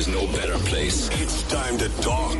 is no better place. It's time to talk.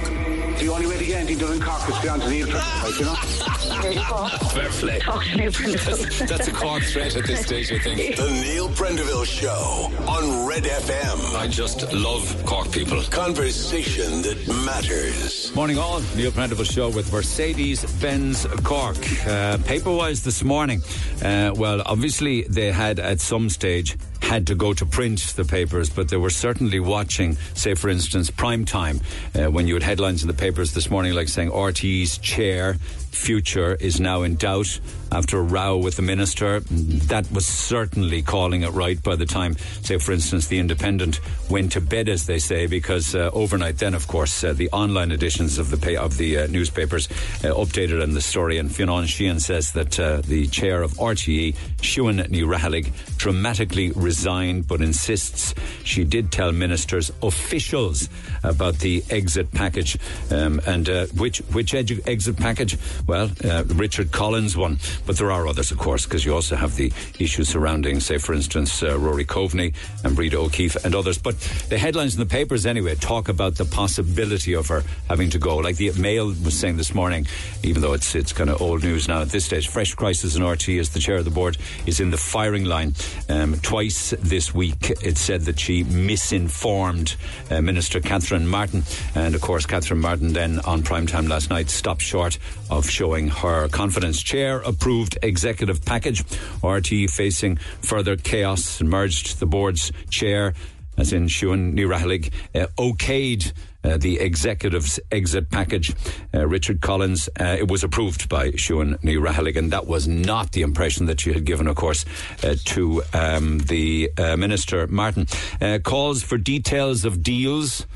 The only way to get anything done in Cork is to be on to Neil Prendeville, you know? There you go. Fair play. Talk to Neil Prendeville. That's, that's a Cork threat at this stage, I think. The Neil Prendeville Show on Red FM. I just love Cork people. Conversation that matters. Morning all, Neil Prendeville Show with Mercedes-Benz Cork. Uh, paper-wise this morning, uh, well, obviously they had at some stage had to go to print the papers, but they were certainly watching, say, for instance, prime time, uh, when you had headlines in the papers this morning like saying RTE's chair future is now in doubt after a row with the minister. That was certainly calling it right by the time, say, for instance, the Independent went to bed, as they say, because uh, overnight, then, of course, uh, the online editions of the pay- of the uh, newspapers uh, updated on the story. And Fionn Sheahan says that uh, the chair of RTE, Siún Ní Raghallaigh, dramatically resigned, but insists she did tell ministers, officials, about the exit package. Um, and uh, which which edu- exit package? Well, uh, Richard Collins one, but there are others, of course, because you also have the issues surrounding, say, for instance, uh, Rory Coveney and Breda O'Keeffe and others. But the headlines in the papers, anyway, talk about the possibility of her having to go. Like the Mail was saying this morning, even though it's it's kind of old news now at this stage, fresh crisis in RT as the chair of the board is in the firing line. Um, twice this week, it said that she misinformed uh, Minister Catherine Martin, and of course, Catherine Martin then on prime time last night stopped short of showing her confidence. Chair approved executive package. RT facing further chaos, merged the board's chair as in Ní Raghallaigh, uh, okayed uh, the executive's exit package. Uh, Richard Collins, uh, it was approved by Ní Raghallaigh, and that was not the impression that she had given, of course, uh, to um, the uh, Minister Martin. Uh, calls for details of deals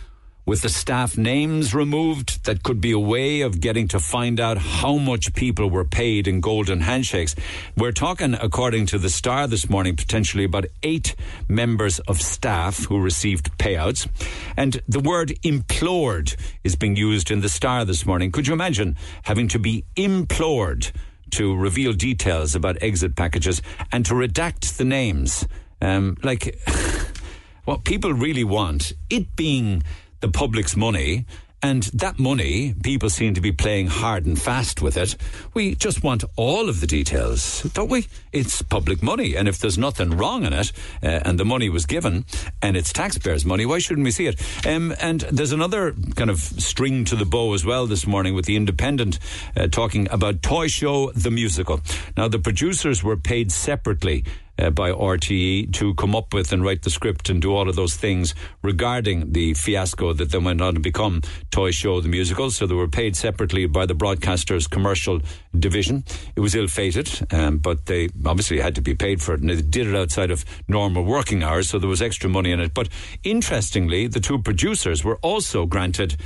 with the staff names removed, that could be a way of getting to find out how much people were paid in golden handshakes. We're talking, according to the Star this morning, potentially about eight members of staff who received payouts. And the word implored is being used in the Star this morning. Could you imagine having to be implored to reveal details about exit packages and to redact the names? Um, like, what people really want, it being the public's money, and that money, people seem to be playing hard and fast with it. We just want all of the details, don't we? It's public money, and if there's nothing wrong in it, uh, and the money was given, and it's taxpayers' money, why shouldn't we see it? Um, and there's another kind of string to the bow as well this morning with the Independent uh, talking about Toy Show the musical. Now, the producers were paid separately uh, by RTE to come up with and write the script and do all of those things regarding the fiasco that then went on to become Toy Show the musical. So they were paid separately by the broadcaster's commercial division. It was ill fated, um, but they obviously had to be paid for it, and they did it outside of normal working hours, so there was extra money in it. But interestingly, the two producers were also granted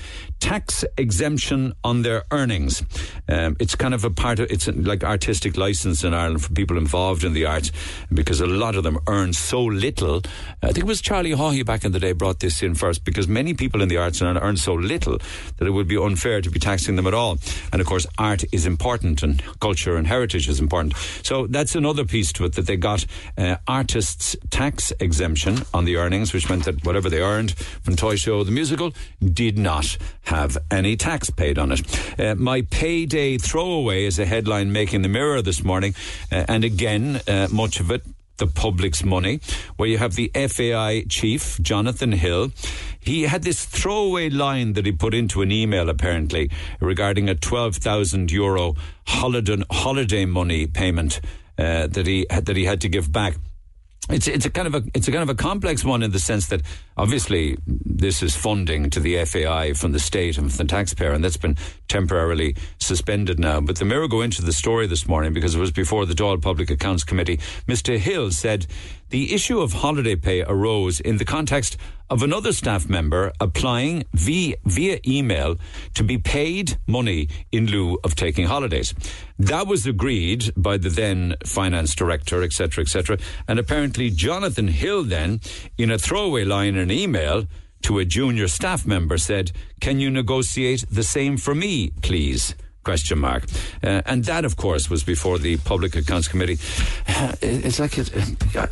tax exemption on their earnings. Um, it's kind of a part of it's like artistic license in Ireland for people involved in the arts because a lot of them earn so little. I think it was Charlie Haughey back in the day brought this in first because many people in the arts earn so little that it would be unfair to be taxing them at all. And of course, art is important and culture and heritage is important. So that's another piece to it that they got uh, artists' tax exemption on the earnings, which meant that whatever they earned from Toy Show the musical did not have any tax paid on it. Uh, my payday throwaway is a headline making the mirror this morning, uh, and again, uh, much of it the public's money, where you have the FAI chief, Jonathan Hill. He had this throwaway line that he put into an email, apparently, regarding a 12,000 euro holiday, holiday money payment uh, that he that he had to give back. It's it's a kind of a it's a kind of a complex one in the sense that obviously this is funding to the FAI from the state and from the taxpayer, and that's been temporarily suspended now. But the Mirror go into the story this morning because it was before the Dáil Public Accounts Committee. Mr. Hill said the issue of holiday pay arose in the context of another staff member applying via, via email to be paid money in lieu of taking holidays. That was agreed by the then finance director, etc., etc. And apparently, Jonathan Hill then, in a throwaway line in an email to a junior staff member, said, "Can you negotiate the same for me, please?" Question mark. Uh, and that, of course, was before the Public Accounts Committee. Uh, it- it's like, it,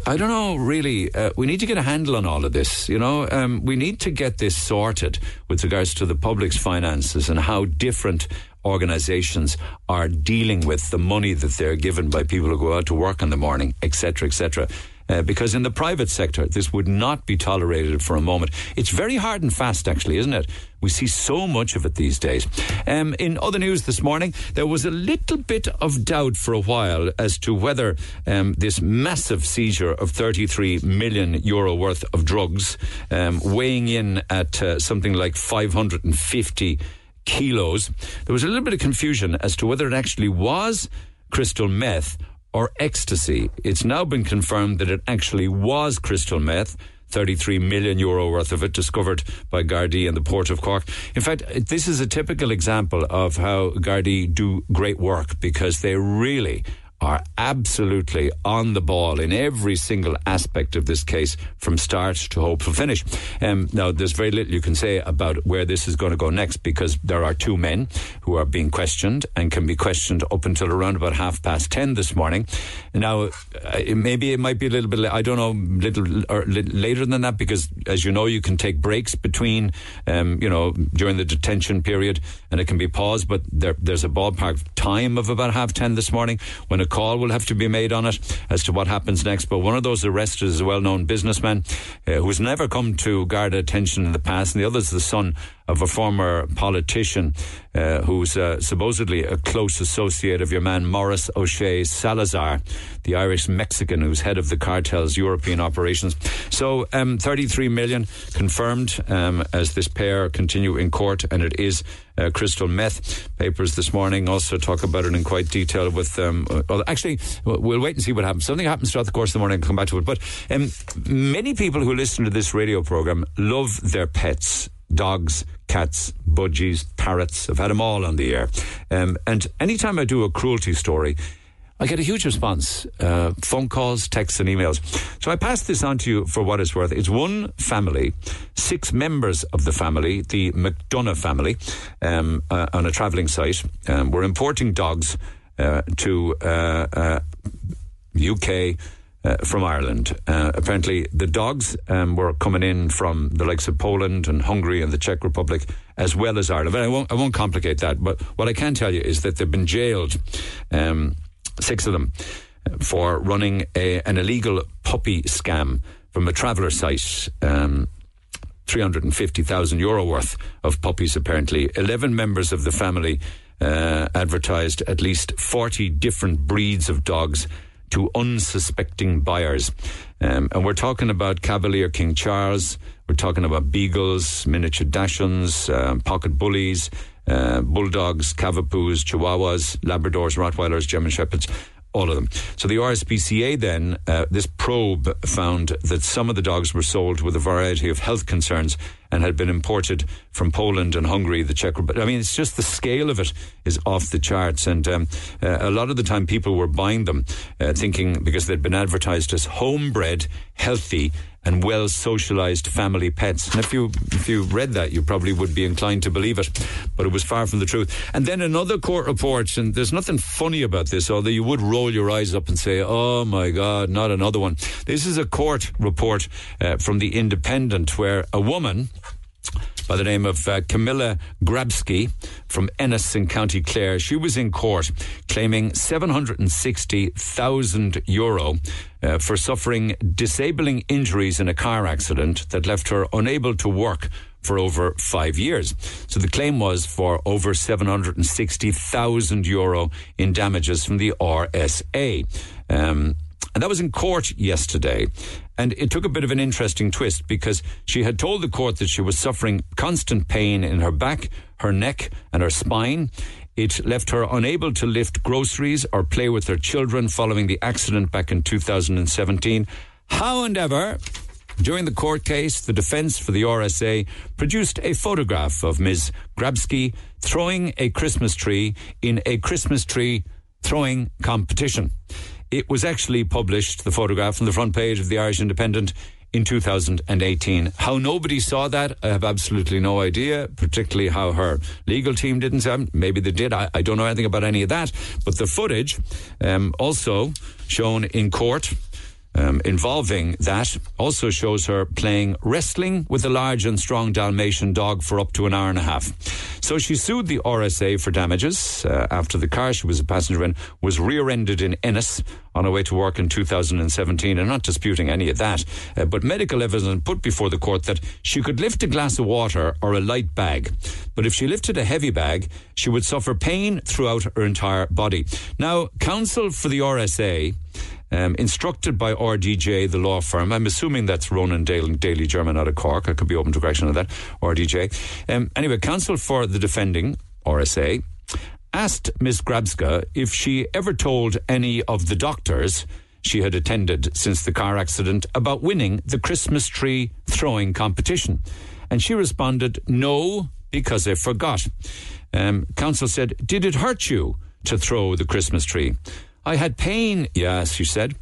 I don't know, really. Uh, we need to get a handle on all of this. You know, um, we need to get this sorted with regards to the public's finances and how different organizations are dealing with the money that they're given by people who go out to work in the morning, etc., etc. Uh, because in the private sector, this would not be tolerated for a moment. It's very hard and fast, actually, isn't it? We see so much of it these days. Um, in other news this morning, there was a little bit of doubt for a while as to whether um, this massive seizure of 33 million euro worth of drugs, um, weighing in at uh, something like 550 kilos, there was a little bit of confusion as to whether it actually was crystal meth or ecstasy. It's now been confirmed that it actually was crystal meth. 33 million euro worth of it discovered by Gardaí in the port of Cork. In fact, this is a typical example of how Gardaí do great work because they really are absolutely on the ball in every single aspect of this case from start to hopeful finish. Um, now, there's very little you can say about where this is going to go next because there are two men who are being questioned and can be questioned up until around about half past 10 this morning. Now, uh, maybe it might be a little bit, I don't know, little or li- later than that because, as you know, you can take breaks between, um, you know, during the detention period and it can be paused, but there, there's a ballpark time of about half 10 this morning when a call will have to be made on it as to what happens next. But one of those arrested is a well known businessman uh, who's never come to Garda attention in the past, and the other is the son of a former politician uh, who's uh, supposedly a close associate of your man Morris O'Shea Salazar, the Irish Mexican who's head of the cartel's European operations. So, um, 33 million confirmed um, as this pair continue in court, and it is uh, crystal meth. Papers this morning also talk about it in quite detail. With um, well, actually, we'll wait and see what happens. Something happens throughout the course of the morning. I'll come back to it. But um, many people who listen to this radio program love their pets dogs, cats, budgies, parrots. I've had them all on the air. Um, and anytime I do a cruelty story, I get a huge response uh, phone calls, texts, and emails. So I pass this on to you for what it's worth. It's one family, six members of the family, the McDonough family, um, uh, on a travelling site. Um, we're importing dogs uh, to uh, uh, UK uh, from Ireland. Uh, apparently, the dogs um, were coming in from the likes of Poland and Hungary and the Czech Republic, as well as Ireland. But I won't, I won't complicate that. But what I can tell you is that they've been jailed, um, six of them, for running a, an illegal puppy scam from a traveller site. Um, 350,000 euro worth of puppies, apparently. 11 members of the family uh, advertised at least 40 different breeds of dogs to unsuspecting buyers. Um, and we're talking about Cavalier King Charles, we're talking about beagles, miniature dachshunds, um, pocket bullies, uh, bulldogs, cavapoos, chihuahuas, labradors, rottweilers, German shepherds. All of them. So the RSPCA then, uh, this probe found that some of the dogs were sold with a variety of health concerns and had been imported from Poland and Hungary, the Czech Republic. I mean, it's just the scale of it is off the charts. And um, uh, a lot of the time people were buying them uh, thinking because they'd been advertised as homebred, healthy, and well socialized family pets. And if you if you read that, you probably would be inclined to believe it, but it was far from the truth. And then another court report, and there's nothing funny about this, although you would roll your eyes up and say, "Oh my God, not another one." This is a court report uh, from the Independent, where a woman by the name of uh, Camilla Grabski from Ennis in County Clare. She was in court claiming 760,000 euro uh, for suffering disabling injuries in a car accident that left her unable to work for over five years. So the claim was for over 760,000 euro in damages from the RSA. Um, and that was in court yesterday. And it took a bit of an interesting twist because she had told the court that she was suffering constant pain in her back, her neck, and her spine. It left her unable to lift groceries or play with her children following the accident back in 2017. However, during the court case, the defence for the RSA produced a photograph of Ms. Grabski throwing a Christmas tree in a Christmas tree throwing competition. It was actually published, the photograph, on the front page of the Irish Independent in 2018. How nobody saw that, I have absolutely no idea, particularly how her legal team didn't it. Maybe they did. I, I don't know anything about any of that. But the footage um, also shown in court um, involving that also shows her playing wrestling with a large and strong Dalmatian dog for up to an hour and a half. So she sued the RSA for damages uh, after the car she was a passenger in was rear ended in Ennis on her way to work in 2017. I'm not disputing any of that, uh, but medical evidence put before the court that she could lift a glass of water or a light bag, but if she lifted a heavy bag, she would suffer pain throughout her entire body. Now, counsel for the RSA um, instructed by RDJ, the law firm. I'm assuming that's Ronan Daly Jermyn out of Cork. I could be open to correction on that. RDJ. Um, anyway, counsel for the defending RSA asked Miss Grabska if she ever told any of the doctors she had attended since the car accident about winning the Christmas tree throwing competition. And she responded, no, because I forgot. Um, counsel said, did it hurt you to throw the Christmas tree? I had pain, yes, she said.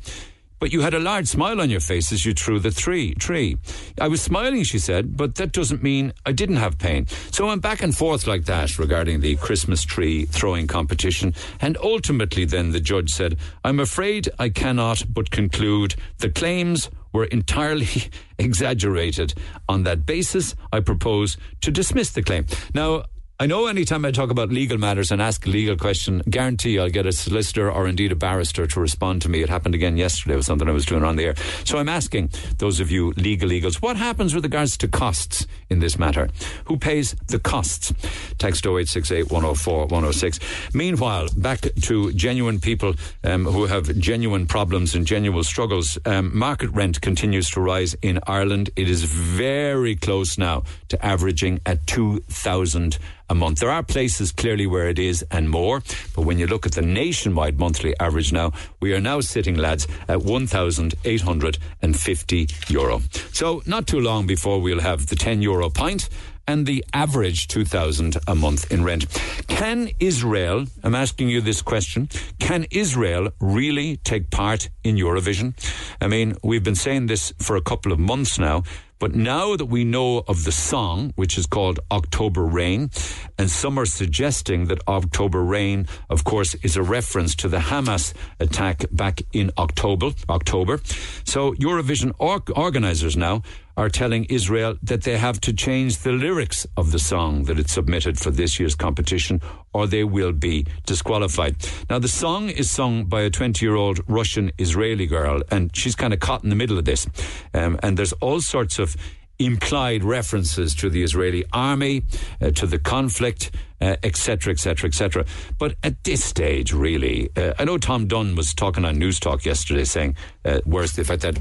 But you had a large smile on your face as you threw the tree. tree. I was smiling, she said, but that doesn't mean I didn't have pain. So I went back and forth like that regarding the Christmas tree throwing competition. And ultimately, then the judge said, I'm afraid I cannot but conclude the claims were entirely exaggerated. On that basis, I propose to dismiss the claim. Now, I know anytime I talk about legal matters and ask a legal question, guarantee I'll get a solicitor or indeed a barrister to respond to me. It happened again yesterday with something I was doing on the air. So I'm asking those of you legal eagles, what happens with regards to costs in this matter? Who pays the costs? Text 0868 104 106. Meanwhile, back to genuine people um, who have genuine problems and genuine struggles. Um, market rent continues to rise in Ireland. It is very close now to averaging at 2,000 a month. There are places clearly where it is and more, but when you look at the nationwide monthly average now, we are now sitting, lads, at 1,850 euro. So not too long before we'll have the 10 euro pint and the average 2000 a month in rent. Can Israel, I'm asking you this question, can Israel really take part in Eurovision? I mean, we've been saying this for a couple of months now. But now that we know of the song, which is called October Rain, and some are suggesting that October Rain, of course, is a reference to the Hamas attack back in October. October. So Eurovision or- organizers now are telling Israel that they have to change the lyrics of the song that it submitted for this year's competition or they will be disqualified. Now, the song is sung by a 20 year old Russian Israeli girl, and she's kind of caught in the middle of this. Um, and there's all sorts of implied references to the Israeli army, uh, to the conflict, etc., etc., etc. But at this stage, really, uh, I know Tom Dunne was talking on News Talk yesterday saying, uh, the fact that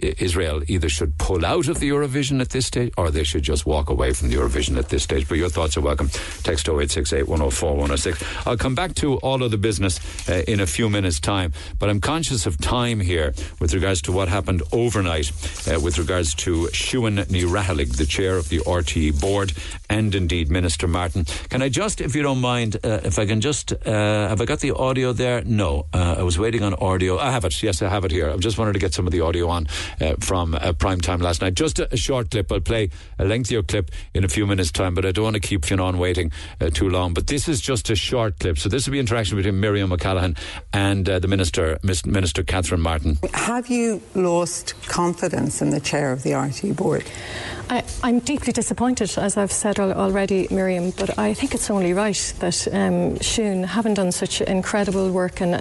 Israel either should pull out of the Eurovision at this stage or they should just walk away from the Eurovision at this stage. But your thoughts are welcome. Text 0868 104 106. I'll come back to all of the business uh, in a few minutes' time, but I'm conscious of time here with regards to what happened overnight uh, with regards to Siún Ní the chair of the RTE board, and indeed Minister Martin. Can I just, if you don't mind, uh, if I can just, uh, have I got the audio there? No. Uh, I was waiting on audio. I have it. Yes, I have it here. I just wanted to get some of the audio on uh, from uh, prime time last night. Just a, a, short clip. I'll play a lengthier clip in a few minutes' time, but I don't want to keep Fionn waiting uh, too long. But this is just a short clip. So this will be interaction between Miriam O'Callaghan and uh, the Minister, Minister Catherine Martin. Have you lost confidence in the chair of the RTE board? I, am deeply disappointed, as I've said already, Miriam, but I think it's only right that um, Siún, having done such incredible work and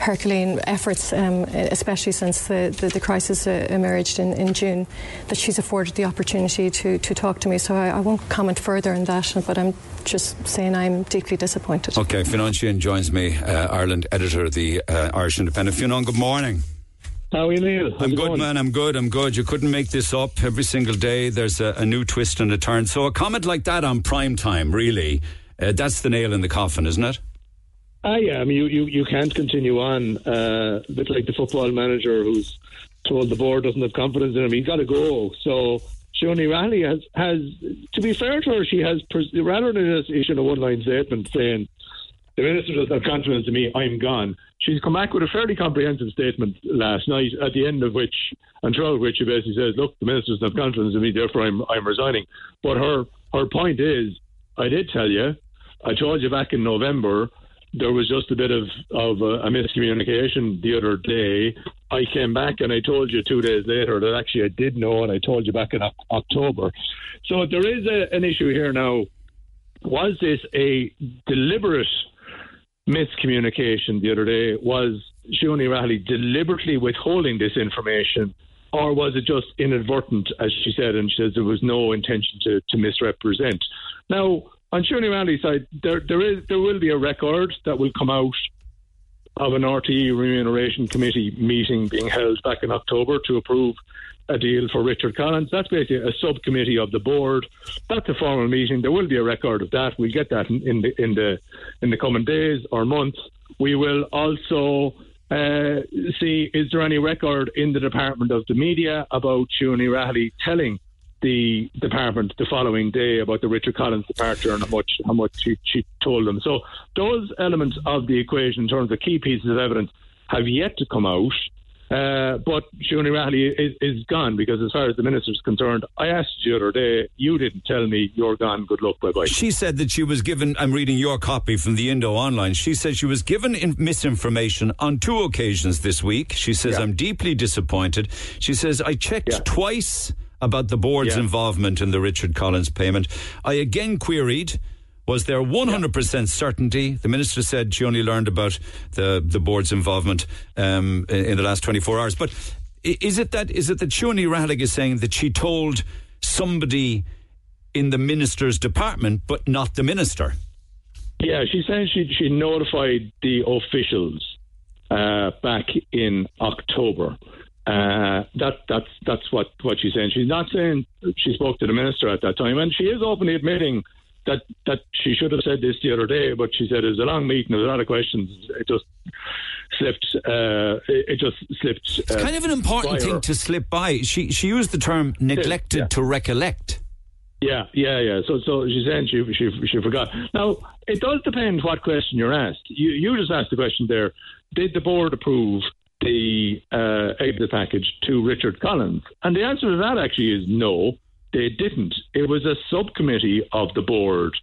Herculean efforts, um, especially since the, the, the crisis uh, emerged in, in, June, that she's afforded the opportunity to, to talk to me. So I, I, won't comment further on that, but I'm just saying I'm deeply disappointed. Okay, Fionn Sheahan joins me, uh, Ireland editor of the uh, Irish Independent. Fionn, good morning. How are you, Neil? How's I'm good, going? man. I'm good. I'm good. You couldn't make this up. Every single day, there's a, a new twist and a turn. So a comment like that on prime time, really, uh, that's the nail in the coffin, isn't it? Ah, yeah. I mean, you, you, you can't continue on uh, a bit like the football manager who's told the board doesn't have confidence in him. He's got to go. So Ní Raghallaigh has, has, to be fair to her, she has, rather than issuing a one line statement saying, the minister doesn't have confidence in me, I'm gone she's come back with a fairly comprehensive statement last night, at the end of which, and throughout which she basically says, "Look, the minister doesn't have confidence in me, therefore I'm I'm resigning." But her her point is, I did tell you, I told you back in November. There was just a bit of, of a, a miscommunication the other day. I came back and I told you two days later that actually I did know, and I told you back in Oc- October. So there is a, an issue here now. Was this a deliberate miscommunication the other day? Was Siún Ní Raghallaigh deliberately withholding this information, or was it just inadvertent, as she said, and she says there was no intention to, to misrepresent? Now, on Siún Ní Raghallaigh's side, there there is there will be a record that will come out of an RTE remuneration committee meeting being held back in October to approve a deal for Richard Collins. That's basically a subcommittee of the board. That's a formal meeting. There will be a record of that. We'll get that in, in the in the in the coming days or months. We will also uh, see is there any record in the Department of the Media about Siún Ní Raghallaigh telling the department the following day about the Richard Collins departure and how much how much she, she told them. So those elements of the equation in terms of key pieces of evidence have yet to come out. Uh, but Siún Ní Raghallaigh is, is gone because, as far as the minister's concerned, I asked you the other day, you didn't tell me you're gone. Good luck, bye bye. She said that she was given, I'm reading your copy from the Indo Online. She said she was given in misinformation on two occasions this week. She says, Yeah. I'm deeply disappointed. She says, I checked Yeah. twice about the board's Yeah. involvement in the Richard Collins payment. I again queried. Was there 100% certainty? The minister said she only learned about the, the board's involvement um, in, the last 24 hours. But is it that is it that Siún Ní Raghallaigh is saying that she told somebody in the minister's department, but not the minister? Yeah, she said she she notified the officials uh, back in October. Uh, that that's that's what what she's saying. She's not saying she spoke to the minister at that time, and she is openly admitting that that she should have said this the other day. But she said it was a long meeting, there was a lot of questions. It just slipped. Uh, it, just slipped. It's kind of an important thing to slip by. She she used the term neglected yeah. to recollect. Yeah, yeah, yeah. So, so she's saying she, she, she forgot. Now, it does depend what question you're asked. You, you just asked the question there: Did the board approve the uh, exit package to Richard Collins? And the answer to that actually is no, they didn't. It was a subcommittee of the board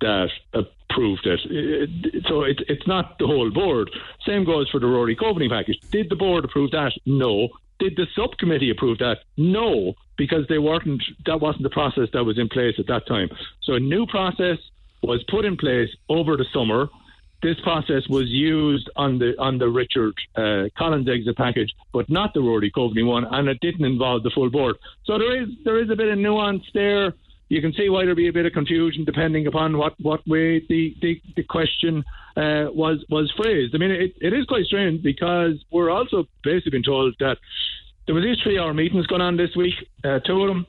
that approved it. It- So it, it's not the whole board. Same goes for the Rory Coveney package. Did the board approve that? No. Did the subcommittee approve that? No, because they weren't. That wasn't the process that was in place at that time. So a new process was put in place over the summer. This process was used on the on the Richard uh, Collins exit package, but not the Rory Coveney one, and it didn't involve the full board. So there is there is a bit of nuance there. You can see why there'd be a bit of confusion depending upon what, what way the, the, the question uh, was was phrased. I mean, it, it is quite strange because we're also basically been told that there was these three hour meetings going on this week, uh, two of them.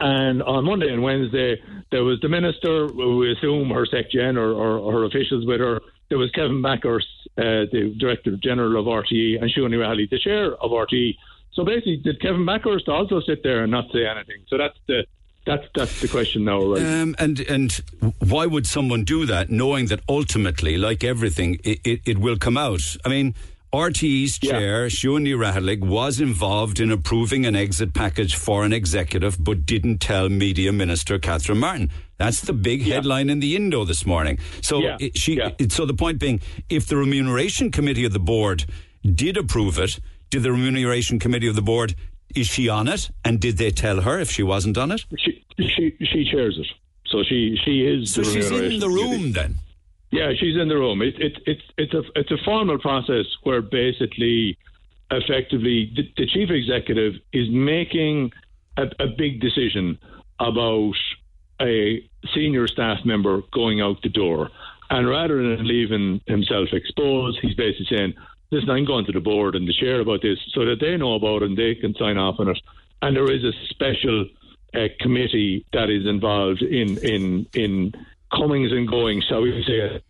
And on Monday and Wednesday, there was the minister, we assume her SecGen or, or, or her officials with her. There was Kevin Bakhurst, uh, the Director General of RTE, and Siún Ní Raghallaigh, the Chair of RTE. So basically, did Kevin Bakhurst also sit there and not say anything? So that's the that's that's the question now, right? Um, and and why would someone do that, knowing that ultimately, like everything, it, it, it will come out? I mean, RTE's Yeah. chair, Siún Ní Raghallaigh, was involved in approving an exit package for an executive, but didn't tell Media Minister Catherine Martin. That's the big headline in the Indo this morning. So Yeah. it, she. Yeah. It, so the point being, if the remuneration committee of the board did approve it, did the remuneration committee of the board? Is she on it? And did they tell her if she wasn't on it? she she she chairs it, so she she is. So she's in the committee. room then. Yeah, she's in the room. It, it, it's it's a it's a formal process where basically, effectively, the, the chief executive is making a, a big decision about a senior staff member going out the door, and rather than leaving himself exposed, he's basically saying, "Listen, I'm going to the board and the chair about this, so that they know about it and they can sign off on it." And there is a special uh, committee that is involved in in in comings and goings, shall we say,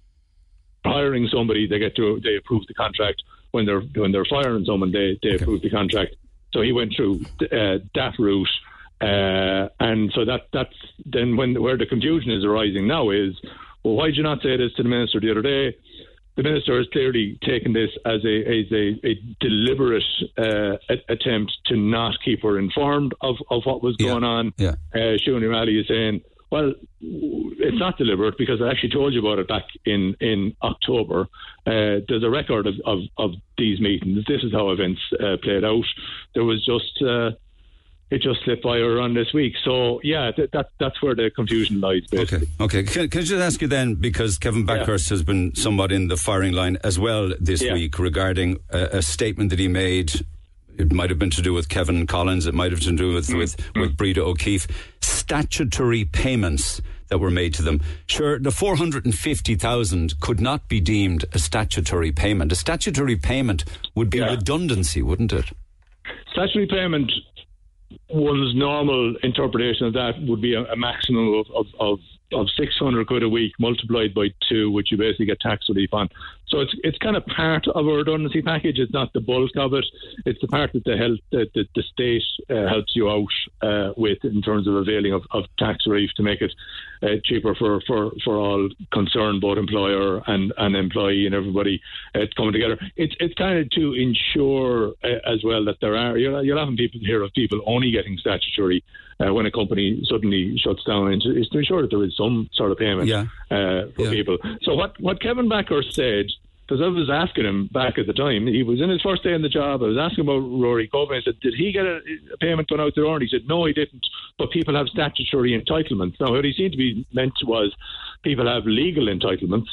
hiring somebody, they get to they approve the contract. When they're when they're firing someone, they they approve the contract. So he went through uh, that route, uh, and so that that's then when where the confusion is arising now is, well, why did you not say this to the minister the other day? the minister has clearly taken this as a as a, a deliberate uh, a- attempt to not keep her informed of, of what was Yeah. going on. Yeah. Uh, Siún Ní Raghallaigh is saying, well, it's not deliberate because I actually told you about it back in, in October. Uh, there's a record of, of, of these meetings. This is how events uh, played out. There was just. Uh, it just slipped by her on this week. So, yeah, th- that, that's where the confusion lies, basically. Okay, okay. Can, can I just ask you then, because Kevin Bakhurst has been somewhat in the firing line as well this Yeah. week regarding a, a statement that he made. It might have been to do with Kevin Collins. It might have to do with Mm. with, with Breda O'Keeffe. Statutory payments that were made to them. Sure, the four hundred and fifty thousand could not be deemed a statutory payment. A statutory payment would be Yeah. redundancy, wouldn't it? Statutory payment, one's normal interpretation of that would be a, a maximum of, of, of, of 600 quid a week multiplied by two, which you basically get tax relief on. So it's it's kind of part of a redundancy package. It's not the bulk of it. It's the part that the health that the, the state uh, helps you out uh, with in terms of availing of, of tax relief to make it uh, cheaper for, for, for all concerned, both employer and, and employee and everybody uh, coming together. It's it's kind of to ensure uh, as well that there are you'll, you'll often people hear of people only getting statutory uh, when a company suddenly shuts down. It's to ensure that there is some sort of payment Yeah. uh, for Yeah. people. So what what Kevin Bakhurst said. Because I was asking him back at the time, he was in his first day on the job. I was asking about Rory Coven. I said, "Did he get a, a payment going out there?" door?" And he said, "No, he didn't. But people have statutory entitlements." Now, what he seemed to be meant was people have legal entitlements,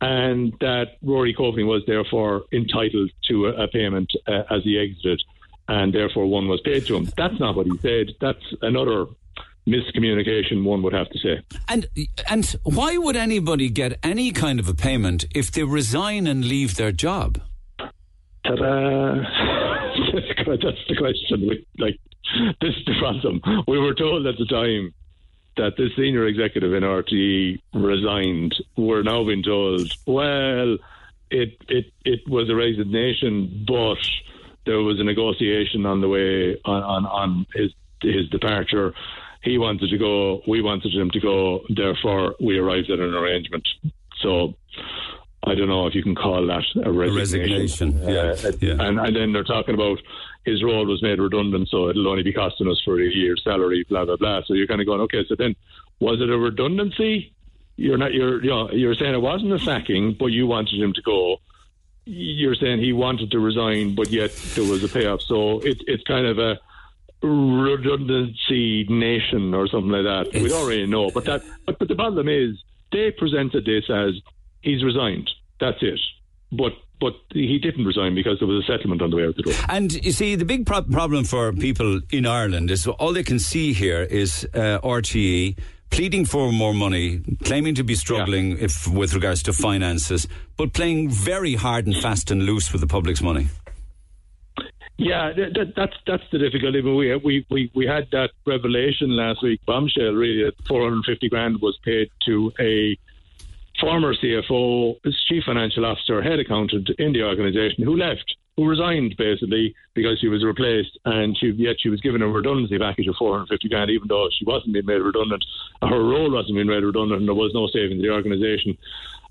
and that Rory Coveney was therefore entitled to a, a payment uh, as he exited, and therefore one was paid to him. That's not what he said. That's another miscommunication, one would have to say. And and why would anybody get any kind of a payment if they resign and leave their job? Ta-da. That's the question. We, like, this is the problem. We were told at the time that the senior executive in RTE resigned. We're now being told, well, it it it was a resignation, but there was a negotiation on the way on on, on his his departure. He wanted to go. We wanted him to go. Therefore, we arrived at an arrangement. So. I don't know if you can call that a resignation. resignation, yeah, Uh, yeah. And, and then they're talking about his role was made redundant, so it'll only be costing us for a year's salary, blah blah blah. So you're kind of going, okay, so then was it a redundancy? You're not. You're you know, you're saying it wasn't a sacking, but you wanted him to go. You're saying he wanted to resign, but yet there was a payoff. So it, it's kind of a redundancy nation or something like that. we don't really know, but that. But, but the problem is they presented this as he's resigned. That's it. But but he didn't resign because there was a settlement on the way out the door. And you see, the big pro- problem for people in Ireland is all they can see here is uh, RTE pleading for more money, claiming to be struggling if with regards to finances, but playing very hard and fast and loose with the public's money. Yeah, that, that, that's that's the difficulty. But we we we we had that revelation last week, bombshell. Really, that 450 grand was paid to a former CFO, chief financial officer, head accountant in the organisation who left, who resigned basically because she was replaced, and she yet she was given a redundancy package of 450 grand, even though she wasn't being made redundant, her role wasn't being made redundant, and there was no saving the organisation,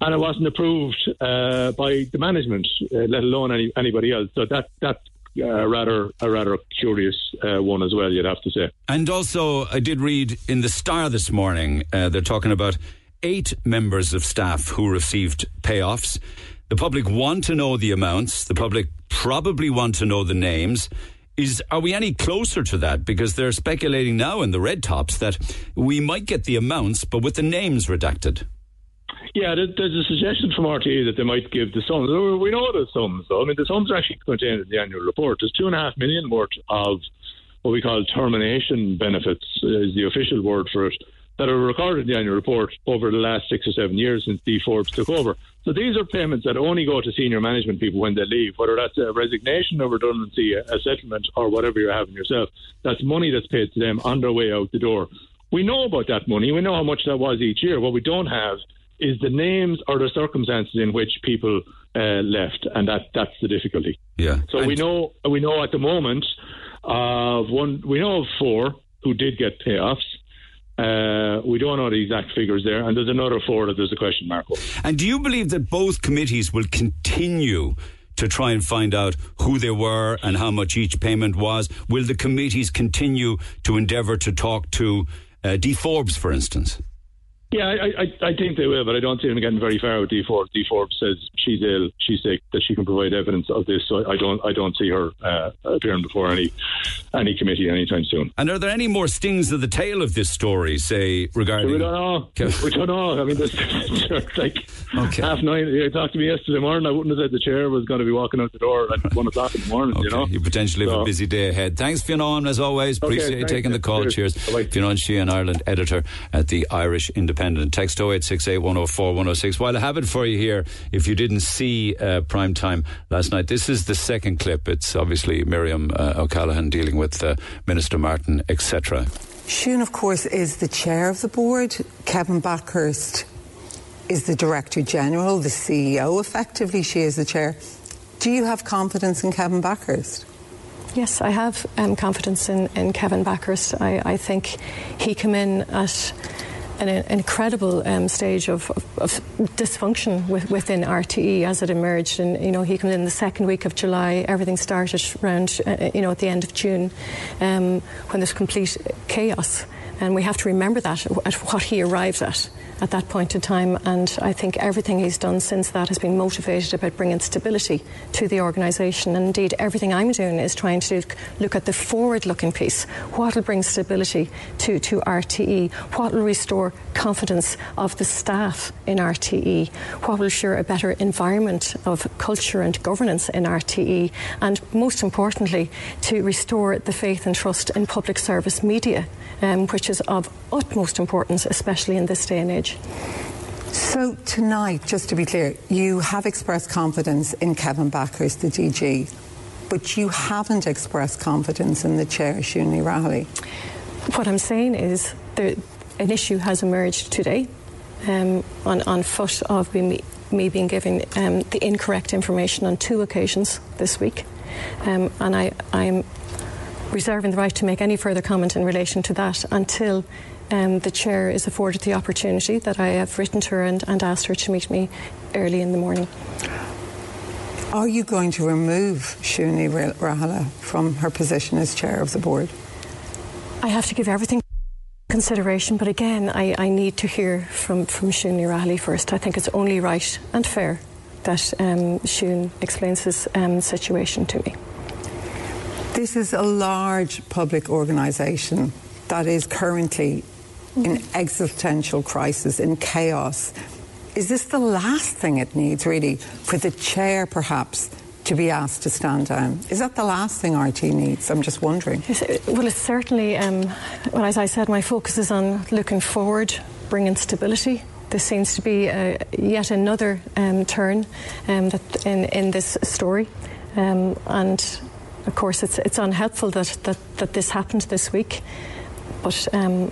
and it wasn't approved uh, by the management, uh, let alone any, anybody else. So that that. Uh, rather, a rather curious uh, one as well. You'd have to say. And also, I did read in the Star this morning, uh, they're talking about eight members of staff who received payoffs. The public want to know the amounts. The public probably want to know the names. Is are we any closer to that? Because they're speculating now in the red tops that we might get the amounts, but with the names redacted. Yeah, there's a suggestion from RTE that they might give the sums. We know the sums, though. I mean, the sums are actually contained in the annual report. There's two and a half million worth of what we call termination benefits, is the official word for it, that are recorded in the annual report over the last six or seven years since Dee Forbes took over. So these are payments that only go to senior management people when they leave, whether that's a resignation, a redundancy, a settlement, or whatever you're having yourself. That's money that's paid to them on their way out the door. We know about that money. We know how much that was each year. What we don't have is the names or the circumstances in which people uh, left, and that that's the difficulty. Yeah. So we know we know at the moment of one we know of four who did get payoffs. Uh, we don't know the exact figures there, and there's another four that there's a question mark. over. And do you believe that both committees will continue to try and find out who they were and how much each payment was? Will the committees continue to endeavour to talk to uh, Dee Forbes, for instance? Yeah, I, I, I think they will, but I don't see them getting very far with Dee Forbes. Dee Forbes says she's ill, she's sick, that she can provide evidence of this. So I don't, I don't see her uh, appearing before any any committee anytime soon. And are there any more stings of the tail of this story, say, regarding. We don't know. We don't know. I mean, there's, there's like Okay. half nine. You talked to me yesterday morning. I wouldn't have said the chair was going to be walking out the door at one o'clock in the morning. Okay, You know, you potentially have a busy day ahead. Thanks, Fionn, as always. Okay, Appreciate you taking the call. Cheers. Cheers. Bye-bye. Fionn Sheahan, Ireland editor at the Irish Independent. Text 0868 104 106. While I have it for you here, if you didn't see uh, prime time last night, this is the second clip. It's obviously Miriam uh, O'Callaghan dealing with uh, Minister Martin, etc. Siún, of course, is the chair of the board. Kevin Bakhurst is the director general, the CEO. Effectively, she is the chair. Do you have confidence in Kevin Bakhurst? Yes, I have um, confidence in, in Kevin Bakhurst. I, I think he came in at an, an incredible um, stage of, of, of dysfunction with, within RTE as it emerged. And, you know, he came in the second week of July. Everything started around, uh, you know, at the end of June um, when there's complete chaos. And we have to remember that at what he arrived at at that point in time. And I think everything he's done since that has been motivated about bringing stability to the organisation. And indeed, everything I'm doing is trying to look at the forward looking piece. What will bring stability to, to RTE? What will restore confidence of the staff in RTE? What will ensure a better environment of culture and governance in RTE? And most importantly, to restore the faith and trust in public service media, um, which is of utmost importance, especially in this day and age. So, tonight, just to be clear, you have expressed confidence in Kevin Bakhurst, the DG, but you haven't expressed confidence in the chair, Siún Ní Raghallaigh. What I'm saying is there, an issue has emerged today um, on, on foot of me, me being given um, the incorrect information on two occasions this week. Um, and I, I'm reserving the right to make any further comment in relation to that until um, the chair is afforded the opportunity that I have written to her and, and asked her to meet me early in the morning. Are you going to remove Siún Ní Raghallaigh from her position as chair of the board? I have to give everything consideration, but again, I, I need to hear from, from Siún Ní Raghallaigh first. I think it's only right and fair that um, Siún explains his um, situation to me. This is a large public organisation that is currently in existential crisis, in chaos. Is this the last thing it needs, really, for the chair, perhaps, to be asked to stand down? Is that the last thing RT needs? I'm just wondering. Well, it's certainly, um, well, as I said, my focus is on looking forward, bringing stability. This seems to be uh, yet another um, turn um, that in, in this story. Um, and of course, it's, it's unhelpful that, that, that this happened this week. But um,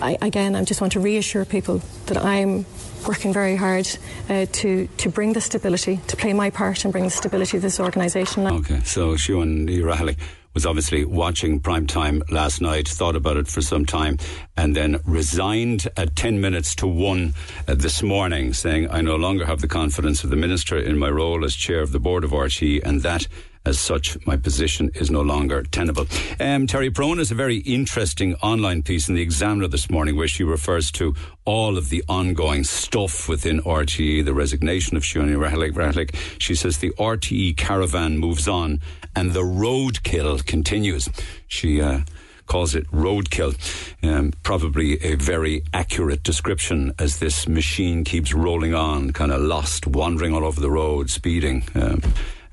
I, again, I just want to reassure people that I'm working very hard uh, to, to bring the stability, to play my part and bring the stability to this organisation. Okay, so Siún Ní Raghallaigh was obviously watching prime time last night, thought about it for some time, and then resigned at 10 minutes to 1 uh, this morning, saying, I no longer have the confidence of the Minister in my role as Chair of the Board of RT, and that as such, my position is no longer tenable. Um, Terry Prone has a very interesting online piece in the Examiner this morning where she refers to all of the ongoing stuff within RTE, the resignation of Siún Ní Raghallaigh. She says the RTE caravan moves on and the roadkill continues. She uh, calls it roadkill. Um, probably a very accurate description as this machine keeps rolling on, kind of lost, wandering all over the road, speeding. Um,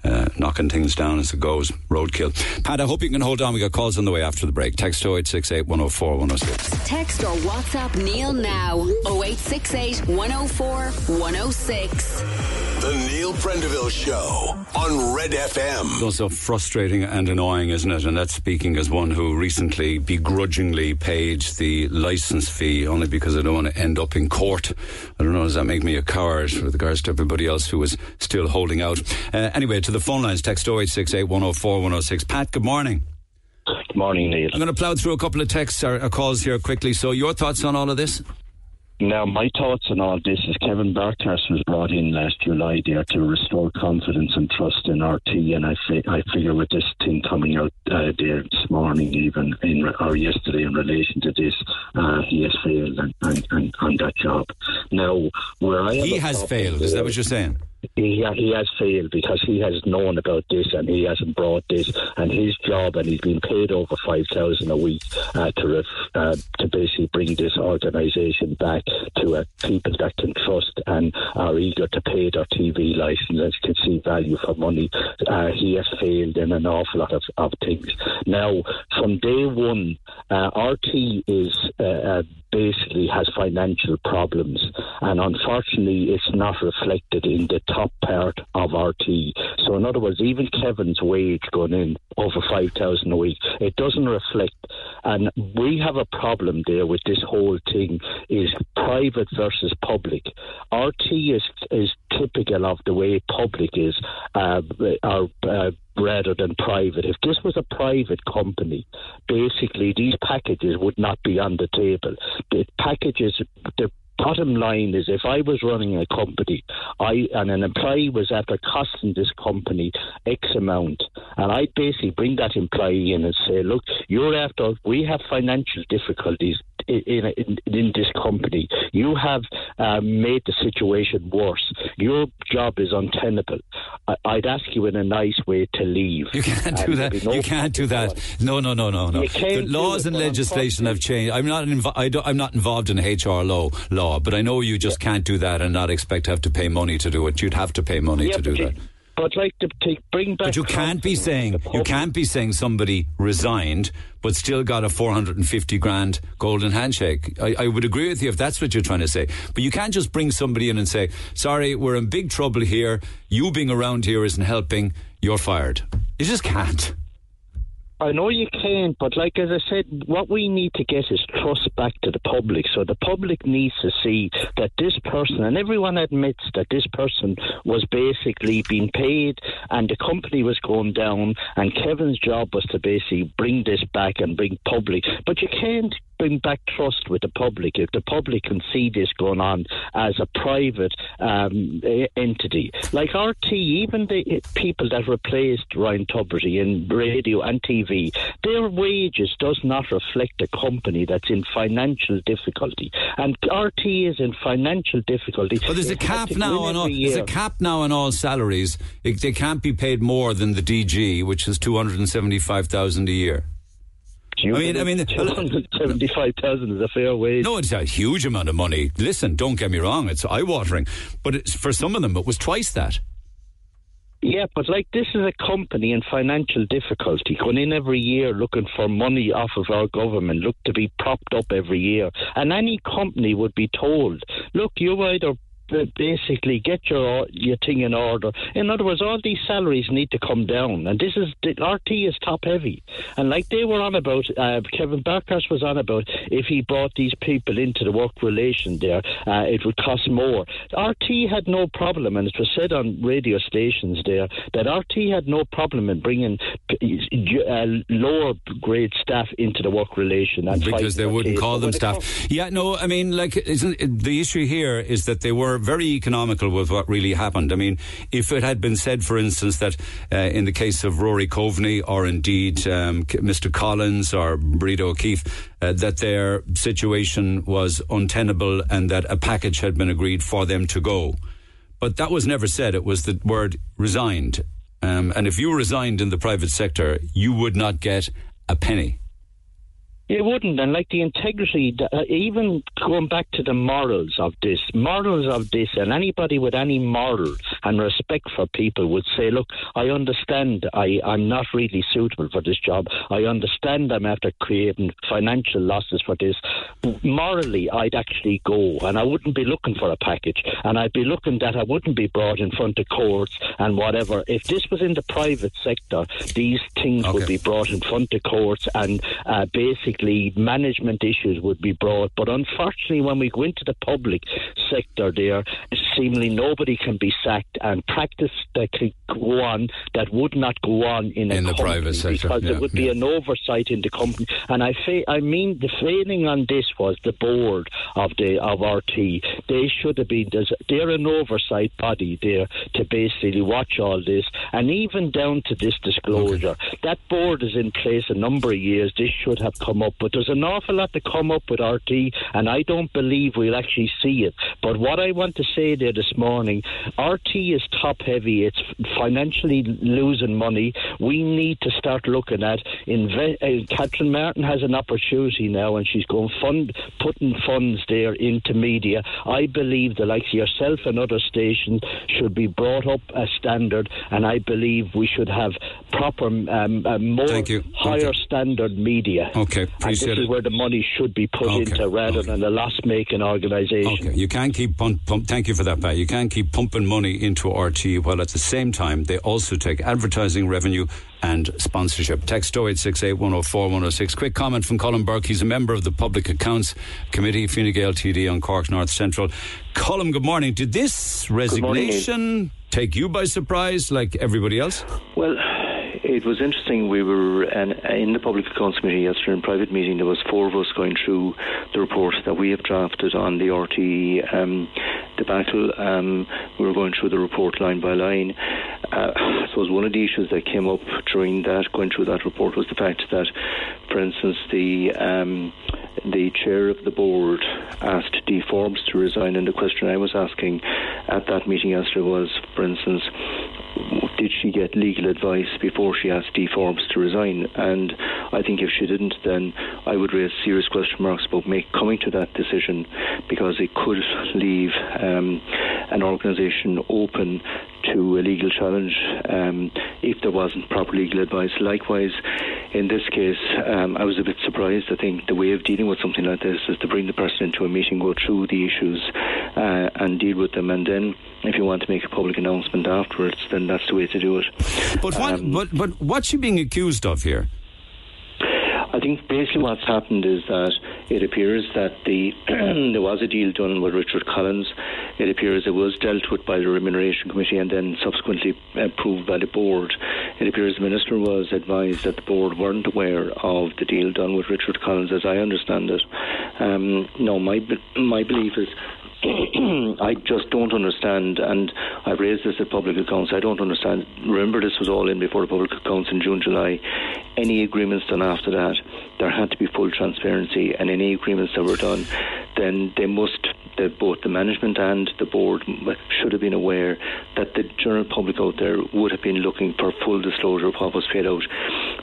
uh, knocking things down as it goes. Roadkill. Pat, I hope you can hold on. We got calls on the way after the break. Text 0868 104 106. Text or WhatsApp Neil now 0868 104 106. The Neil Prendeville Show on Red FM. It's also frustrating and annoying, isn't it? And that's speaking as one who recently begrudgingly paid the license fee only because I don't want to end up in court. I don't know, does that make me a coward with regards to everybody else who was still holding out? Uh, anyway, to the phone lines, text 0868 104 106. Pat, good morning. Good morning, Neil. I'm going to plough through a couple of texts or, or calls here quickly. So, your thoughts on all of this? Now, my thoughts on all this is Kevin Bakhurst was brought in last July there to restore confidence and trust in RT, and I, fi- I figure with this thing coming out uh, there this morning, even in or yesterday in relation to this, uh, he has failed and, and, and, on that job. Now, where I He has failed. Is that what you're saying? He he has failed because he has known about this and he hasn't brought this and his job and he's been paid over five thousand a week uh, to ref, uh, to basically bring this organisation back to uh, people that can trust and are eager to pay their TV license can see value for money. Uh, he has failed in an awful lot of, of things. Now, from day one, uh, RT is uh, basically has financial problems, and unfortunately, it's not reflected in the top part of RTÉ. So, in other words, even Kevin's wage going in over five thousand a week, it doesn't reflect. And we have a problem there with this whole thing: is private versus public. RTÉ is is typical of the way public is, uh, or, uh, rather than private. If this was a private company, basically these packages would not be on the table. The packages, bottom line is if I was running a company, I and an employee was after costing this company X amount, and I'd basically bring that employee in and say, look, you're after, we have financial difficulties in, in, in this company. You have um, made the situation worse. Your job is untenable. I, I'd ask you in a nice way to leave. You can't do that. no You can't do that. No, no, no, no, no. The laws and legislation have changed. I'm not. Invo- I don't, I'm not involved in HR law, law, but I know you just can't do that and not expect to have to pay money to do it. You'd have to pay money Yeah, to do you- that. But like to, to bring back, But you can't be saying you can't be saying somebody resigned but still got a 450 grand golden handshake. I, I would agree with you if that's what you're trying to say. But you can't just bring somebody in and say, "Sorry, we're in big trouble here. You being around here isn't helping. You're fired." You just can't. I know you can, but like as I said, what we need to get is trust back to the public. So the public needs to see that this person, and everyone admits that this person was basically being paid and the company was going down, and Kevin's job was to basically bring this back and bring public. But you can't bring back trust with the public if the public can see this going on as a private um, entity. Like RTÉ, even the people that replaced Ryan Tubridy in radio and TV, their wages does not reflect a company that's in financial difficulty. And RTÉ is in financial difficulty. But there's a cap now on all. There's a cap now on all salaries. It, they can't be paid more than the DG, which is 275 thousand a year. You I mean- I mean- 275,000 is a fair wage. No, it's a huge amount of money. Listen, don't get me wrong; it's eye-watering, but it's, for some of them, it was twice that. Yeah, but like this is a company in financial difficulty, going in every year looking for money off of our government, look to be propped up every year. And any company would be told, look, you either basically get your your thing in order. In other words, all these salaries need to come down, and this is the RTÉ is top heavy, and like they were on about, uh, Kevin Bakhurst was on about, if he brought these people into the work relation there, uh, it would cost more. RTÉ had no problem, and it was said on radio stations there that RTÉ had no problem in bringing uh, lower grade staff into the work relation, and because they wouldn't call them staff. Yeah, no, I mean, like, isn't the issue here is that they were very economical with what really happened. I mean, if it had been said, for instance, that uh, in the case of Rory Coveney or indeed um, Mr. Collins or Breda O'Keeffe, uh, that their situation was untenable and that a package had been agreed for them to go. But that was never said. It was the word resigned. Um, and if you resigned in the private sector, you would not get a penny. It wouldn't, and like the integrity, uh, even going back to the morals of this, morals of this, and anybody with any morals and respect for people would say, "Look, I understand. I I'm not really suitable for this job. I understand. I'm after creating financial losses for this. Morally, I'd actually go, and I wouldn't be looking for a package, and I'd be looking that I wouldn't be brought in front of courts and whatever. If this was in the private sector, these things would be brought in front of courts and uh, basically." Basically management issues would be brought. But unfortunately, when we go into the public sector, there seemingly nobody can be sacked, and practice that could go on that would not go on in, a In the private sector, because yeah, there would be an oversight in the company. And I, fa- I mean, the failing on this was the board of the of RTÉ. They should have been. They're an oversight body there to basically watch all this, and even down to this disclosure. That board is in place a number of years. This should have come up, but there's an awful lot to come up with RTÉ, and I don't believe we'll actually see it. But what I want to say there this morning, RTÉ is top heavy. It's financially losing money. We need to start looking at. Inve- uh, Catherine Martin has an opportunity now, and she's going fund putting funds there into media. I believe the likes of yourself and other stations should be brought up a standard, and I believe we should have proper, um, uh, more Thank you. higher Okay. standard media. Okay, and this it. is where the money should be put Okay, into, rather okay. than a loss-making organisation. Okay, you can't keep pump, pump, thank you for that, Pat. You can't keep pumping money into RTÉ while at the same time they also take advertising revenue and sponsorship. Text 0868 104 106. Quick comment from Colm Burke. He's a member of the Public Accounts Committee, Fine Gael TD on Cork North Central. Colm, good morning. Did this morning, resignation take you by surprise like everybody else? Well, it was interesting. We were an, in the Public Accounts Committee yesterday in private meeting. There was four of us going through the report that we have drafted on the RTÉ um, debacle. Um, we were going through the report line by line. Uh, I suppose one of the issues that came up during that, going through that report, was the fact that, for instance, the um, the chair of the board asked Dee Forbes to resign, and the question I was asking at that meeting yesterday was, for instance, did she get legal advice before she asked Dee Forbes to resign? And I think if she didn't, then I would raise serious question marks about make, coming to that decision because it could leave um, an organisation open to a legal challenge um, if there wasn't proper legal advice. Likewise, in this case, um, I was a bit surprised. I think the way of dealing with something like this is to bring the person into a meeting, go through the issues, uh, and deal with them, and then if you want to make a public announcement afterwards, then that's the way to do it. But what, Um, but, but what's she being accused of here? I think basically what's happened is that it appears that the there was a deal done with Richard Collins. It appears it was dealt with by the Remuneration Committee and then subsequently approved by the board. It appears the minister was advised that the board weren't aware of the deal done with Richard Collins, as I understand it. Um, no, my my belief is I just don't understand, and I've raised this at public accounts. I don't understand. Remember, this was all in before the public accounts in June, July. Any agreements done after that, there had to be full transparency, and any agreements that were done, then they must. The, both the management and the board should have been aware that the general public out there would have been looking for full disclosure of what was paid out.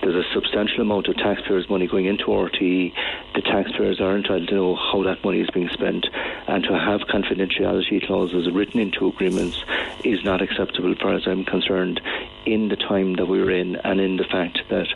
There's a substantial amount of taxpayers' money going into RTE. The taxpayers are entitled to know how that money is being spent, and to have confidentiality clauses written into agreements is not acceptable, as far as I'm concerned, in the time that we're in, and in the fact that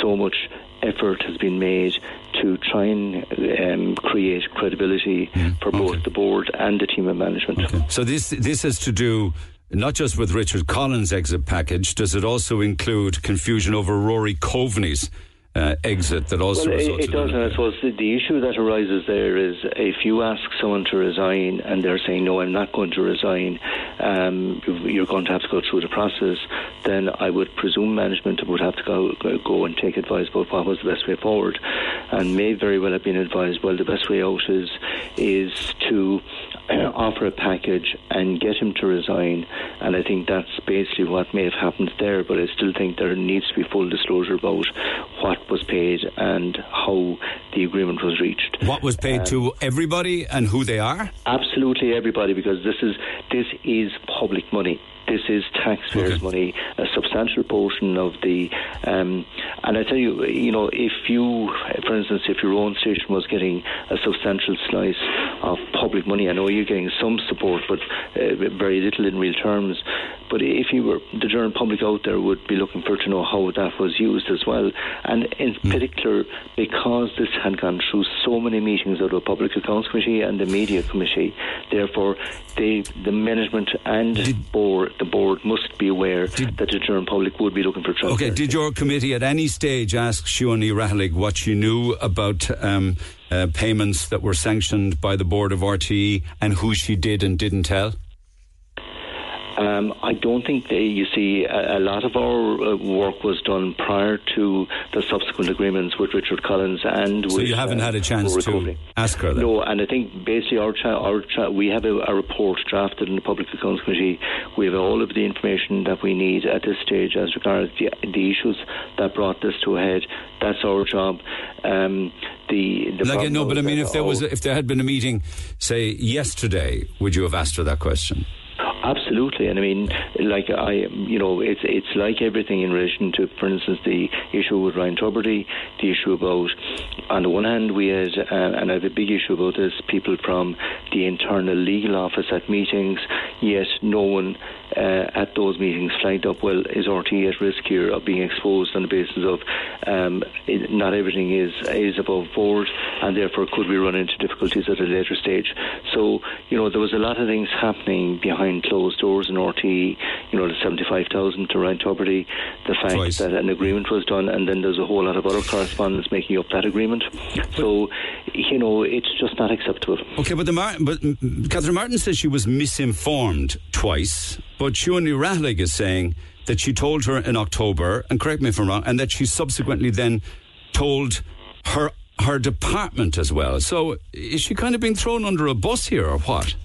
so much effort has been made to try and um, create credibility for both the board and the team of management. So this this has to do not just with Richard Collins' exit package. Does it also include confusion over Rory Coveney's uh, exit that also Well, it, it does, and I suppose the, the issue that arises there is if you ask someone to resign and they're saying, no, I'm not going to resign, um, you're going to have to go through the process, then I would presume management would have to go, go- go and take advice about what was the best way forward, and may very well have been advised, well, the best way out is, is to offer a package and get him to resign, and I think that's basically what may have happened there, but I still think there needs to be full disclosure about what was paid and how the agreement was reached. what was paid to everybody and who they are. Absolutely everybody, because this is this is public money. This is taxpayers' money, a substantial portion of the. Um, and I tell you, you know, if you, for instance, if your own station was getting a substantial slice of public money, I know you're getting some support, but uh, very little in real terms. But if you were the general public out there would be looking for to know how that was used as well, and in particular because this had gone through so many meetings of the Public Accounts Committee and the Media Committee, therefore they, the management and board the board must be aware that the general public would be looking for transparency. Okay, did your committee at any stage ask Siún Ní Raghallaigh what she knew about um, uh, payments that were sanctioned by the board of RTE and who she did and didn't tell? Um, I don't think they. You see, a, a lot of our uh, work was done prior to the subsequent agreements with Richard Collins and. So with, you haven't uh, had a chance to ask her that? No, and I think basically our, cha- our cha- we have a, a report drafted in the Public Accounts Committee. We have all of the information that we need at this stage as regards the, the issues that brought this to a head. That's our job. Um, the, the Like, no, but I mean, if there was, if there had been a meeting, say yesterday, would you have asked her that question? Absolutely, and I mean, like I, you know, it's it's like everything in relation to, for instance, the issue with Ryan Tubridy, the issue about, on the one hand, we had, uh, and I have a big issue about this, people from the internal legal office at meetings, yet no one uh, at those meetings flagged up, well, is RTÉ at risk here of being exposed on the basis of um, it, not everything is is above board, and therefore could we run into difficulties at a later stage. So, you know, there was a lot of things happening behind closed doors in RTÉ, you know, the 75,000 to rent property, the fact Twice. that an agreement was done, and then there's a whole lot of other correspondence making up that agreement. So, you know, it's just not acceptable. Okay, but the Mar- but mm, Catherine Martin says she was misinformed twice, but Siún Ní Raghallaigh is saying that she told her in October, and correct me if I'm wrong, and that she subsequently then told her her department as well. So is she kind of being thrown under a bus here, or what?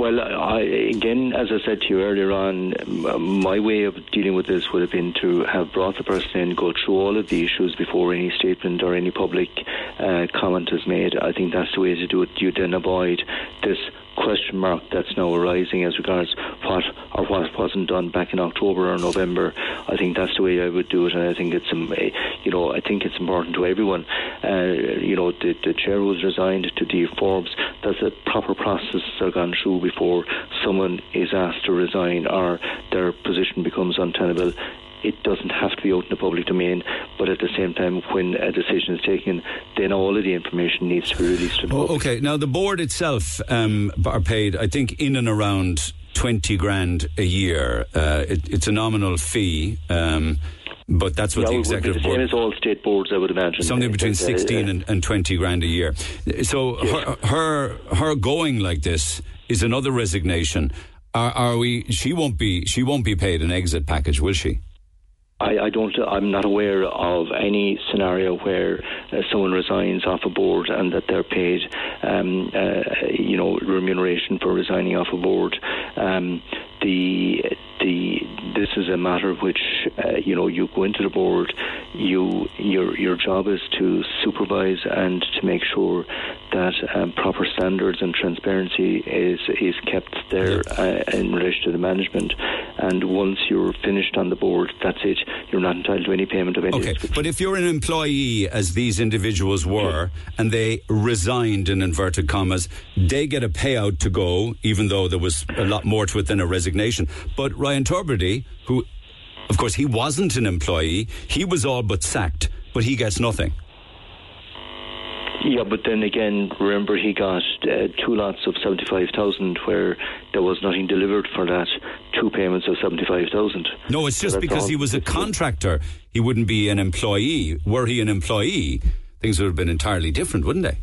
Well, I, again, as I said to you earlier on, my way of dealing with this would have been to have brought the person in, go through all of the issues before any statement or any public uh, comment is made. I think that's the way to do it. You then avoid this question mark that's now arising as regards what or what wasn't done back in October or November. I think that's the way I would do it, and I think it's um, eh, you know I think it's important to everyone. Uh, you know, the, the chair was resigned to Dee Forbes. There's a proper process that are gone through before someone is asked to resign or their position becomes untenable. It doesn't have to be out in the public domain, but at the same time, when a decision is taken, then all of the information needs to be released to the Oh, public. okay, now the board itself um, are paid, I think, in and around 20 grand a year. Uh, it, it's a nominal fee. Um, but that's what Yeah, the it would be executive the same board as all state boards, I would imagine. something between uh, 16 and, and 20 grand a year. So her, her her going like this is another resignation. Are, are we? She won't be. She won't be paid an exit package, will she? I, I don't. I'm not aware of any scenario where uh, someone resigns off a board and that they're paid, um, uh, you know, remuneration for resigning off a board. Um, the the this is a matter which uh, you know you go into the board. You your your job is to supervise and to make sure that um, proper standards and transparency is is kept there uh, in relation to the management. And once you're finished on the board, that's it. You're not entitled to any payment of any. Okay, but if you're an employee, as these individuals were, and they resigned in inverted commas, they get a payout to go, even though there was a lot more to it than a resignation. But Ryan Tubridy, who, of course, he wasn't an employee, he was all but sacked, but he gets nothing. Yeah, but then again, remember he got uh, two lots of seventy-five thousand, where there was nothing delivered for that. Two payments of seventy-five thousand. No, it's just that's because all. he was a contractor. He wouldn't be an employee. Were he an employee, things would have been entirely different, wouldn't they?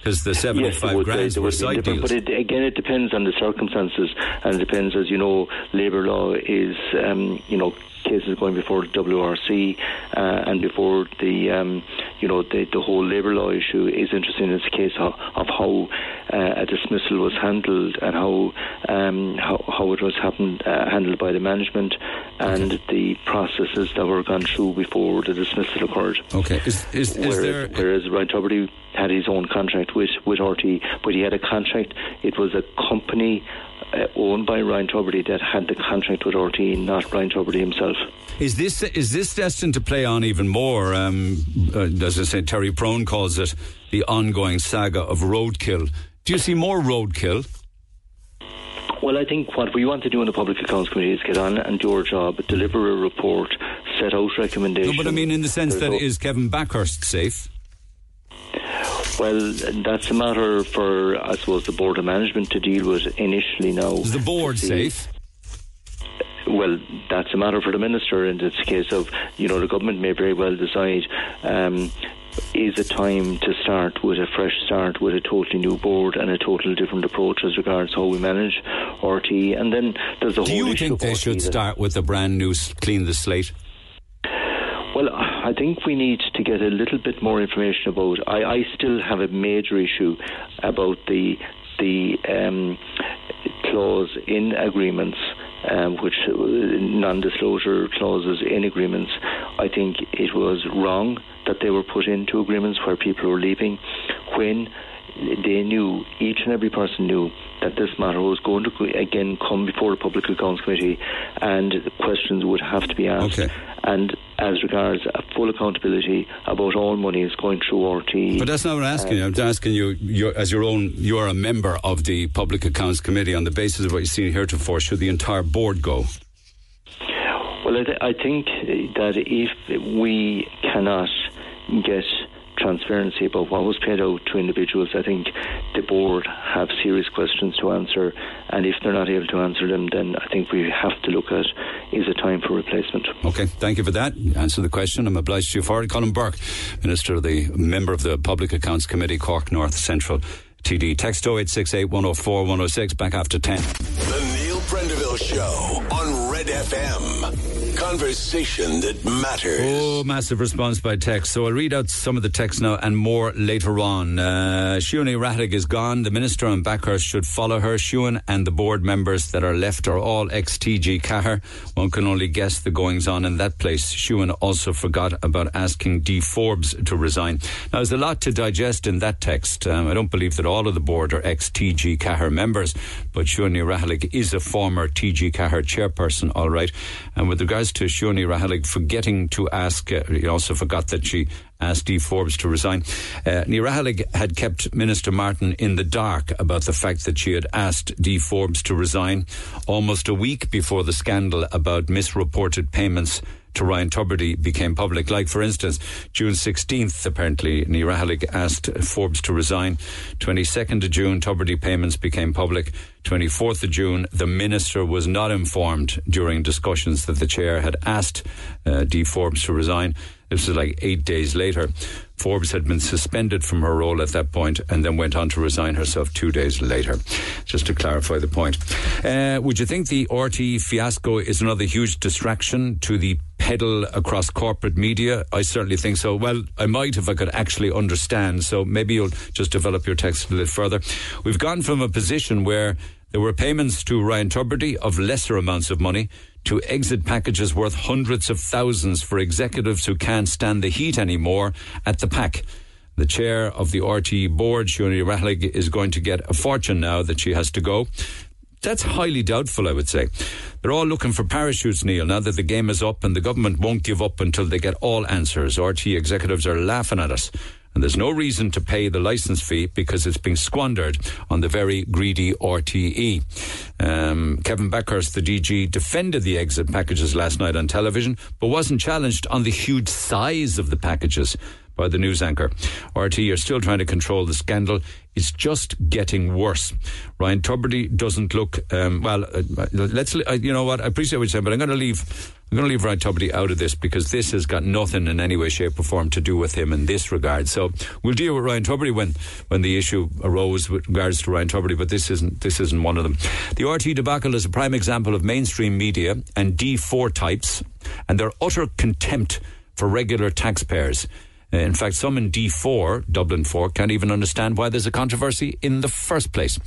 Because the Yes, there 75 would- grand were side different- deals. But it, again, it depends on the circumstances, and it depends, as you know, labour law is, um, you know, cases going before the WRC uh, and before the, um, you know, the, the whole labour law issue is interesting in this case of, of how uh, a dismissal was handled and how um, how, how it was happened, uh, handled by the management and the processes that were gone through before the dismissal occurred. Okay, is, is, is Whereas, there. whereas Ryan Tubridy had his own contract with, with RTÉ, but he had a contract. It was a company uh, owned by Ryan Tubridy that had the contract with RTÉ, not Ryan Tubridy himself. Is this is this destined to play on even more? Um, uh, as I say, Terry Prone calls it the ongoing saga of roadkill. Do you see more roadkill? Well, I think what we want to do in the Public Accounts Committee is get on and do our job, deliver a report, set out recommendations. No, but I mean, in the sense that no- Kevin Bakhurst safe? Well, that's a matter for, I suppose, the Board of Management to deal with initially now. Is the board safe? Well, that's a matter for the minister, and it's a case of, you know, the government may very well decide um, is it time to start with a fresh start with a totally new board and a totally different approach as regards how we manage RTÉ. And then there's a Do whole Do you think they should start with a brand new, clean the slate? Well, I think we need to get a little bit more information about. I, I still have a major issue about the the um, clause in agreements, um, which uh, non-disclosure clauses in agreements. I think it was wrong that they were put into agreements where people were leaving when they knew, each and every person knew, that this matter was going to again come before the Public Accounts Committee and questions would have to be asked. Okay. And as regards a full accountability about all money monies going through RTÉ. But that's not what I'm asking you. I'm uh, asking you, as your own, you are a member of the Public Accounts Committee. On the basis of what you've seen heretofore, should the entire board go? Well, I, th- I think that if we cannot get transparency about what was paid out to individuals, I think the board have serious questions to answer. And if they're not able to answer them, then I think we have to look at is it time for replacement. Okay, thank you for that. You Answer the question. I'm obliged to you for it. Colm Burke, Minister of the member of the Public Accounts Committee, Cork North Central TD. Text 0868 104 106. Back after 10. The Neil Prendeville Show on Red FM. Conversation that matters. Oh, massive response by text. So I'll read out some of the text now and more later on. Uh, Raghallaigh is gone. The minister and Bakhurst should follow her. Siún and the board members that are left are all ex-TG4. One can only guess the goings on in that place. Siún also forgot about asking Dee Forbes to resign. Now, there's a lot to digest in that text. Um, I don't believe that all of the board are ex-TG4 members, but Siún Ní Raghallaigh is a former TG4 chairperson, all right. And with regards to Siún Ní Raghallaigh forgetting to ask, uh, he also forgot that she asked Dee Forbes to resign. Uh, Ní Raghallaigh had kept Minister Martin in the dark about the fact that she had asked Dee Forbes to resign almost a week before the scandal about misreported payments to Ryan Tubridy became public. Like, for instance, June 16th, apparently, Ní Raghallaigh asked Forbes to resign. 22nd of June, Tubridy payments became public. 24th of June, the minister was not informed during discussions that the chair had asked uh, Dee Forbes to resign. This was like eight days later. Forbes had been suspended from her role at that point and then went on to resign herself two days later. Just to clarify the point. Uh, would you think the RTÉ fiasco is another huge distraction to the pedal across corporate media? I certainly think so. Well, I might if I could actually understand. So maybe you'll just develop your text a little further. We've gone from a position where there were payments to Ryan Tubridy of lesser amounts of money to exit packages worth hundreds of thousands for executives who can't stand the heat anymore at the pack. The chair of the RTÉ board, Siún Ní Raghallaigh, is going to get a fortune now that she has to go. That's highly doubtful, I would say. They're all looking for parachutes, Neil, now that the game is up and the government won't give up until they get all answers. RTÉ executives are laughing at us. And there's no reason to pay the license fee because it's being squandered on the very greedy RTE. Um, Kevin Bakhurst, the DG, defended the exit packages last night on television, but wasn't challenged on the huge size of the packages by the news anchor. RTÉ are still trying to control the scandal. It's just getting worse. Ryan Tubridy doesn't look um, well. Uh, let's. Uh, you know what? I appreciate what you're saying, but I'm going to leave. I'm going to leave Ryan Tubridy out of this because this has got nothing in any way, shape, or form to do with him in this regard. So we'll deal with Ryan Tubridy when when the issue arose with regards to Ryan Tubridy, but this isn't this isn't one of them. The RTÉ debacle is a prime example of mainstream media and D4 types and their utter contempt for regular taxpayers. In fact, some in D4, Dublin 4, can't even understand why there's a controversy in the first place.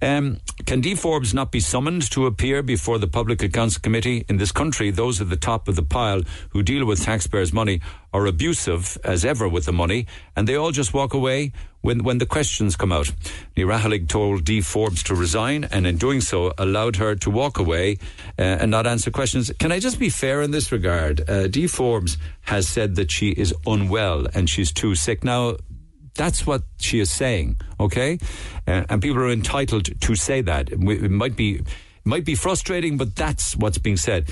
Um, can Dee Forbes not be summoned to appear before the Public Accounts Committee? In this country, those at the top of the pile who deal with taxpayers' money are abusive as ever with the money, and they all just walk away when, when the questions come out. Ní Raghallaigh told Dee Forbes to resign, and in doing so, allowed her to walk away uh, and not answer questions. Can I just be fair in this regard? Uh, Dee Forbes has said that she is unwell and she's too sick. Now, That's what she is saying, okay? Uh, and people are entitled to say that. It might be, it might be frustrating, but that's what's being said.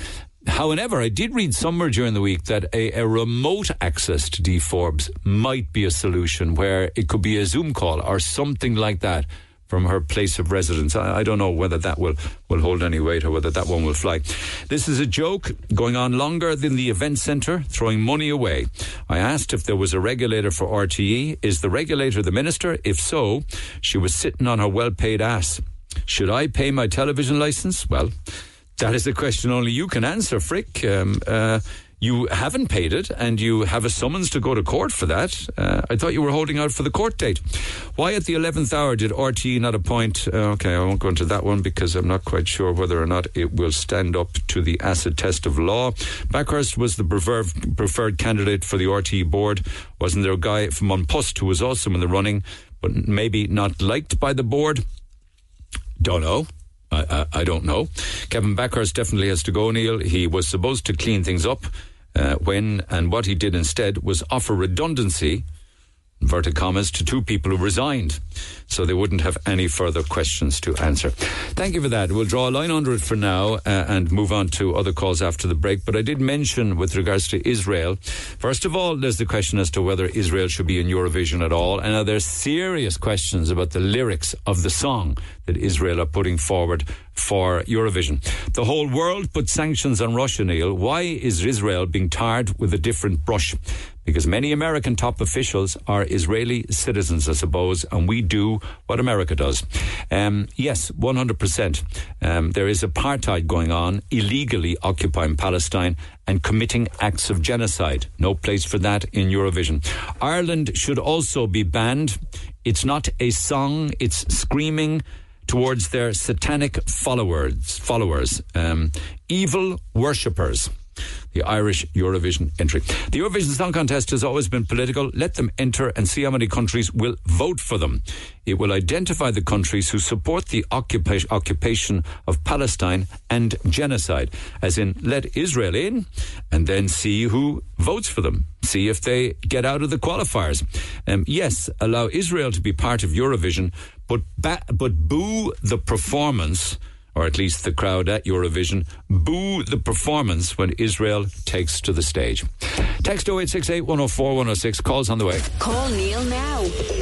However, I did read somewhere during the week that a, a, remote access to Dee Forbes might be a solution where it could be a Zoom call or something like that from her place of residence. I, I, don't know whether that will, will hold any weight or whether that one will fly. This is a joke going on longer than the event centre, throwing money away. I asked if there was a regulator for RTE. Is the regulator the minister? If so, she was sitting on her well paid ass. Should I pay my television licence? Well, that is the question only you can answer, Frick. Um, uh, you haven't paid it and you have a summons to go to court for that. Uh, I thought you were holding out for the court date. Why at the 11th hour did RTE not appoint? Uh, okay, I won't go into that one because I'm not quite sure whether or not it will stand up to the acid test of law. Bakhurst was the preferred, preferred candidate for the RTE board. Wasn't there a guy from An who was also in the running, but maybe not liked by the board? Don't know. I, I, I, don't know. Kevin Bakhurst definitely has to go, Neil. He was supposed to clean things up uh, when and what he did instead was offer redundancy inverted commas, to two people who resigned. So they wouldn't have any further questions to answer. Thank you for that. We'll draw a line under it for now uh, and move on to other calls after the break. But I did mention with regards to Israel, first of all, there's the question as to whether Israel should be in Eurovision at all. And now there's serious questions about the lyrics of the song that Israel are putting forward for Eurovision. The whole world put sanctions on Russia, Neil. Why is Israel being tarred with a different brush? because many American top officials are Israeli citizens, I suppose, and we do what America does. Um, yes, 100%. Um, there is apartheid going on, illegally occupying Palestine and committing acts of genocide. No place for that in Eurovision. Ireland should also be banned. It's not a song, it's screaming towards their satanic followers, followers, um, evil worshippers the Irish Eurovision entry. The Eurovision Song Contest has always been political. Let them enter and see how many countries will vote for them. It will identify the countries who support the occupa- occupation of Palestine and genocide, as in let Israel in and then see who votes for them. See if they get out of the qualifiers. Um, yes, allow Israel to be part of Eurovision, but ba- but boo the performance or at least the crowd at Eurovision, boo the performance when Israel takes to the stage. Text 0868 104 106. Calls on the way. Call Neil now.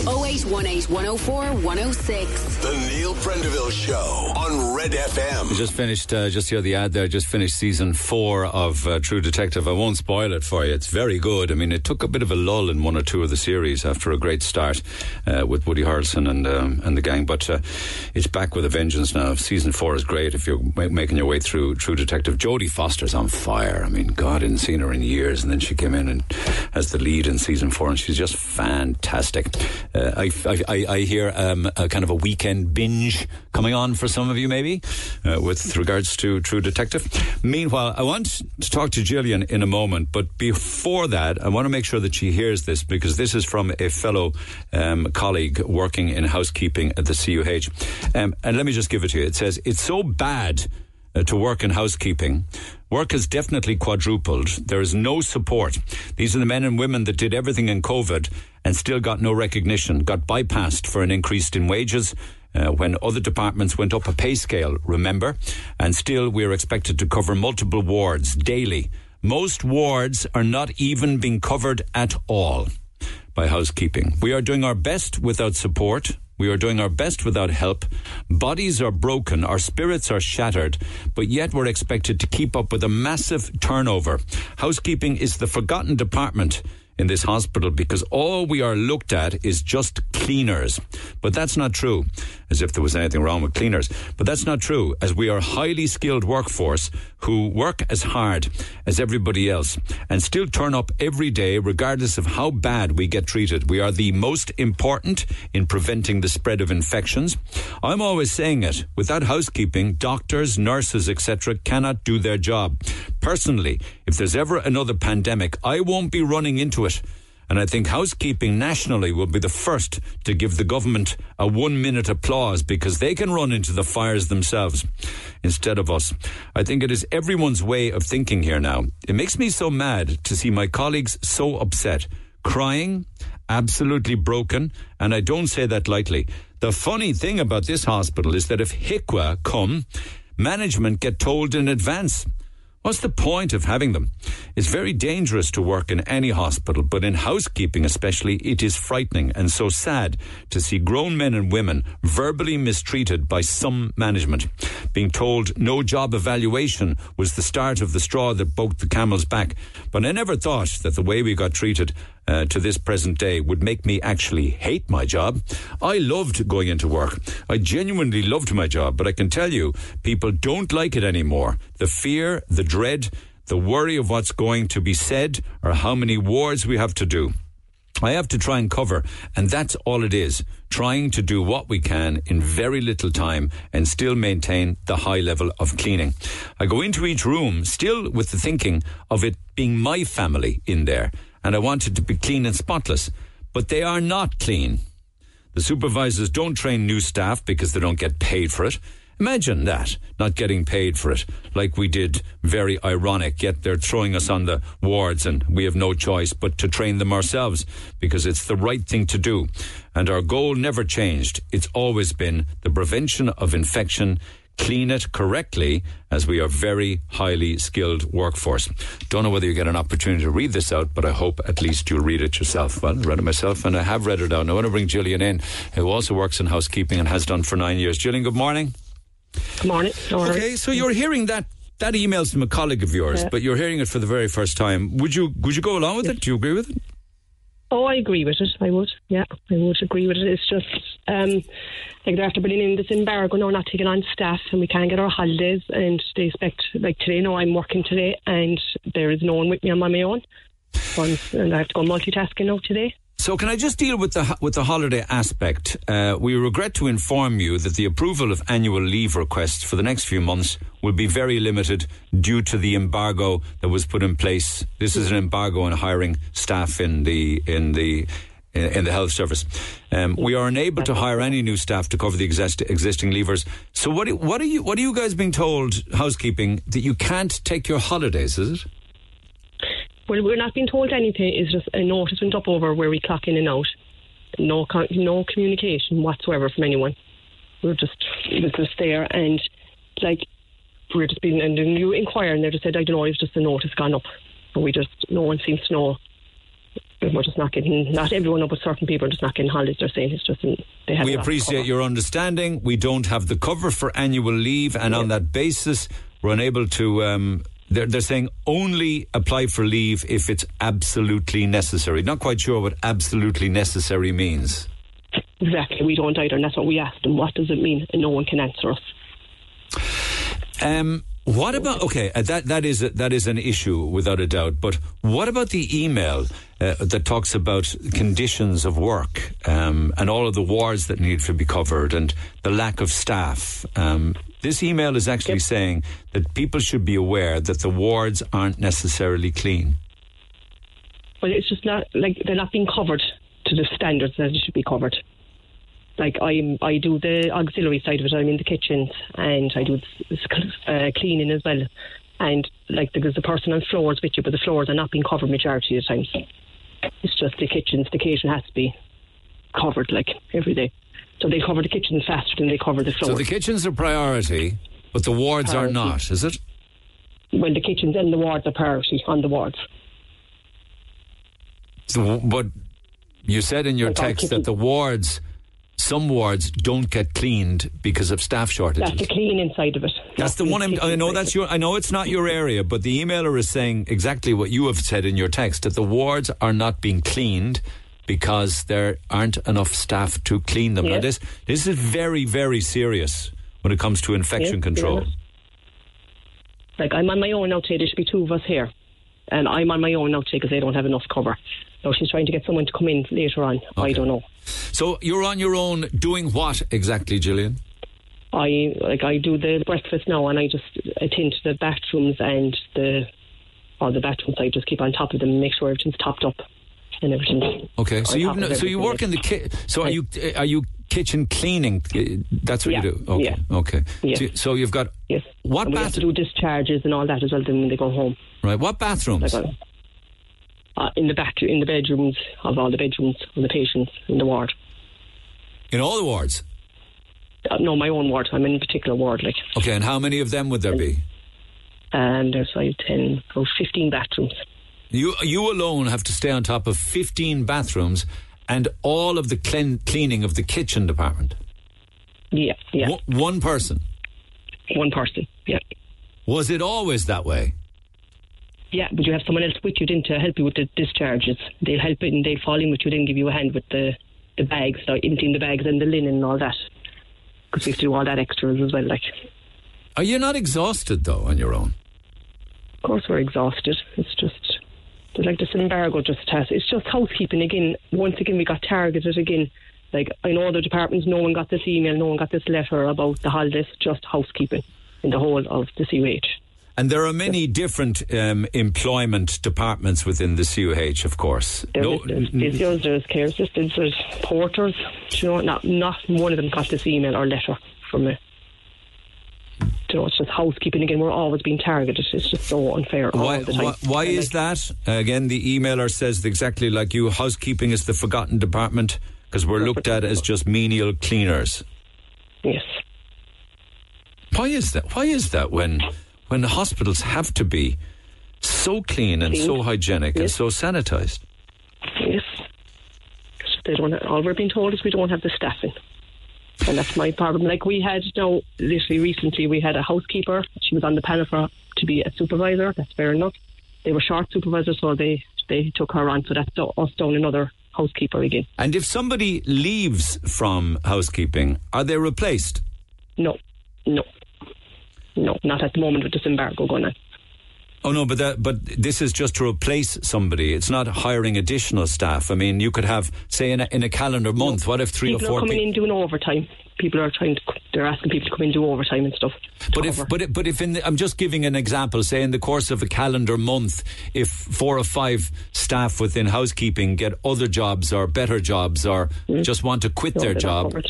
0818 104 106. The Neil Prendeville Show on Red FM. We just finished, uh, just hear the ad there, just finished season four of uh, True Detective. I won't spoil it for you. It's very good. I mean, it took a bit of a lull in one or two of the series after a great start uh, with Woody Harrelson and, um, and the gang, but uh, it's back with a vengeance now. Season four is great if you're making your way through True Detective. Jodie Foster's on fire. I mean, God, I hadn't seen her in years, and then she came in and as the lead in season four, and she's just fantastic. Uh, I, I, I, hear um, a kind of a weekend binge coming on for some of you, maybe, uh, with regards to True Detective. Meanwhile, I want to talk to Gillian in a moment, but before that, I want to make sure that she hears this because this is from a fellow um, colleague working in housekeeping at the CUH. Um, and let me just give it to you. It says, It's so bad uh, to work in housekeeping. Work has definitely quadrupled. There is no support. These are the men and women that did everything in COVID and still got no recognition, got bypassed for an increase in wages. Uh, when other departments went up a pay scale, remember? And still, we are expected to cover multiple wards daily. Most wards are not even being covered at all by housekeeping. We are doing our best without support. We are doing our best without help. Bodies are broken, our spirits are shattered, but yet we're expected to keep up with a massive turnover. Housekeeping is the forgotten department in this hospital because all we are looked at is just cleaners. But that's not true, as if there was anything wrong with cleaners. But that's not true, as we are a highly skilled workforce who work as hard as everybody else and still turn up every day, regardless of how bad we get treated. We are the most important in preventing the spread of infections. I'm always saying it. Without housekeeping, doctors, nurses, etc., cannot do their job. Personally, if there's ever another pandemic, I won't be running into it. And I think housekeeping nationally will be the first to give the government a one minute applause because they can run into the fires themselves instead of us. I think it is everyone's way of thinking here now. It makes me so mad to see my colleagues so upset, crying absolutely broken, and I don't say that lightly. The funny thing about this hospital is that if HIQA come, management get told in advance. What's the point of having them? It's very dangerous to work in any hospital, but in housekeeping especially, it is frightening and so sad to see grown men and women verbally mistreated by some management. Being told no job evaluation was the start of the straw that broke the camel's back. But I never thought that the way we got treated uh, to this present day would make me actually hate my job. I loved going into work. I genuinely loved my job, but I can tell you, people don't like it anymore. The fear, the dread, the worry of what's going to be said, or how many wards we have to do. I have to try and cover, and that's all it is. Trying to do what we can in very little time and still maintain the high level of cleaning. I go into each room still with the thinking of it being my family in there, and I want it to be clean and spotless. But they are not clean. The supervisors don't train new staff because they don't get paid for it. Imagine that, not getting paid for it, like we did. Very ironic, yet they're throwing us on the wards and we have no choice but to train them ourselves because it's the right thing to do. And our goal never changed. It's always been the prevention of infection, clean it correctly as we are very highly skilled workforce. Don't know whether you get an opportunity to read this out, but I hope at least you'll read it yourself. Well, I read it myself and I have read it out. I want to bring Gillian in, who also works in housekeeping and has done for nine years. Gillian, good morning. Good morning. Okay, so you're hearing that that email's from a colleague of yours, Yeah. but you're hearing it for the very first time. Would you would you go along with it? Do you agree with it? Oh, I agree with it. I would. Yeah, I would agree with it. It's just um, like they're after bringing in this embargo now, not taking on staff, and we can't get our holidays. And they expect like today. No, I'm working today, and there is no one with me. On my own, and I have to go multitasking now today. So can I just deal with the with the holiday aspect? Uh, we regret to inform you that the approval of annual leave requests for the next few months will be very limited due to the embargo that was put in place. This is an embargo on hiring staff in the in the in the health service. Um, we are unable to hire any new staff to cover the exist- existing leavers. So what what are you what are you guys being told housekeeping that you can't take your holidays? Is it? Well, we're not being told anything. It's just a notice went up over where we clock in and out. No, no communication whatsoever from anyone. We're just it was just there, and like we're just being and then you inquire, and they just said, I don't know, it's just a notice gone up, and we just no one seems to know. And We're just not getting, not everyone, but certain people are just not getting holidays. They're saying it's just they have we a lot of appreciate your understanding. We don't have the cover for annual leave, and on that basis, we're unable to. Um, they're, they're saying only apply for leave if it's absolutely necessary. Not quite sure what absolutely necessary means. Exactly, we don't either, and that's what we asked them. What does it mean? And no one can answer us. Um, what about okay? Uh, that that is a, that is an issue without a doubt. But what about the email uh, that talks about conditions of work um, and all of the wards that need to be covered and the lack of staff? Um, this email is actually saying that people should be aware that the wards aren't necessarily clean. But it's just not like they're not being covered to the standards that it should be covered. Like I'm, I do the auxiliary side of it. I'm in the kitchens and I do uh, cleaning as well. And like there's a person on floors with you, but the floors are not being covered majority of the times. It's just the kitchens. The kitchen has to be covered like every day. So they cover the kitchens faster than they cover the floors. So the kitchens are priority, but the wards are not. Is it? well, the kitchens and the wards are priority on the wards. So, but you said in your Like our text that the wards, some wards don't get cleaned because of staff shortages. That's the clean inside of it. That's the one. I'm, I know that's your. I know it's not your area, but the emailer is saying exactly what you have said in your text that the wards are not being cleaned because there aren't enough staff to clean them. Now this this is very very serious when it comes to infection Yes, control. yes. Like I'm on my own now today. There should be two of us here, and I'm on my own now today because they don't have enough cover. So she's trying to get someone to come in later on. I don't know. So you're on your own doing what exactly, Gillian? I like I do the breakfast now, and I just attend to the bathrooms and the all the bathrooms. I just keep on top of them, and make sure everything's topped up and everything. Okay, so you so you work in the ki- so are you are you kitchen cleaning? Uh, That's what Yeah, you do. Okay, yeah. okay. Yes. So, so you've got Yes. what And we have to bathroom? do discharges and all that as well. Then when they go home, Right, what bathrooms? like, uh, uh, in the back in the bedrooms of all the bedrooms of the patients in the ward. In all the wards? Uh, no, my own ward. I'm in a particular ward, like. Okay, and how many of them would there be? And there's like 10, about 15 bathrooms. You you alone have to stay on top of 15 bathrooms and all of the clean, cleaning of the kitchen department. Yeah, yeah. One, one person. One person, yeah. Was it always that way? Yeah, but you have someone else with you then to help you with the discharges. They'll help it and they'll fall in with you, then give you a hand with the, the bags, so emptying the bags and the linen and all that. Because we have to do all that extras as well, like. Are you not exhausted though on your own? Of course, we're exhausted. It's just there's like this embargo just has. It's just housekeeping again. Once again, we got targeted again. Like in all the departments, no one got this email, no one got this letter about the holidays. Just housekeeping in the whole of the CUH. And there are many different um, employment departments within the CUH, of course. There's, No- there's physios, there's care assistants, there's porters. You know, not not one of them got this email or letter from me. Do You know, it's just housekeeping again. We're always being targeted. It's just so unfair all Why, the time. why, why is that? Again, the emailer says exactly like you housekeeping is the forgotten department because we're looked at as just menial cleaners. Yes. Why is that? Why is that when when the hospitals have to be so clean and so Clean. hygienic and so sanitized? Yes. They don't. All we're being told is we don't have the staffing, and that's my problem. Like we had, no, literally recently, we had a housekeeper. She was on the panel for to be a supervisor. That's fair enough. They were short supervisors, so they they took her on. So that's us down another housekeeper again. And if somebody leaves from housekeeping, are they replaced? No, no, no, not at the moment with this embargo going on. Oh no, but that but this is just to replace somebody. It's not hiring additional staff. I mean, you could have say in a, in a calendar month. What if three people or four are coming people? in doing overtime. People are trying to. They're asking people to come in and do overtime and stuff. to But if but if, but if in the, I'm just giving an example, say in the course of a calendar month, if four or five staff within housekeeping get other jobs or better jobs or just want to quit Mm. No, their they're not job,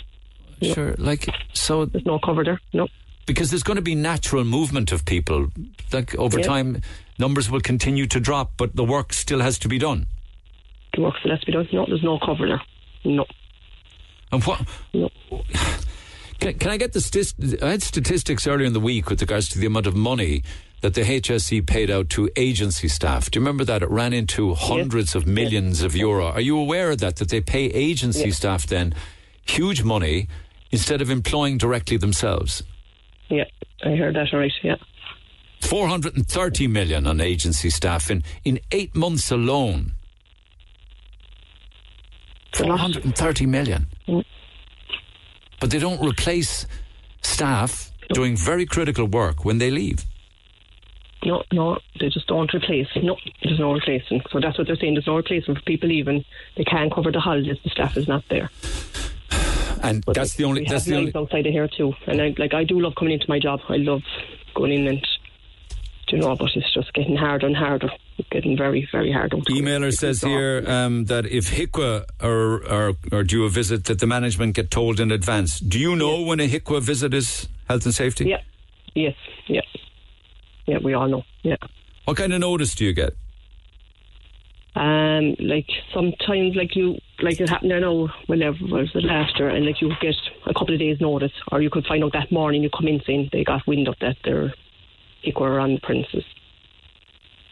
sure, like so. There's no cover there. No. Because there's going to be natural movement of people. Like over Yeah. time, numbers will continue to drop, but the work still has to be done. The work still has to be done. No, there's no cover there. No. And what? No. Can, can I get the stis- I had statistics earlier in the week with regards to the amount of money that the HSE paid out to agency staff. Do you remember that? It ran into hundreds of millions of euro. Are you aware of that? That they pay agency staff then huge money instead of employing directly themselves? Yeah, I heard that right. Yeah. 430 million on agency staff in, in eight months alone. 430 million. Mm. But they don't replace staff doing very critical work when they leave. No, no, they just don't replace. No, there's no replacing. So that's what they're saying. There's no replacement for people leaving. They can't cover the holidays. The staff is not there. And that's the only. That's the only. outside of here too. And I like I do love coming into my job. I love going in and do you know, but it's just getting harder and harder. It's getting very, very hard. Emailer says here um, that if HIQA are, are, are due a visit, that the management get told in advance. Do you know when a HIQA visit is health and safety? Yeah. Yes. Yeah. Yeah. We all know. Yeah. What kind of notice do you get? Um, like sometimes, like you, like it happened. I know whenever was it last year, and like you get a couple of days' notice, or you could find out that morning. You come in saying they got wind of that they're equal on the premises.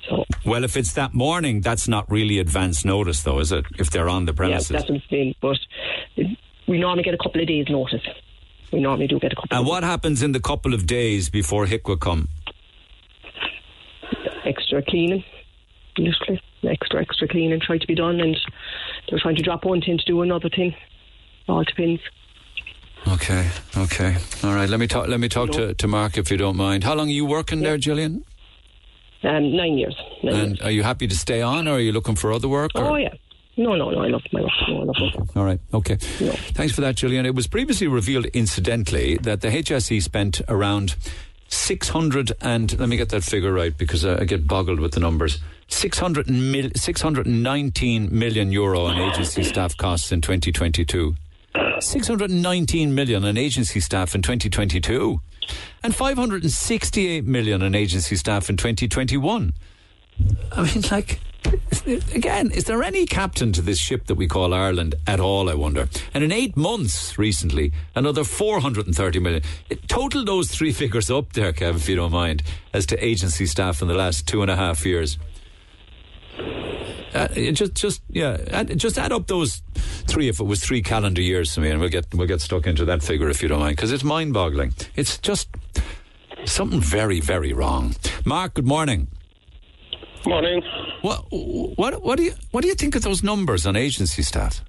So Well, if it's that morning, that's not really advance notice, though, is it? If they're on the premises. yeah, that's what I'm saying. But we normally get a couple of days' notice. We normally do get a couple. and what happens in the couple of days before HIQA come? extra cleaning, literally extra extra and try to be done, and they're trying to drop one thing to do another thing. All depends. Okay, okay, all right. Let me talk. Let me talk to, to Mark if you don't mind. How long are you working there, Gillian? Um, nine years. Nine And years. are you happy to stay on, or are you looking for other work? or- Oh yeah. No, no, no. I love my work. No, I love my work. All right. Okay. No. Thanks for that, Julian. It was previously revealed, incidentally, that the HSE spent around 600 and let me get that figure right because I, I get boggled with the numbers. 600 mil, 619 million euro on agency staff costs in 2022. 619 million on agency staff in 2022 and 568 million on agency staff in 2021. I mean, like, again, is there any captain to this ship that we call Ireland at all, I wonder? And in eight months recently, another 430 million. It, total those three figures up there, Kev, if you don't mind, as to agency staff in the last two and a half years. Uh, just, just yeah, add, just add up those three. If it was three calendar years to me, and we'll get we'll get stuck into that figure if you don't mind, because it's mind-boggling. It's just something very, very wrong. Mark, good morning. Morning. What what what do you what do you think of those numbers on agency staff?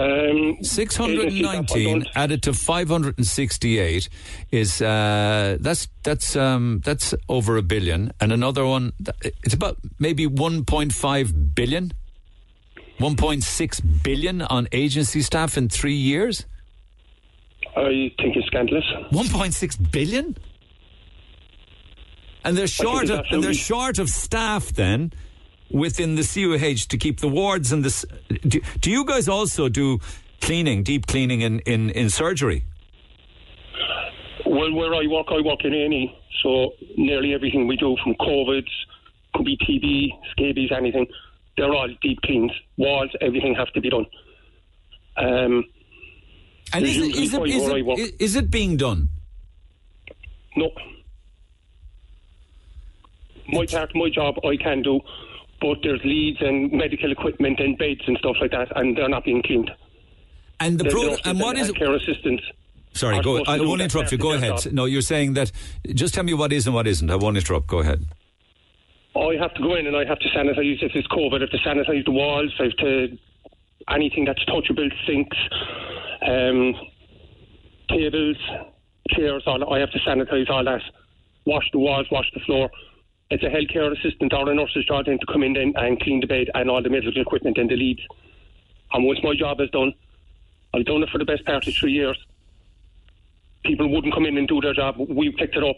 Um, Six hundred and nineteen added to five hundred and sixty-eight is uh, that's that's um, that's over a billion, and another one it's about maybe one point five billion, one point six billion on agency staff in three years. I think it's scandalous. One point six billion, and they're short of and they're short of staff then within the CUH to keep the wards and this. Do, do you guys also do cleaning, deep cleaning in in, in surgery? Well, where I work, I work in A&E, so nearly everything we do from COVID, could be TB, scabies, anything, they're all deep cleans. Walls, everything has to be done. Um, And is it, is, it, is, it, is it being done? No. My part, my job, I can do, but there's leads and medical equipment and beds and stuff like that, and they're not being cleaned. And the pro- and what is care assistants? Sorry, go. I won't interrupt you. Go ahead. job. No, you're saying that. Just tell me what is and what isn't. I won't interrupt. Go ahead. I have to go in and I have to sanitize if it's COVID. I have to sanitize the walls. I have to anything that's touchable, sinks, um, tables, chairs. All I have to sanitize all that. Wash the walls, wash the floor. It's a healthcare assistant or a nurse's then to come in then and clean the bed and all the medical equipment and the leads. And once my job is done, I've done it for the best part of three years. People wouldn't come in and do their job. We picked it up.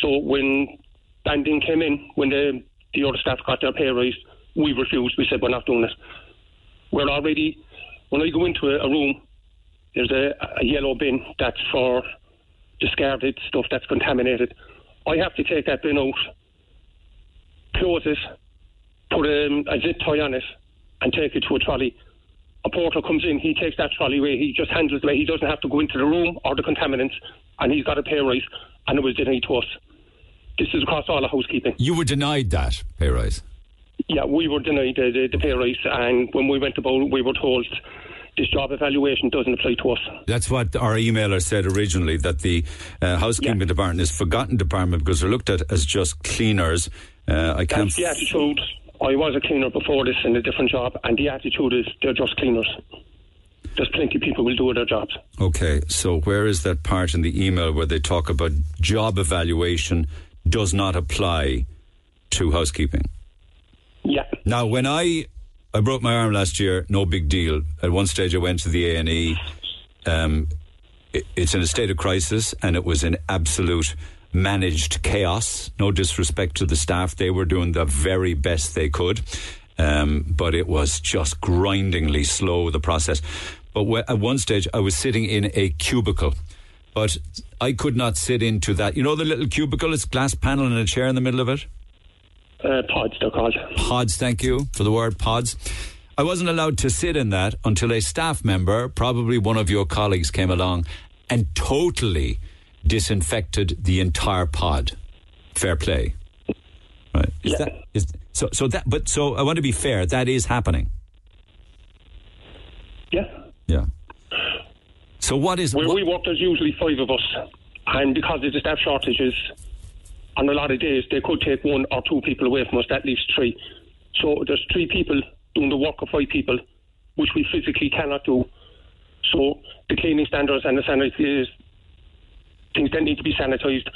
So when banding came in, when the, the other staff got their pay rise, we refused. We said, we're not doing it. We're already, when I go into a, a room, there's a, a yellow bin that's for discarded stuff that's contaminated. I have to take that bin out, close it, put a, a zip tie on it, and take it to a trolley. A porter comes in, he takes that trolley away, he just handles it away. He doesn't have to go into the room or the contaminants, and he's got a pay rise, and it was denied to us. This is across all of housekeeping. You were denied that pay rise. Yeah, we were denied the, the, the pay rise, and when we went about, we were told this job evaluation doesn't apply to us. That's what our emailer said originally. That the uh, housekeeping department is forgotten department because they're looked at as just cleaners. Uh, I can't. That's the attitude. I was a cleaner before this in a different job, and the attitude is they're just cleaners. There's plenty of people will do their jobs. Okay, so where is that part in the email where they talk about job evaluation does not apply to housekeeping? Yeah. Now, when I I broke my arm last year, no big deal. At one stage, I went to the A and E. Um, it- it's in a state of crisis, and it was in absolute managed chaos. No disrespect to the staff; they were doing the very best they could, um, but it was just grindingly slow the process. But wh- at one stage, I was sitting in a cubicle. But I could not sit into that. You know the little cubicle? It's glass panel and a chair in the middle of it? Uh, pods, they're called. Pods, thank you for the word pods. I wasn't allowed to sit in that until a staff member, probably one of your colleagues, came along and totally disinfected the entire pod. Fair play. Right. Is that is so so that but so I want to be fair, that is happening. Yeah. Yeah. So what is Where we work, there's usually five of us, and because of the staff shortages, on a lot of days they could take one or two people away from us. That leaves three. So there's three people doing the work of five people, which we physically cannot do. So the cleaning standards and the sanitizers, things that need to be sanitised,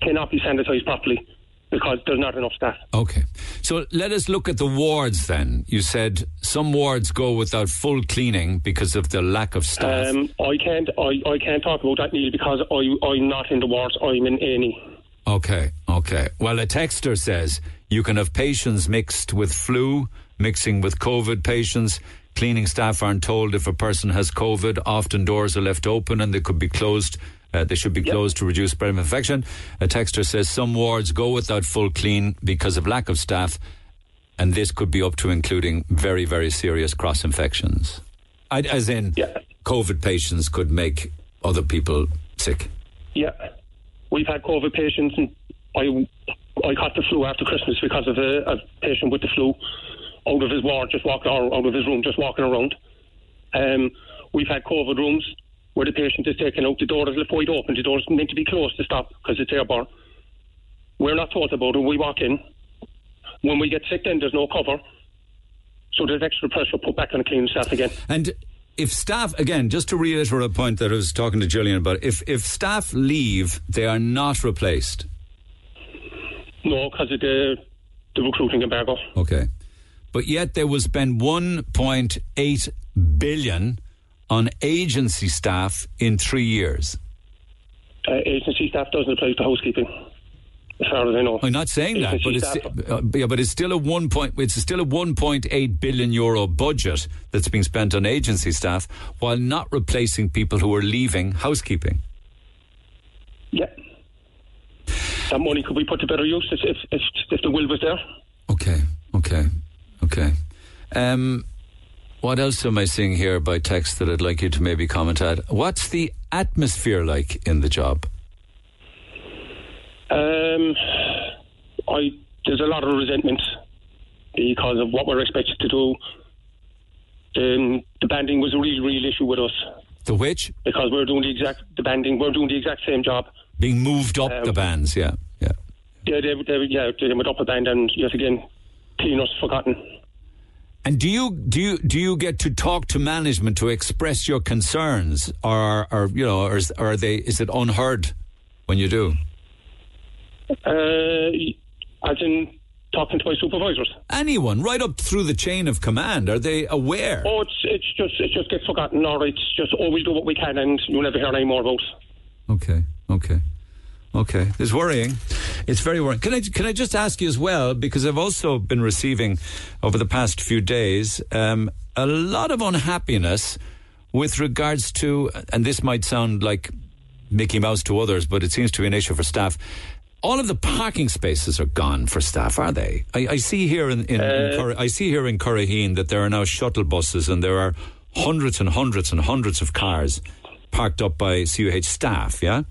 cannot be sanitised properly because there's not enough staff. Okay. So let us look at the wards then. You said some wards go without full cleaning because of the lack of staff. Um, I can't. I, I can't talk about that, Neil, because I I'm not in the wards. I'm in any. Okay, okay. Well, a texter says you can have patients mixed with flu, mixing with COVID patients, Cleaning staff aren't told if a person has COVID. Often doors are left open and they could be closed. Uh, they should be closed to reduce spread of infection. A texter says some wards go without full clean because of lack of staff, and this could be up to including very, very serious cross infections. As in, COVID patients could make other people sick. Yeah, we've had COVID patients, and I I caught the flu after Christmas because of a, a patient with the flu out of his ward, just walking or out of his room, just walking around. Um, we've had COVID rooms where the patient is taken out, the door is left wide open, the door is meant to be closed to stop because it's airborne. We're not told about it. We walk in. When we get sick, then there's no cover. So there's extra pressure put back on the cleaning staff again. And if staff, again, just to reiterate a point that I was talking to Gillian about, if, if staff leave, they are not replaced. No, because of the, the recruiting embargo. Okay. But yet there was spent 1.8 billion on agency staff in three years. Uh, agency staff doesn't apply to housekeeping, as far as I know. I'm not saying that, but it's uh, yeah, but it's still a one point. It's still a 1.8 billion euro budget that's being spent on agency staff, while not replacing people who are leaving housekeeping. Yeah. That money could be put to better use if, if, if, if the will was there. Okay, okay, okay. Um, what else am I seeing here by text that I'd like you to maybe comment at? What's the atmosphere like in the job? Um, I there's a lot of resentment because of what we're expected to do. Um, the banding was a real, real issue with us The which because we're doing the exact the banding. We're doing the exact same job. being moved up Um, the bands, yeah, yeah. Yeah, they, they, yeah, they went up a band and yet again, cleaners forgotten. And do you do you do you get to talk to management to express your concerns, or or you know, or, or are they is it unheard when you do? Uh, as in talking to my supervisors. Anyone right up through the chain of command are they aware? Oh, it's it's just it just gets forgotten, or it's just always do what we can, and you'll never hear any more about. Okay, okay, okay. It's worrying. It's very worrying. Can I can I just ask you as well because I've also been receiving over the past few days um, a lot of unhappiness with regards to, and this might sound like Mickey Mouse to others, but it seems to be an issue for staff. All of the parking spaces are gone for staff, are they? I, I see here in, in, in Uh, Cor- I see here in Curraheen that there are now shuttle buses and there are hundreds and hundreds and hundreds of cars parked up by CUH staff. Yeah.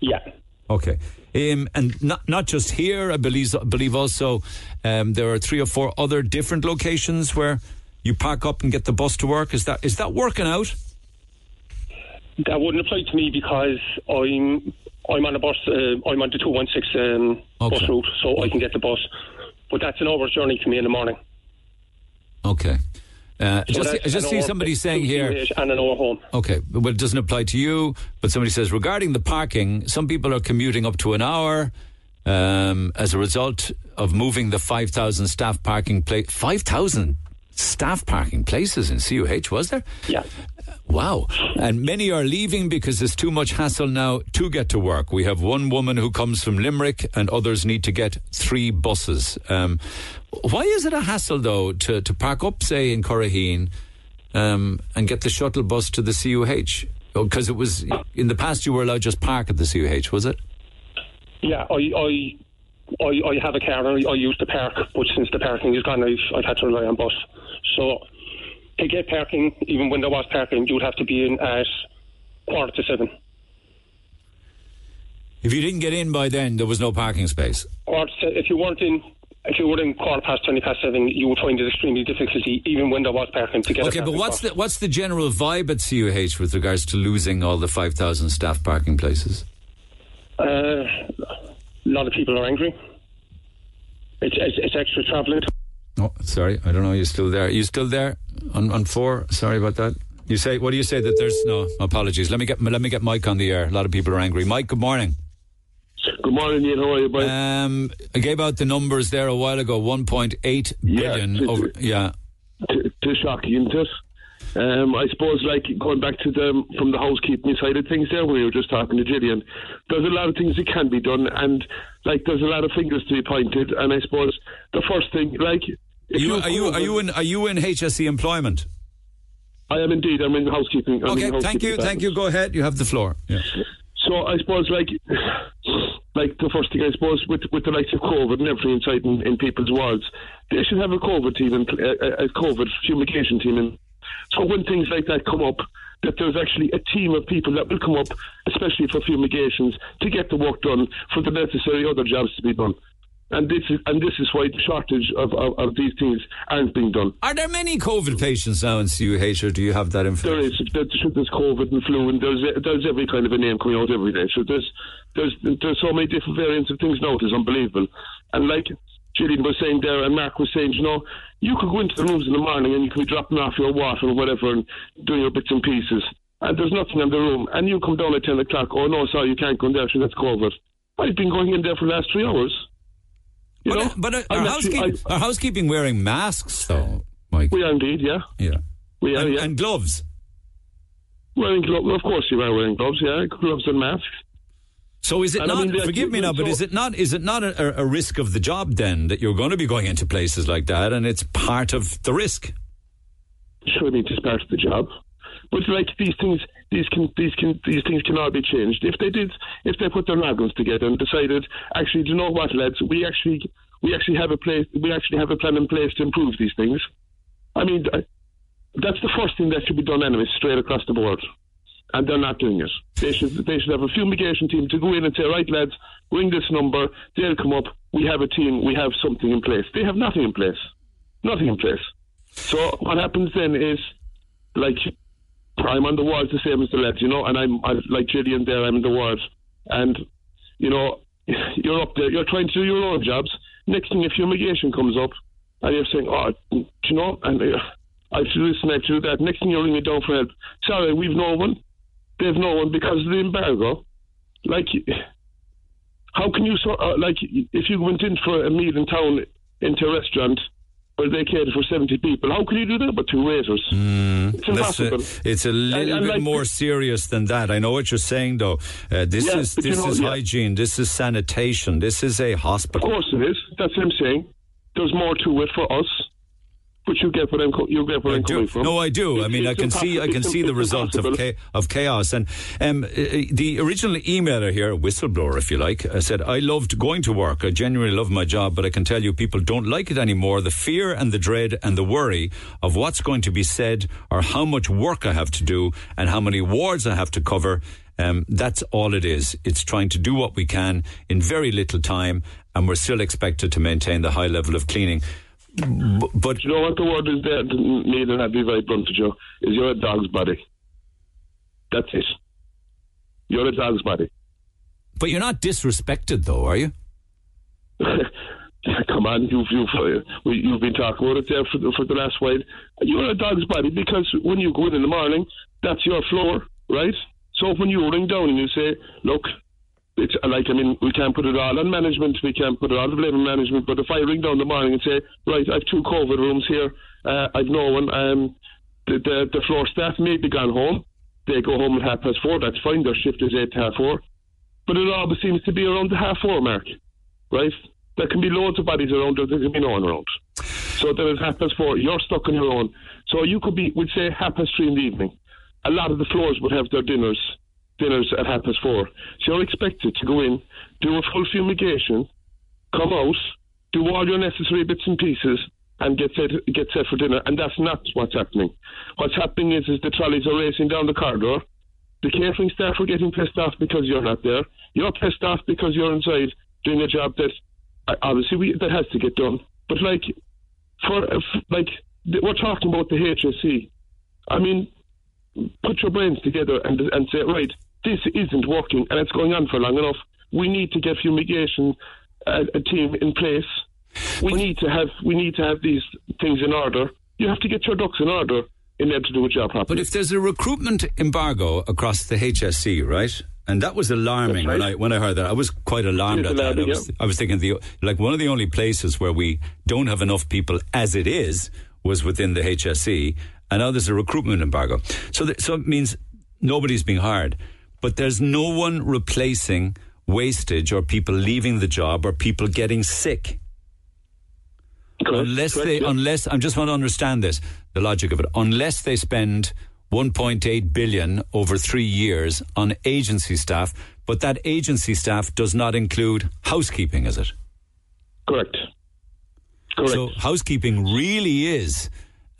Yeah. Okay. Um, and not not just here, I believe believe also um, there are three or four other different locations where you park up and get the bus to work. Is that is that working out? That wouldn't apply to me because I'm I'm on a bus. Uh, I'm on the two one six um, bus route, so I can get the bus. But that's an hour's journey to me in the morning. Okay. Uh, So just, I just see somebody saying here. And an hour home. Okay, well, it doesn't apply to you, but somebody says regarding the parking, some people are commuting up to an hour um, as a result of moving the 5,000 staff parking place. 5,000 staff parking places in CUH, was there? Yeah. Wow. And many are leaving because there's too much hassle now to get to work. We have one woman who comes from Limerick and others need to get three buses. Um, why is it a hassle, though, to, to park up, say, in Curraheen um, and get the shuttle bus to the CUH? Because it was, in the past, you were allowed just park at the CUH, was it? Yeah, I I I, I have a car and I, I the park, but since the parking is gone, I've, I've had to rely on bus. So to get parking, even when there was parking, you'd have to be in at quarter to seven. If you didn't get in by then, there was no parking space. If you weren't in. If you were in quarter past twenty past seven, you would find it extremely difficulty, even when there was parking, to get. Okay, but what's spot. the what's the general vibe at CUH with regards to losing all the five thousand staff parking places? Uh, a lot of people are angry. It's it's, it's extra travelling. Oh, sorry, I don't know. You're still there? you still there on on four? Sorry about that. You say what do you say that there's no apologies? Let me get let me get Mike on the air. A lot of people are angry. Mike, good morning. Good morning, Ian. How are you, boy? Um, I gave out the numbers there a while ago. One point eight billion. it's- over, yeah. to, to shocking, isn't it? Um, I suppose, like going back to the from the housekeeping side of things, there when you were just talking to Gillian, there's a lot of things that can be done, and like there's a lot of fingers to be pointed. And I suppose the first thing, like If You, are you are you in are you in HSE employment? I am indeed. I'm in housekeeping. I'm Okay, in thank you, housekeeping thank you. Go ahead. You have the floor. Yeah. So I suppose, like, like the first thing I suppose with with the likes of COVID and everything inside in, in people's worlds, they should have a COVID team and a, a COVID fumigation team. And so when things like that come up, that there's actually a team of people that will come up, especially for fumigations, to get the work done for the necessary other jobs to be done. And this is and this is why the shortage of, of, of these things aren't being done. Are there many COVID patients now in CUH, or do you have that information? is there's, there's COVID and flu, and there's there's every kind of a name coming out every day. So there's there's there's so many different variants of things now. It's unbelievable. And like Gillian was saying there, and Mark was saying, you know, you could go into the rooms in the morning and you could be dropping off your water or whatever and doing your bits and pieces, and there's nothing in the room, and you come down at ten o'clock. Oh no, sorry, you can't go in there. So that's COVID. I've been going in there for the last three hours. You but know, but are, are, actually- housekeeping, are housekeeping wearing masks though, Mike? We are indeed, yeah. Yeah. We are, and, yeah. and gloves. Wearing gloves, of course, you are wearing gloves, yeah, gloves and masks. So is it And I not? mean, forgive me now, but so- is it not? Is it not a, a risk of the job then that you're going to be going into places like that, and it's part of the risk? Sure, I mean, it's part of the job. But like these things, these can these can these things cannot be changed if they did if they put their noggins together and decided actually, do you know what, lads, we actually we actually have a place we actually have a plan in place to improve these things. I mean, that's the first thing that should be done anyway, straight across the board. And they're not doing it. They should they should have a fumigation team to go in and say, right, lads, ring this number. They'll come up. We have a team. We have something in place. They have nothing in place. Nothing in place. So what happens then is, like, I'm on the wards the same as the lads, you know, and I'm, I'm like Gillian there. I'm in the wards, and you know, you're up there. You're trying to do your own jobs. Next thing, a fumigation comes up, and you're saying, "Oh, do you know?" And uh, I have to do this and I have to do that. Next thing, you're ringing down for help. Sorry, we've no one. They've no one because of the embargo. Like, how can you? Uh, like, if you went in for a meal in town into a restaurant where they catered for 70 people, how can you do that with two waiters? it's That's a- impossible. it's a little And- and bit like- more serious than that. I know what you're saying, though. Uh, this Yeah, is but you this know, is yeah. hygiene. This is sanitation. This is a hospital. Of course it is. That's what I'm saying. There's more to it for us. But you get what I'm co- you get what I I'm do. coming from. No, I do. I mean, I can see, I can see the result of cha- of chaos. And um, uh, the original emailer here, whistleblower, if you like, uh, said, "I loved going to work. I genuinely love my job, but I can tell you, people don't like it anymore. The fear and the dread and the worry of what's going to be said, or how much work I have to do, and how many wards I have to cover." Um, that's all it is. It's trying to do what we can in very little time, and we're still expected to maintain the high level of cleaning. But you know what the word is there, Neil, and I'd be very blunt with you, is you're a dog's body. That's it. You're a dog's body. But you're not disrespected, though, are you? Come on, you've you've uh, you've been talking about it there for the, for the last while. You're a dog's body because when you go in in the morning, that's your floor, right? So when you ring down and you say, "Look, it's like I mean, we can't put it all on management, we can't put it all on management." But if I ring down the morning and say, "Right, I've two COVID rooms here, uh, I've no one," um, the, the the floor staff may be gone home. They go home at half past four. That's fine. Their shift is eight to half four. But it always seems to be around the half four mark, right? There can be loads of bodies around, there, there can be no one around. So there is half past four, you're stuck on your own. So you could be, we'd say, half past three in the evening. A lot of the floors would have their dinners, dinners at half past four. So you're expected to go in, do a full fumigation, come out, do all your necessary bits and pieces, and get set, get set for dinner. And that's not what's happening. What's happening is, is the trolleys are racing down the corridor. The catering staff are getting pissed off because you're not there. You're pissed off because you're inside doing a job that uh, obviously we, that has to get done. But like, for like, we're talking about the HSE. I mean, put your brains together and and say, right, this isn't working and it's going on for long enough. We need to get fumigation uh, a team in place. We need to have we need to have these things in order. You have to get your ducks in order in order to do a job properly. But if there's a recruitment embargo across the HSE, right? And that was alarming when I when I heard that. I was quite alarmed at that. I was. I was thinking the like one of the only places where we don't have enough people as it is was within the HSE, and now there's a recruitment embargo. So th- so it means nobody's being hired, but there's no one replacing wastage or people leaving the job or people getting sick. unless correct, they, unless I just want to understand this, the logic of it. Unless they spend 1.8 billion over three years on agency staff, but that agency staff does not include housekeeping, is it? Correct. Correct. So housekeeping really is.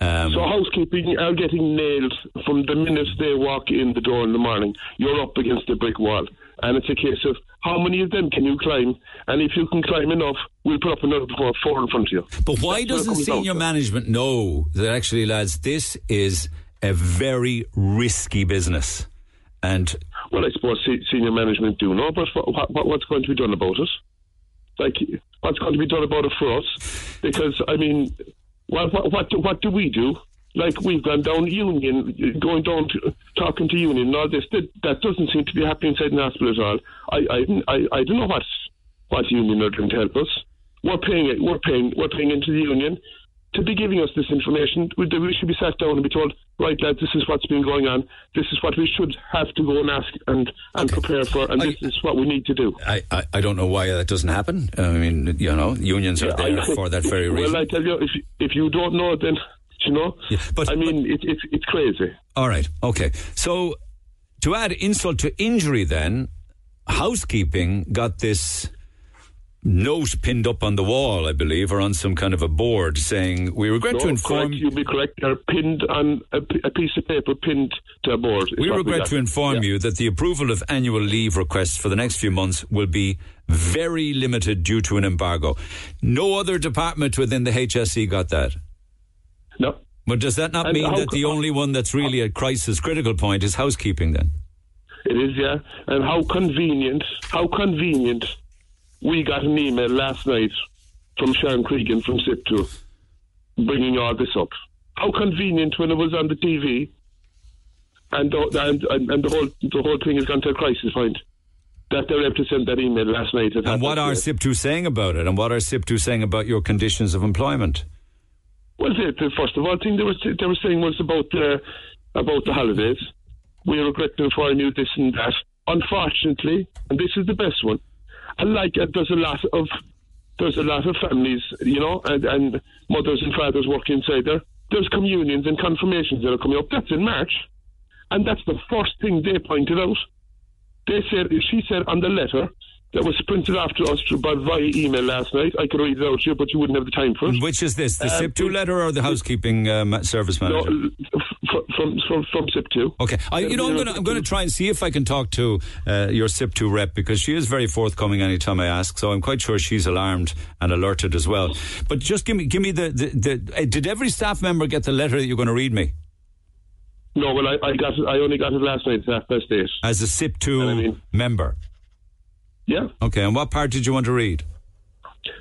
Um, So housekeeping are getting nailed from the minute they walk in the door in the morning. You're up against a brick wall, and it's a case of how many of them can you climb? And if you can climb enough, we'll put up another four, in front of you. But why That's doesn't senior to. management know that actually, lads, this is a very risky business? And Well, I suppose senior management do know, but what, what, what's going to be done about it? Like, what's going to be done about it for us? Because I mean, what what what do, what do we do? Like we've gone down union, going down to talking to union, and all this. That, that doesn't seem to be happening inside the hospital at all. I I I, I don't know what what union are going to help us. We're paying it. We're paying. We're paying into the union to be giving us this information. We, we should be sat down and be told, right, lads, this is what's been going on. This is what we should have to go and ask and and prepare for, and this is what we need to do. I, I, I don't know why that doesn't happen. I mean, you know, unions are there for that very reason. Well, I tell you, if you, if you don't know, then you know. but I mean, it, it's it's crazy. All right. Okay. So to add insult to injury, then housekeeping got this note pinned up on the wall, I believe, or on some kind of a board saying, "We regret no, to inform." correct, you'll be correct. They're pinned on a, p- a piece of paper, pinned to a board. We regret to inform you that the approval of annual leave requests for the next few months will be very limited due to an embargo. No other department within the HSE got that. No. But does that not And mean that the only one that's really a crisis critical point is housekeeping then? It is, yeah. And how convenient, how convenient we got an email last night from Sharon Cregan from SIPTU bringing all this up. How convenient when it was on the TV and the, and, and, and the whole the whole thing has gone to a crisis point. That they're able to send that email last night. And what are eight. SIPTU saying about it? And what are SIPTU saying about your conditions of employment? Well, the, the first of all thing they were they were saying was about uh, about the holidays. We regret to inform you this and that. Unfortunately, and this is the best one. Like. There's a lot of there's a lot of families, you know, and, and mothers and fathers work inside there. There's communions and confirmations that are coming up. That's in March, and that's the first thing they pointed out. They said she said on the letter that was printed after us by via email last night. I could read it out to you, but you wouldn't have the time for it. Which is this, the Um, SIPTU letter or the housekeeping um, service manager? f- from from from SIPTU. Okay, I, you know, I'm going to I'm to try and see if I can talk to uh, your SIPTU rep because she is very forthcoming anytime I ask. So I'm quite sure she's alarmed and alerted as well. But just give me give me the the, the uh, did every staff member get the letter that you're going to read me No, well, I, I got it. I only got it last night half past eight. as a SIPTU member? Yeah. Okay, and what part did you want to read?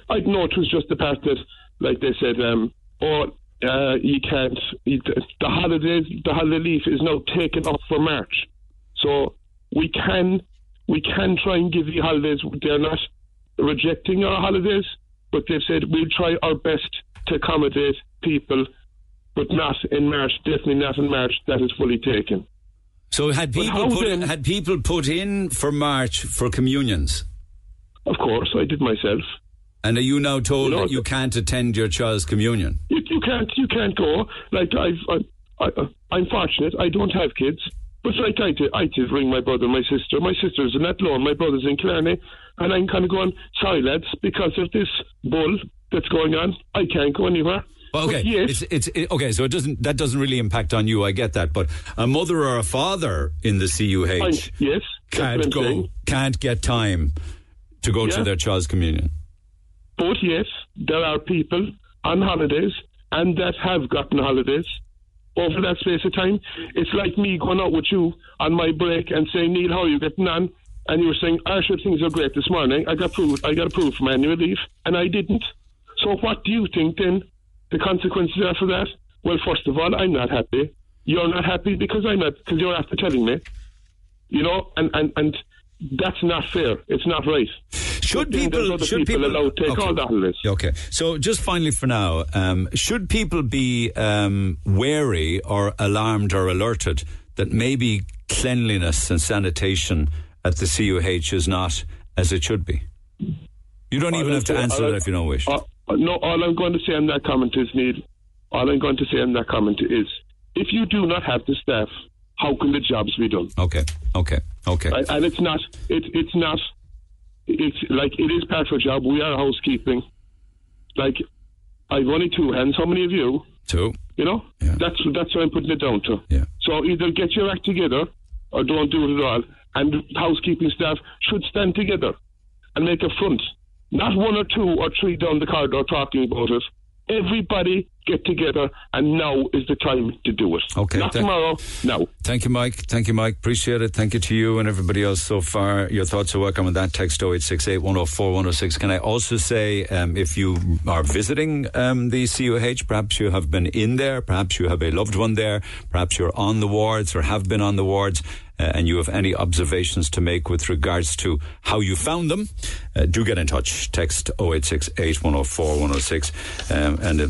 I know it was just the part that, like they said, um, oh, uh, you can't. You, the holidays, the holiday leave is now taken up for March, so we can we can try and give you holidays. They're not rejecting our holidays, but they've said we'll try our best to accommodate people, but not in March. Definitely not in March. That is fully taken. So had people put then- had people put in for March for communions? Of course, I did myself. And are you now told You know, that you can't attend your child's communion? You, you can't you can't go. Like I've I, I, I'm fortunate. I don't have kids, but like I did, I did ring my brother, my sister. My sister's in Athlone, my brother's in Killarney, and I'm kind of going, sorry lads, because of this bull that's going on, I can't go anywhere. Well, okay, yes, it's it's it, okay. So it doesn't that doesn't really impact on you. I get that, but a mother or a father in the CUH yes, can't go, saying. can't get time to go to their child's communion. But yes, there are people on holidays and that have gotten holidays over that space of time. It's like me going out with you on my break and saying, Neil, how are you getting on? And you were saying, I sure things are great this morning. I got approved, I got approved for my annual leave, and I didn't. So what do you think then the consequences after that? Well, first of all, I'm not happy. You're not happy because I'm not, because you're after telling me. You know, and, and, and that's not fair. It's not right. Should people should people, people take okay. all the holidays? Okay, so just finally for now, um, should people be um, wary or alarmed or alerted that maybe cleanliness and sanitation at the CUH is not as it should be? You don't even I'll have to answer I'll- that if you don't wish. I- uh, no, all I'm going to say on that comment is, Neil, all I'm going to say on that comment is, if you do not have the staff, how can the jobs be done? Okay, okay, okay. Right? And it's not, it, it's not, it's like, it is part of a job. We are housekeeping. Like, I've only two hands. How many of you? Two. You know? Yeah. That's, that's what I'm putting it down to. Yeah. So either get your act together or don't do it at all. And housekeeping staff should stand together and make a front. Not one or two or three down the corridor talking about it. Everybody get together, and now is the time to do it. Okay, Not thank- tomorrow, now. Thank you, Mike. Thank you, Mike. Appreciate it. Thank you to you and everybody else so far. Your thoughts are welcome on that. Text 0868 104 106. Can I also say, um, if you are visiting um, the CUH, perhaps you have been in there, perhaps you have a loved one there, perhaps you're on the wards or have been on the wards. Uh, and you have any observations to make with regards to how you found them, uh, do get in touch. Text 0868 104 106. Um, and uh,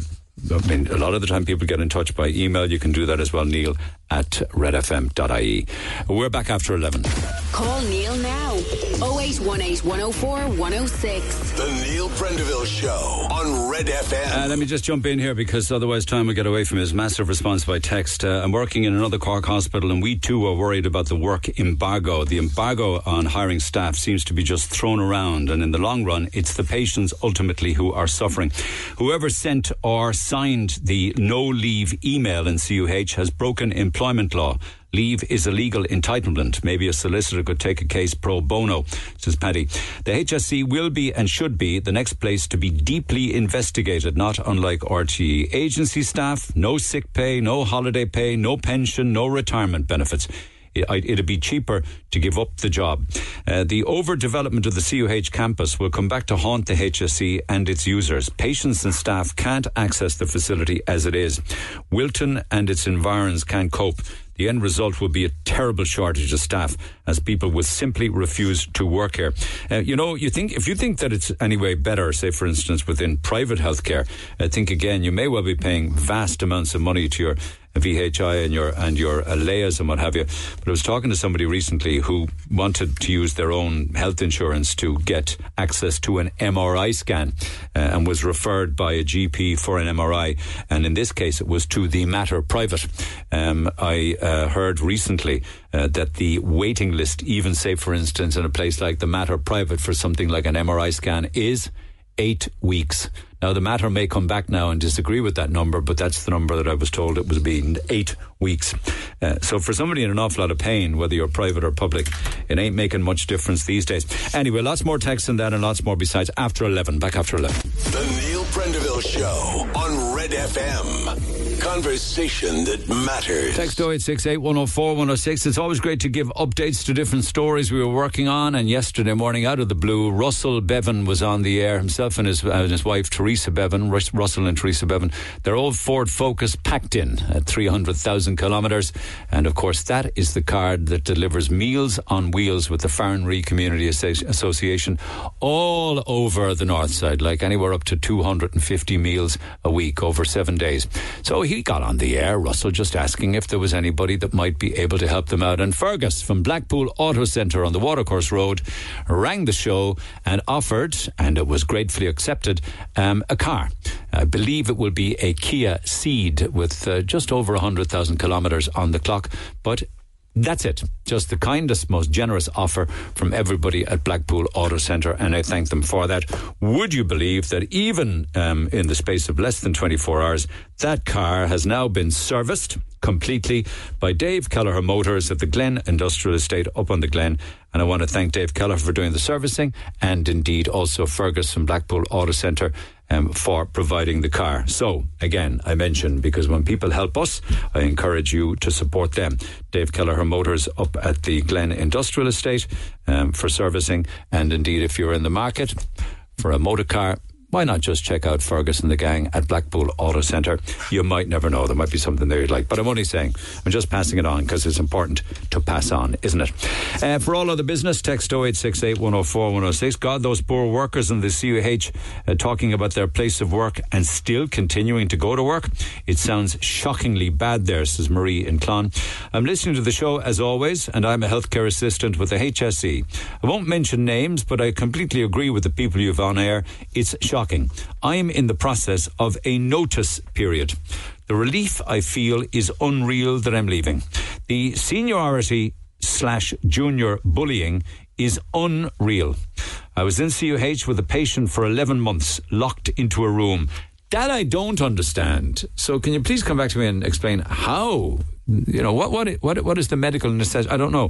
I mean, a lot of the time people get in touch by email. You can do that as well, Neil at redfm.ie. We're back after 11. Call Neil now. 0818 104 106. The Neil Prendeville Show on Red FM. Uh, let me just jump in here because otherwise time will get away from his massive response by text. Uh, I'm working in another Cork hospital and we too are worried about the work embargo. The embargo on hiring staff seems to be just thrown around and in the long run it's the patients ultimately who are suffering. Whoever sent or signed the no leave email in CUH has broken employment law. Leave is a legal entitlement. Maybe a solicitor could take a case pro bono, says Paddy. The HSE will be and should be the next place to be deeply investigated, not unlike RTÉ. Agency staff, no sick pay, no holiday pay, no pension, no retirement benefits. It- It'd be cheaper to give up the job. Uh, the overdevelopment of the CUH campus will come back to haunt the HSE and its users. Patients and staff can't access the facility as it is. Wilton and its environs can't cope. The end result will be a terrible shortage of staff as people will simply refuse to work here. Uh, you know, you think if you think that it's anyway better, say for instance within private healthcare, I think again you may well be paying vast amounts of money to your VHI and your and your Aleas and what have you. But I was talking to somebody recently who wanted to use their own health insurance to get access to an MRI scan uh, and was referred by a GP for an MRI. And in this case, it was to the Mater Private. Um, I uh, heard recently uh, that the waiting list, even say for instance in a place like the Mater Private for something like an MRI scan, is eight weeks. Now, the Mater may come back now and disagree with that number, but that's the number that I was told it was being eight weeks. Uh, so, for somebody in an awful lot of pain, whether you're private or public, it ain't making much difference these days. Anyway, lots more text than that and lots more besides after 11. Back after 11. The Neil Prendeville Show on Red FM. Conversation that matters. Text 0868 104 106. It's always great to give updates to different stories we were working on. And yesterday morning, out of the blue, Russell Bevan was on the air, himself and his, uh, and his wife, Teresa Bevan, Russell and Teresa Bevan. Their old Ford Focus packed in at 300,000 kilometres. And of course, that is the card that delivers meals on wheels with the Farranree Community Association all over the north side, like anywhere up to 250 meals a week over seven days. So he got on the air, Russell, just asking if there was anybody that might be able to help them out. And Fergus from Blackpool Auto Centre on the Watercourse Road rang the show and offered, and it was gratefully accepted, um, a car. I believe it will be a Kia Ceed with uh, just over 100,000 kilometres on the clock, but that's it. Just the kindest, most generous offer from everybody at Blackpool Auto Centre, and I thank them for that. Would you believe that even um, in the space of less than 24 hours, that car has now been serviced completely by Dave Kelleher Motors at the Glen Industrial Estate up on the Glen. And I want to thank Dave Kelleher for doing the servicing, and indeed also Fergus from Blackpool Auto Centre um, for providing the car. So, again, I mentioned because when people help us, I encourage you to support them. Dave Kelleher Motors up at the Glen Industrial Estate um, for servicing. And indeed, if you're in the market for a motor car, why not just check out Fergus and the gang at Blackpool Auto Centre? You might never know. There might be something there you'd like. But I'm only saying, I'm just passing it on because it's important to pass on, isn't it? Uh, for all other business, text 0868 104 106. God, those poor workers in the CUH uh, talking about their place of work and still continuing to go to work. It sounds shockingly bad there, says Marie in Clon. I'm listening to the show as always, and I'm a healthcare assistant with the HSE. I won't mention names, but I completely agree with the people you've on air. It's shocking I'm in the process of a notice period. The relief I feel is unreal that I'm leaving. The seniority slash junior bullying is unreal. I was in CUH with a patient for 11 months, locked into a room. That I don't understand. So, can you please come back to me and explain how? You know what? What? What? What is the medical necessity? I don't know.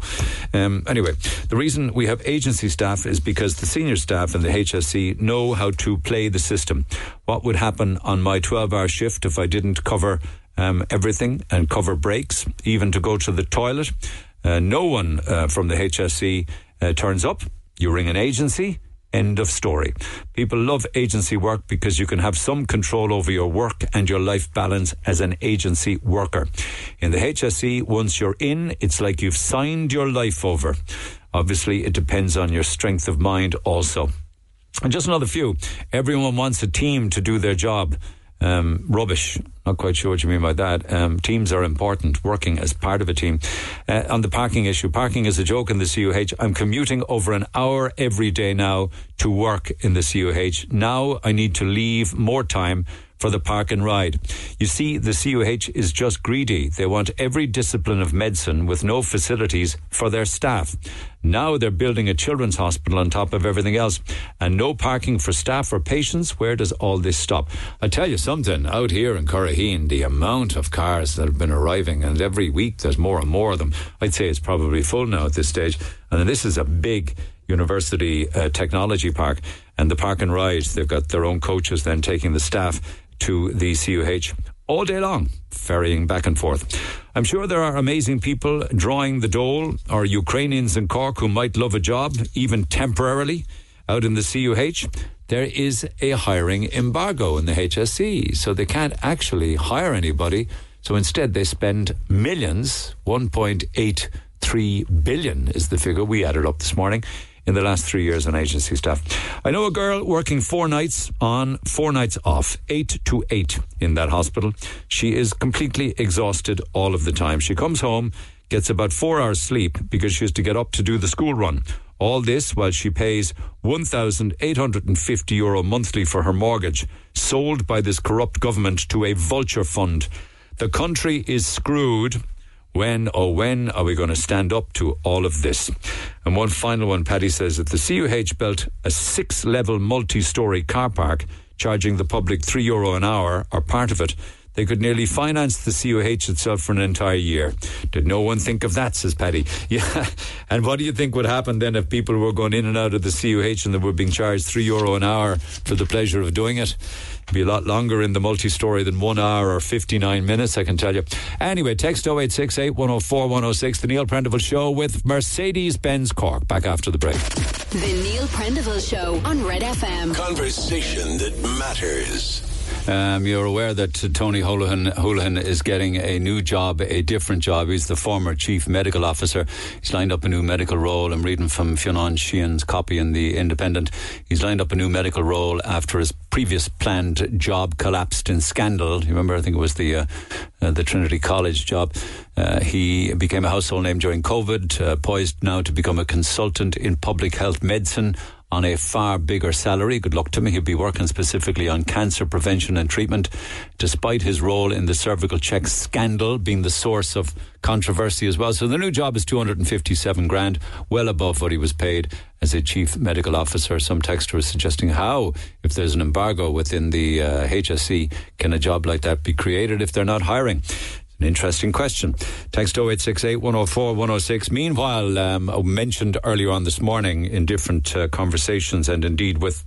Um, anyway, the reason we have agency staff is because the senior staff in the HSE know how to play the system. What would happen on my twelve-hour shift if I didn't cover um, everything and cover breaks, even to go to the toilet? Uh, no one uh, from the HSE uh, turns up. You ring an agency. End of story. People love agency work because you can have some control over your work and your life balance as an agency worker. In the HSE, once you're in, it's like you've signed your life over. Obviously, it depends on your strength of mind also. And just another few. Everyone wants a team to do their job. Um, rubbish. Not quite sure what you mean by that. Um, teams are important, working as part of a team. Uh, on the parking issue, parking is a joke in the CUH. I'm commuting over an hour every day now to work in the CUH. Now I need to leave more time for the park and ride. You see, the CUH is just greedy. They want every discipline of medicine with no facilities for their staff. Now they're building a children's hospital on top of everything else and no parking for staff or patients. Where does all this stop? I tell you something, out here in Curraheen, the amount of cars that have been arriving and every week there's more and more of them. I'd say it's probably full now at this stage. And this is a big university uh, technology park and the park and ride. They've got their own coaches then taking the staff to the CUH all day long, ferrying back and forth. I'm sure there are amazing people drawing the dole, or Ukrainians in Cork who might love a job, even temporarily, out in the CUH. There is a hiring embargo in the HSE, so they can't actually hire anybody. So instead, they spend millions, 1.83 billion is the figure we added up this morning in the last three years on agency staff. I know a girl working four nights on, four nights off, eight to eight in that hospital. She is completely exhausted all of the time. She comes home, gets about four hours sleep because she has to get up to do the school run. All this while she pays 1,850 euro monthly for her mortgage, sold by this corrupt government to a vulture fund. The country is screwed when, oh, when are we going to stand up to all of this? And one final one, Paddy says that the CUH built a six level multi story car park, charging the public three euro an hour or part of it. They could nearly finance the CUH itself for an entire year. Did no one think of that, says Paddy. Yeah. And what do you think would happen then if people were going in and out of the CUH and they were being charged three euro an hour for the pleasure of doing it? It'd be a lot longer in the multi story than one hour or 59 minutes, I can tell you. Anyway, text 0868 104 106, the Neil Prendeville Show with Mercedes Benz Cork. Back after the break. The Neil Prendeville Show on Red FM. Conversation that matters. Um, you're aware that Tony Holohan, is getting a new job, a different job. He's the former chief medical officer. He's lined up a new medical role. I'm reading from Fionn Sheahan's copy in The Independent. He's lined up a new medical role after his previous planned job collapsed in scandal. You remember, I think it was the uh, uh, the Trinity College job. Uh, he became a household name during COVID, uh, poised now to become a consultant in public health medicine on a far bigger salary. Good luck to him. He'll be working specifically on cancer prevention and treatment, despite his role in the CervicalCheck scandal being the source of controversy as well. So the new job is 257 grand, well above what he was paid as a chief medical officer. Some texters suggesting how, if there's an embargo within the uh, HSE, can a job like that be created if they're not hiring? An interesting question. Text 0868 104 106. Meanwhile, um, mentioned earlier on this morning in different uh, conversations and indeed with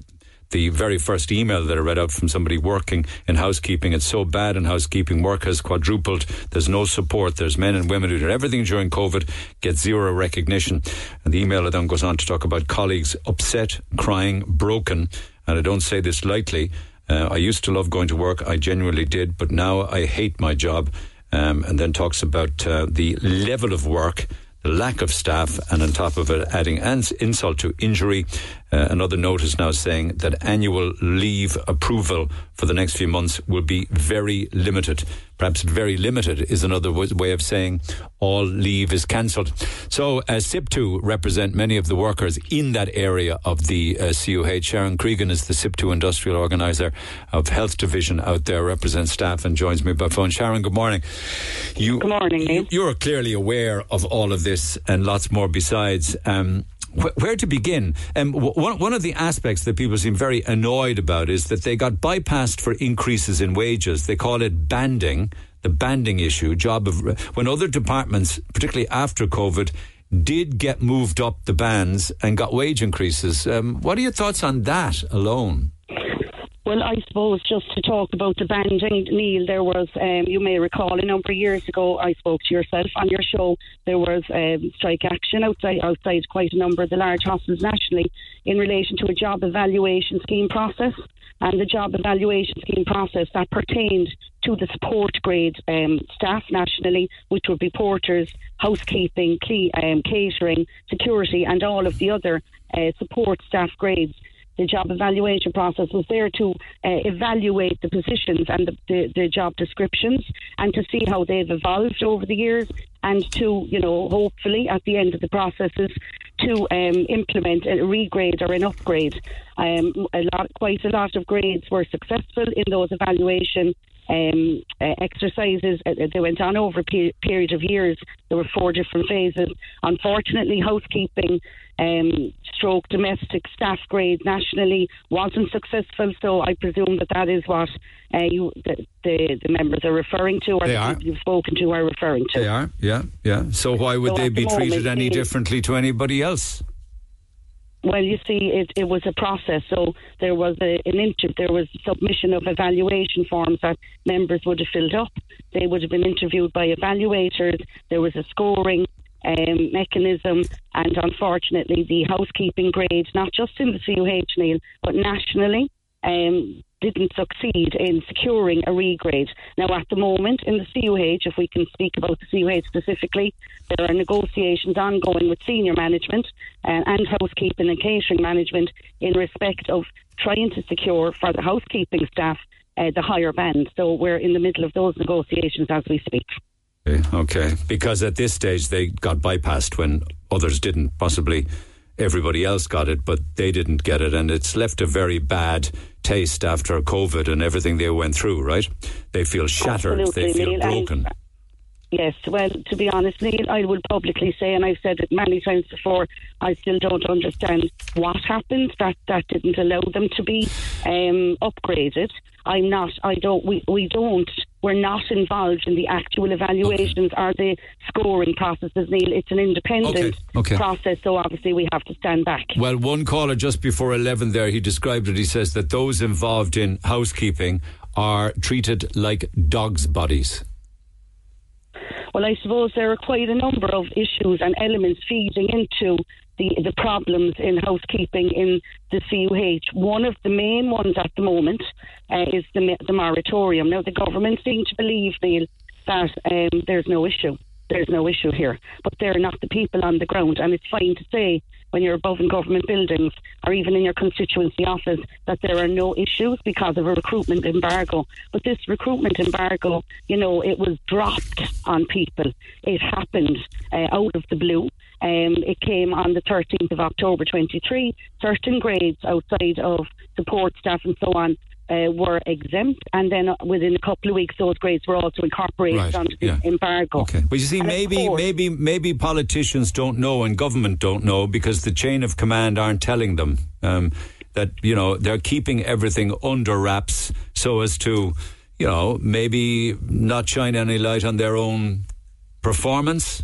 the very first email that I read out from somebody working in housekeeping. It's so bad in housekeeping. Work has quadrupled. There's no support. There's men and women who did everything during COVID, get zero recognition. And the email then goes on to talk about colleagues upset, crying, broken. And I don't say this lightly. Uh, I used to love going to work. I genuinely did, but now I hate my job um, and then talks about uh, the level of work, the lack of staff, and on top of it, adding insult to injury. Uh, another notice now saying that annual leave approval for the next few months will be very limited. Perhaps very limited is another way of saying all leave is cancelled. So, uh, SIPTU represent many of the workers in that area of the uh, CUH. Sharon Cregan is the SIPTU industrial organiser of Health Division out there, represents staff and joins me by phone. Sharon, good morning. You, good morning, Neil. You're clearly aware of all of this and lots more besides. Um, where to begin? Um, one, of the aspects that people seem very annoyed about is that they got bypassed for increases in wages. They call it banding, the banding issue. Job of when other departments, particularly after COVID, did get moved up the bands and got wage increases. Um, what are your thoughts on that alone? Well, I suppose just to talk about the banding, Neil, there was, um, you may recall, a number of years ago, I spoke to yourself on your show. There was um, strike action outside, outside quite a number of the large hospitals nationally in relation to a job evaluation scheme process. And the job evaluation scheme process that pertained to the support grade um, staff nationally, which would be porters, housekeeping, um, catering, security, and all of the other uh, support staff grades the job evaluation process was there to uh, evaluate the positions and the, the, the, job descriptions and to see how they've evolved over the years and to, you know, hopefully at the end of the processes to um, implement a regrade or an upgrade. Um, a lot, quite a lot of grades were successful in those evaluation um, uh, exercises. Uh, they went on over a pe- period of years. There were four different phases. Unfortunately, housekeeping um, stroke domestic staff grade nationally wasn't successful. So I presume that that is what uh, you, the, the, the members are referring to, or they the are. you've spoken to are referring to. They are, yeah, yeah. So why would So they be the treated moment, any differently to anybody else? Well, you see, it, it was a process. So there was a, an inter- there was submission of evaluation forms that members would have filled up. They would have been interviewed by evaluators. There was a scoring um, mechanism, and unfortunately, the housekeeping grade, not just in the CUH, Neil, but nationally, um, didn't succeed in securing a regrade. Now, at the moment, in the CUH, if we can speak about the CUH specifically, there are negotiations ongoing with senior management uh, and housekeeping and catering management in respect of trying to secure for the housekeeping staff uh, the higher band. So we're in the middle of those negotiations as we speak. Okay, okay. Because at this stage they got bypassed when others didn't. Possibly everybody else got it, but they didn't get it, and it's left a very bad taste after COVID and everything they went through. Right? They feel shattered. Absolutely, they feel Neil, broken. Yes, well, to be honest, Neil, I will publicly say, and I've said it many times before, I still don't understand what happened that that didn't allow them to be um, upgraded. I'm not. I don't. We we don't. We're not involved in the actual evaluations or the scoring processes, Neil. It's an independent Okay, okay. process, so obviously we have to stand back. Well, one caller just before 11 there, he described it. He says that those involved in housekeeping are treated like dogs' bodies. Well, I suppose there are quite a number of issues and elements feeding into the, the problems in housekeeping in the CUH. One of the main ones at the moment uh, is the, the moratorium. Now, the government seem to believe, Neil, that um, there's no issue. There's no issue here. But they're not the people on the ground. And it's fine to say when you're above in government buildings or even in your constituency office that there are no issues because of a recruitment embargo. But this recruitment embargo, you know, it was dropped on people. It happened uh, out of the blue. Um, it came on the 13th of October 23. Certain grades outside of support staff and so on uh, were exempt, and then within a couple of weeks, those grades were also incorporated Right, onto the yeah. embargo. Okay. But you see, And maybe, course- maybe, maybe politicians don't know and government don't know because the chain of command aren't telling them um, that you know they're keeping everything under wraps so as to, you know, maybe not shine any light on their own performance.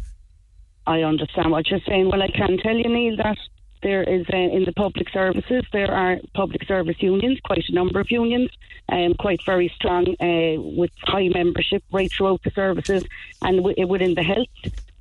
I understand what you're saying. Well, I can tell you, Neil, that there is uh, in the public services there are public service unions, quite a number of unions, um, quite very strong uh, with high membership right throughout the services, and w- within the health.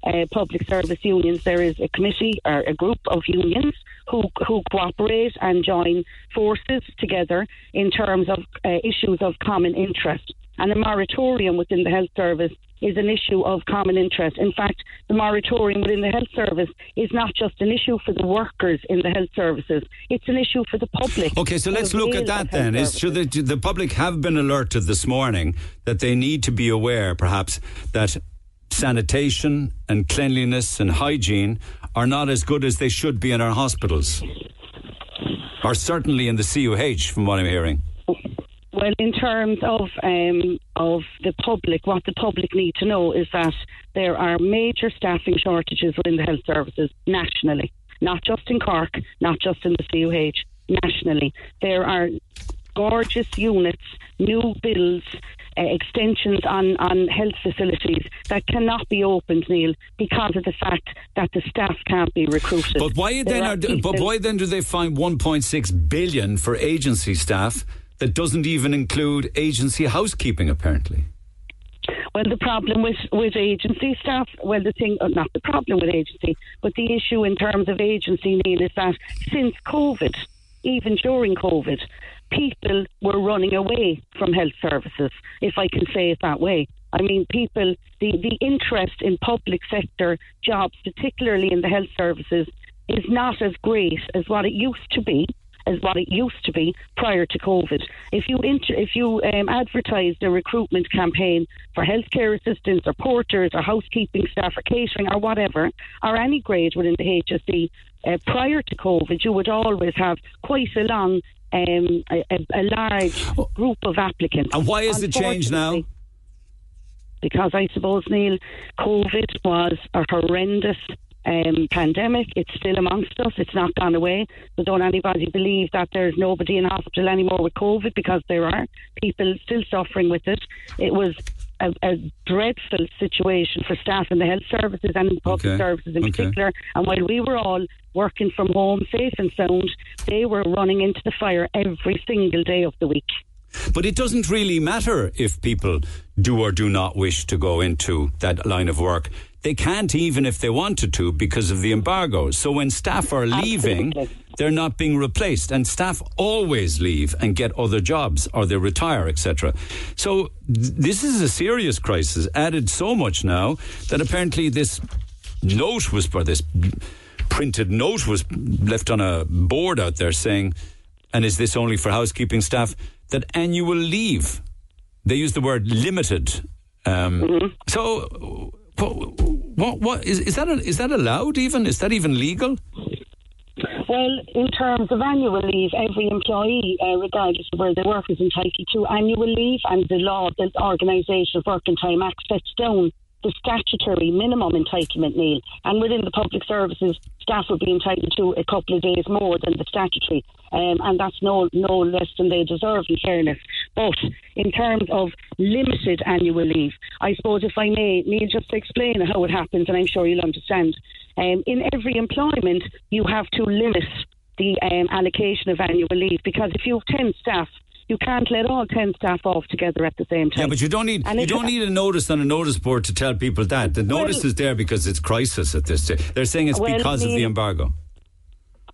Uh, public service unions, there is a committee or a group of unions who who cooperate and join forces together in terms of uh, issues of common interest. And a moratorium within the health service is an issue of common interest. In fact, the moratorium within the health service is not just an issue for the workers in the health services, it's an issue for the public. Okay, so let's look at that then. Is should the, the public have been alerted this morning that they need to be aware, perhaps, that sanitation and cleanliness and hygiene are not as good as they should be in our hospitals, or certainly in the CUH, from what I'm hearing. Well, in terms of um, of the public, what the public need to know is that there are major staffing shortages within the health services nationally, not just in Cork, not just in the CUH, nationally. There are gorgeous units, new builds, uh, extensions on, on health facilities that cannot be opened, Neil, because of the fact that the staff can't be recruited. But why then? are Are, but why then do they find 1.6 billion for agency staff that doesn't even include agency housekeeping? Apparently. Well, the problem with, with agency staff, well, the thing, uh, not the problem with agency, but the issue in terms of agency, Neil, is that since COVID, even during COVID, people were running away from health services, if I can say it that way. I mean, people, the, the interest in public sector jobs, particularly in the health services, is not as great as what it used to be. As what it used to be prior to COVID. If you inter- if you um, advertised a recruitment campaign for healthcare assistants or porters or housekeeping staff or catering or whatever, or any grade within the HSE, uh, prior to COVID, you would always have quite a long, um, a, a, large group of applicants. And why is it changed now? Because I suppose, Neil, COVID was a horrendous um, pandemic. It's still amongst us. It's not gone away. So don't anybody believe that there's nobody in hospital anymore with COVID because there are people still suffering with it. It was a, a dreadful situation for staff in the health services and in public Okay. services in Okay. particular. And while we were all working from home safe and sound, they were running into the fire every single day of the week. But it doesn't really matter if people do or do not wish to go into that line of work. They can't even if they wanted to because of the embargoes. So when staff are leaving, they're not being replaced. And staff always leave and get other jobs or they retire, etc. So th- this is a serious crisis, added so much now that apparently this note was, or this printed note was left on a board out there saying, and is this only for housekeeping staff, that annual leave, they use the word limited. Um, So, what, what, is, is that? A, is that allowed? Even is that even legal? Well, in terms of annual leave, every employee, uh, regardless of where they work, is entitled to annual leave, and the law, the Organisation of Working Time Act, sets down the statutory minimum entitlement, Neil. And within the public services, staff would be entitled to a couple of days more than the statutory, um, and that's no no less than they deserve, in fairness. But in terms of limited annual leave, I suppose if I may, Neil, just to explain how it happens, and I'm sure you'll understand. Um, in every employment, you have to limit the um, allocation of annual leave because if you have 10 staff, you can't let all 10 staff off together at the same time. Yeah, but you don't need And you don't need a notice on a notice board to tell people that. The notice Well- is there because it's crisis at this stage. They're saying it's Well, because of the embargo.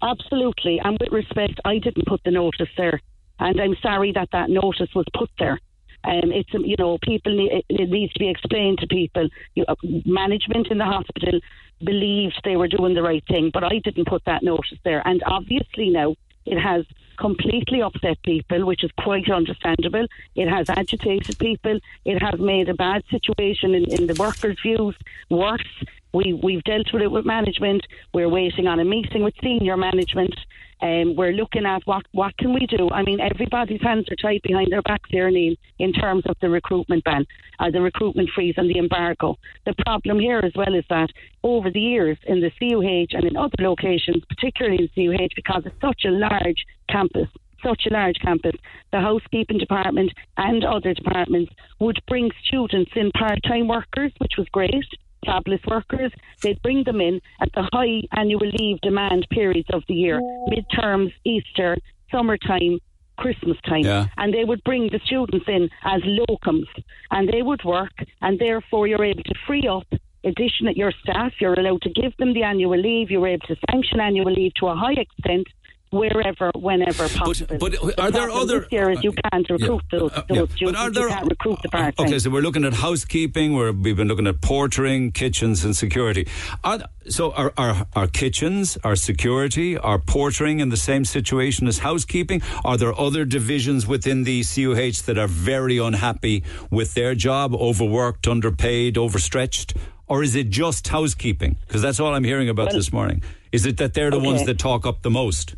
Absolutely. And with respect, I didn't put the notice there. And I'm sorry that that notice was put there. Um, it's you know people it- needs to be explained to people. You, uh, management in the hospital believed they were doing the right thing, but I didn't put that notice there. And obviously now it has completely upset people, which is quite understandable. It has agitated people. It has made a bad situation in, in the workers' views worse. We we've dealt with it with management. We're waiting on a meeting with senior management. Um, we're looking at what what can we do. I mean, everybody's hands are tied behind their backs here, Neil, in terms of the recruitment ban, uh, the recruitment freeze, and the embargo. The problem here as well is that over the years in the CUH and in other locations, particularly in CUH, because it's such a large campus, such a large campus, the housekeeping department and other departments would bring students in part-time workers, which was great fabulous workers. They'd bring them in at the high annual leave demand periods of the year, midterms, Easter, summertime, Christmas time. Yeah. And they would bring the students in as locums and they would work and therefore you're able to free up addition your staff, you're allowed to give them the annual leave, you're able to sanction annual leave to a high extent wherever, whenever possible. but The are there other- is you can't recruit those, Uh, those yeah. But are there- you can't recruit the part. Okay, so we're looking at housekeeping. We're, we've been looking at portering, kitchens, and security. Are, so, are, are are kitchens, are security, are portering in the same situation as housekeeping? Are there other divisions within the CUH that are very unhappy with their job, overworked, underpaid, overstretched, or is it just housekeeping? Because that's all I'm hearing about Well- this morning. Is it that they're the ones that talk up the most?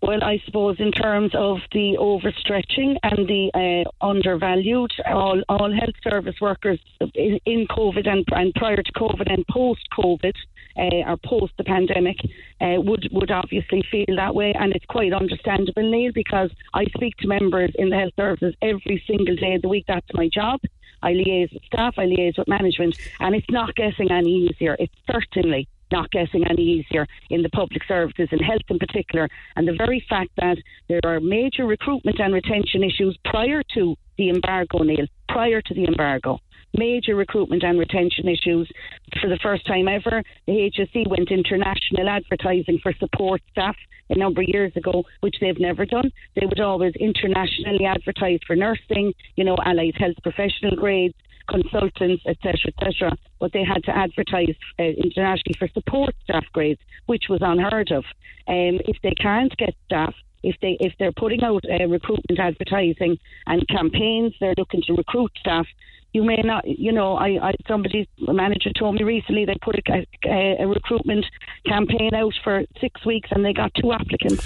Well, I suppose in terms of the overstretching and the uh, undervalued, all, all health service workers in, in COVID and, and prior to COVID and post COVID uh, or post the pandemic uh, would would obviously feel that way, and it's quite understandable, Neil, because I speak to members in the health services every single day of the week. That's my job. I liaise with staff, I liaise with management, and it's not getting any easier. It's certainly not getting any easier in the public services and health in particular. And the very fact that there are major recruitment and retention issues prior to the embargo, Neil, prior to the embargo. Major recruitment and retention issues. For the first time ever, the HSE went international advertising for support staff a number of years ago, which they've never done. They would always internationally advertise for nursing, you know, allied health professional grades, consultants, etc., etc. But they had to advertise uh, internationally for support staff grades, which was unheard of. Um, if they can't get staff, if they if they're putting out uh, recruitment advertising and campaigns, they're looking to recruit staff. You may not, you know, I, I somebody a manager told me recently they put a, a, a recruitment campaign out for six weeks and they got two applicants.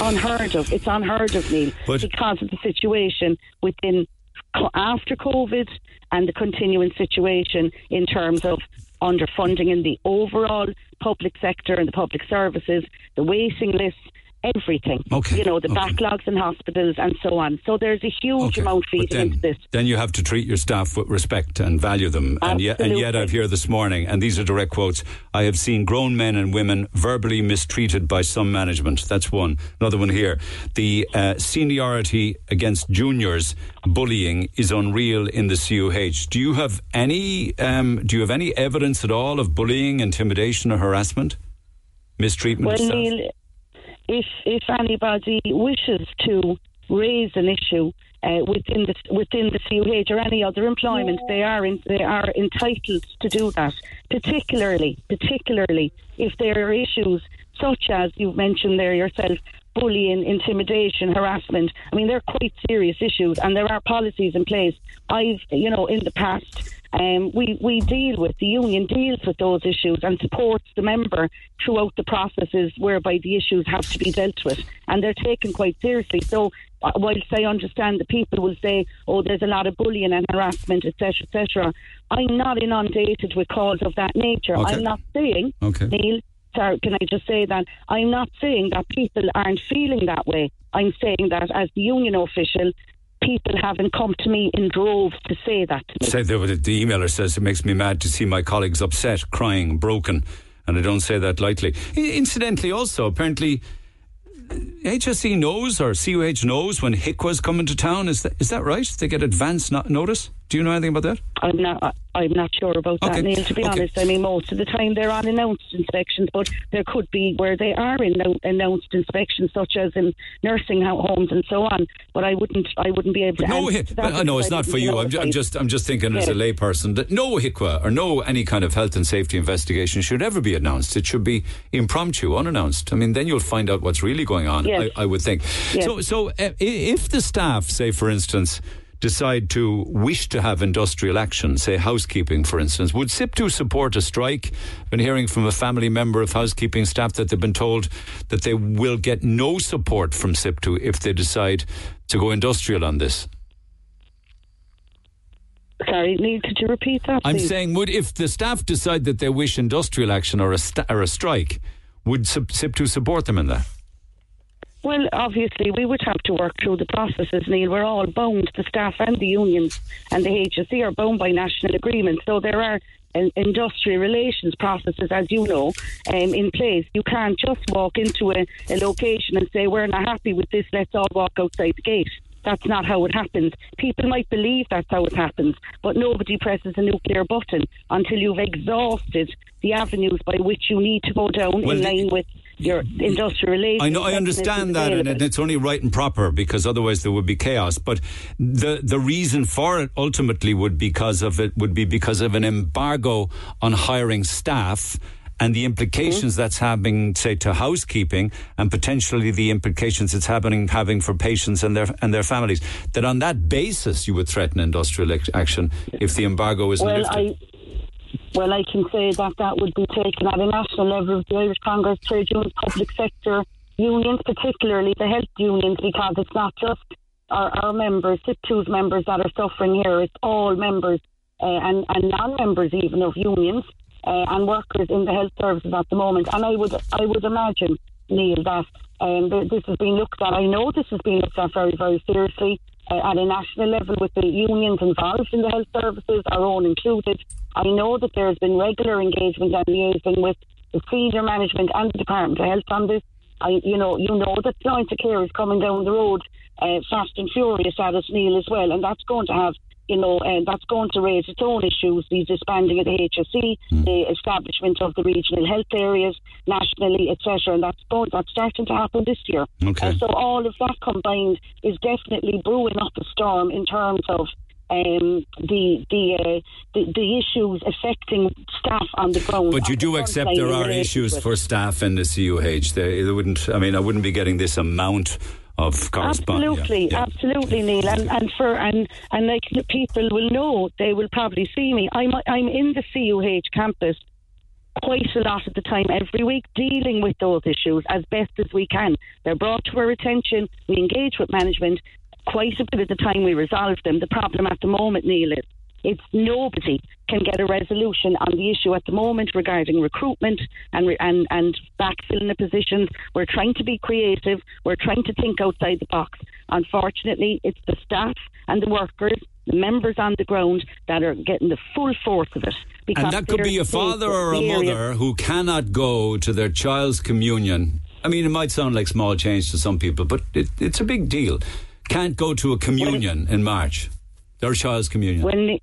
Unheard of. It's unheard of, Neil, But- because of the situation within after COVID and the continuing situation in terms of underfunding in the overall public sector and the public services, the waiting lists, everything. Okay, You know, the backlogs in hospitals and so on. So there's a huge amount But feeding into then, this. then you have to treat your staff with respect and value them. And yet, and yet, I've here this morning, and these are direct quotes. I have seen grown men and women verbally mistreated by some management. That's one. Another one here. The uh, seniority against juniors bullying is unreal in the CUH. Do you have any? Um, do you have any evidence at all of bullying, intimidation, or harassment, mistreatment Well, of staff? Neil, if if anybody wishes to raise an issue uh, within the within the CUH or any other employment, they are in, they are entitled to do that. Particularly, particularly if there are issues such as you mentioned there yourself. Bullying, intimidation, harassment. I mean, they're quite serious issues, and there are policies in place. I've, you know, in the past, um, we, we deal with, the union deals with those issues and supports the member throughout the processes whereby the issues have to be dealt with. And they're taken quite seriously. So, uh, whilst I understand that people will say, oh, there's a lot of bullying and harassment, etc., etc., I'm not inundated with calls of that nature. Okay. I'm not saying, Okay. Neil, sorry, can I just say that I'm not saying that people aren't feeling that way. I'm saying that as the union official, people haven't come to me in droves to say that to me. Say the, the emailer says it makes me mad to see my colleagues upset, crying, broken, and I don't say that lightly. Incidentally, also apparently. HSE knows or CUH knows when HIQA's coming to town. Is that is that right? They get advance no- notice. Do you know anything about that? I'm not. I'm not sure about Okay. that, Neil. To be Okay. honest, I mean most of the time they're on announced inspections, but there could be where they are in announced inspections, such as in nursing homes and so on. But I wouldn't. I wouldn't be able to. No, to that but I know it's I not for you. I'm, I'm just I'm just thinking as a layperson that no HIQA or no any kind of health and safety investigation should ever be announced. It should be impromptu, unannounced. I mean, then you'll find out what's really going on. Yes. I, I would think. Yes. So, so uh, if the staff, say for instance. Decide to wish to have industrial action, say housekeeping, for instance. Would SIPTU support a strike? I've been hearing from a family member of housekeeping staff that they've been told that they will get no support from SIPTU if they decide to go industrial on this. Sorry, Neil, could you repeat that? I'm please? saying, would if the staff decide that they wish industrial action or a sta- or a strike, would SIP- SIPTU support them in that? Well, obviously, we would have to work through the processes, Neil. We're all bound, the staff and the unions and the HSE are bound by national agreements. So there are uh, industrial relations processes, as you know, um, in place. You can't just walk into a, a location and say, we're not happy with this, let's all walk outside the gate. That's not how it happens. People might believe that's how it happens, but nobody presses a nuclear button until you've exhausted the avenues by which you need to go down Well, in line with your industrial relations. I know, I understand that, and it's only right and proper because otherwise there would be chaos. But the the reason for it ultimately would be because of it would be because of an embargo on hiring staff. And the implications that's having, say, to housekeeping, and potentially the implications it's happening having for patients and their and their families. That on that basis, you would threaten industrial action if the embargo isn't Well, lifted. I well, I can say that that would be taken at a national level with the Irish Congress, trade unions, public sector unions, particularly the health unions, because it's not just our, our members, SIPTU's members that are suffering here. It's all members uh, and, and non-members even of unions uh, and workers in the health services at the moment. And I would I would imagine, Neil, that um, th- this has been looked at. I know this has been looked at very, very seriously uh, at a national level with the unions involved in the health services, our own included. I know that there has been regular engagement and liaison with the senior management and the Department of Health on this. I, you know, you know that point of care is coming down the road uh, fast and furious at us, Neil, as well, and that's going to have, you know, uh, that's going to raise its own issues. The disbanding of the HSE, the establishment of the regional health areas nationally, etc., and that's going, that's starting to happen this year. Okay. Uh, so all of that combined is definitely brewing up a storm in terms of um, the the, uh, the the issues affecting staff on the ground. But you do accept there are issues for staff in the CUH. They, they wouldn't. I mean, I wouldn't be getting this amount of correspondence. Absolutely, absolutely, Neil, and and for and and like people will know, they will probably see me. I'm I'm in the CUH campus quite a lot of the time every week, dealing with those issues as best as we can. They're brought to our attention. We engage with management. Quite a bit of the time, we resolve them. The problem at the moment, Neil, is it's nobody can get a resolution on the issue at the moment regarding recruitment and re- and and backfilling the positions. We're trying to be creative. We're trying to think outside the box. Unfortunately, it's the staff and the workers, the members on the ground that are getting the full force of it. And that could be a father or a mother who cannot go to their child's communion. I mean, it might sound like small change to some people, but it, it's a big deal. Can't go to a communion in March. Their child's communion. When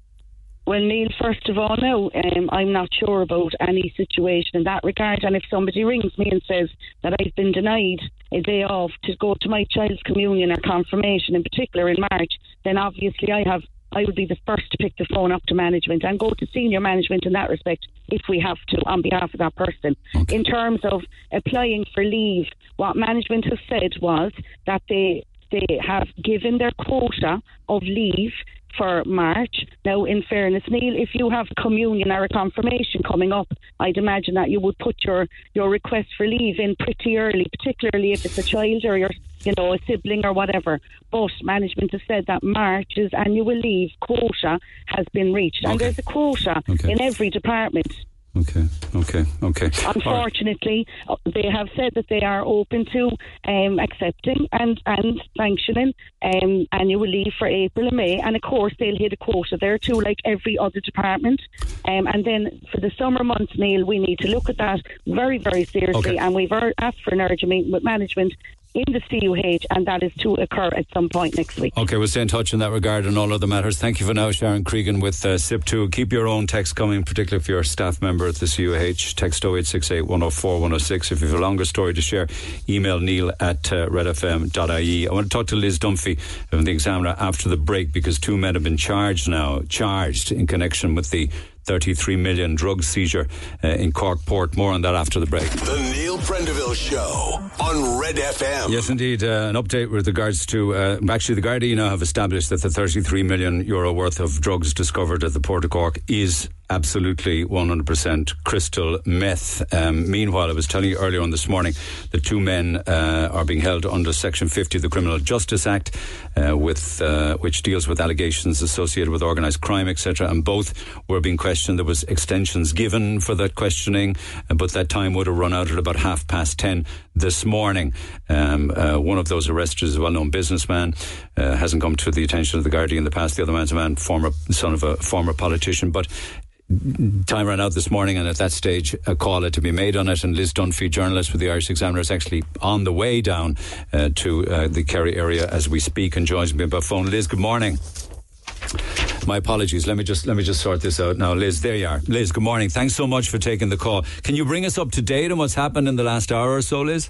well, Neil, first of all, no, um, I'm not sure about any situation in that regard. And if somebody rings me and says that I've been denied a day off to go to my child's communion or confirmation, in particular in March, then obviously I have. I would be the first to pick the phone up to management and go to senior management in that respect if we have to on behalf of that person. In terms of applying for leave, what management has said was that they they have given their quota of leave for March. Now, in fairness, Neil, if you have communion or a confirmation coming up, I'd imagine that you would put your, your request for leave in pretty early, particularly if it's a child or your, you know, a sibling or whatever. But management has said that March's annual leave quota has been reached, and there's a quota Okay. in every department. Okay, okay, okay. Unfortunately, uh, they have said that they are open to um, accepting and, and sanctioning um, annual leave for April and May. And of course, they'll hit a quota there too, like every other department. Um, and then for the summer months, Neil, we need to look at that very, very seriously. Okay. And we've asked for an urgent meeting with management in the CUH, and that is to occur at some point next week. Okay, we'll stay in touch in that regard and all other matters. Thank you for now, Sharon Cregan with uh, SIPTU. Keep your own text coming, particularly if you're a staff member at the CUH. Text 0868 104 106. If you have a longer story to share, email neil at uh, redfm.ie. I want to talk to Liz Dunphy from the Examiner after the break because two men have been charged now, charged in connection with the 33 million drug seizure uh, in Cork Port. More on that after the break. The Neil Prendeville Show on Red FM. Yes, indeed. Uh, an update with regards to uh, actually the Gardaí now have established that the 33 million euro worth of drugs discovered at the Port of Cork is absolutely 100% crystal meth. Um, meanwhile, I was telling you earlier on this morning that two men uh, are being held under Section 50 of the Criminal Justice Act, uh, with uh, which deals with allegations associated with organised crime, etc. And both were being questioned. There was extensions given for that questioning, uh, but that time would have run out at about half past ten this morning. Um, uh, one of those arrested is a well-known businessman, uh, hasn't come to the attention of the Gardaí in the past. The other man's a man, former son of a former politician, but time ran out this morning, and at that stage, a call had to be made on it. And Liz Dunphy, journalist with the Irish Examiner, is actually on the way down uh, to uh, the Kerry area as we speak and joins me by phone. Liz, good morning. My apologies. Let me just let me just sort this out now. Liz, there you are. Liz, good morning. Thanks so much for taking the call. Can you bring us up to date on what's happened in the last hour or so, Liz?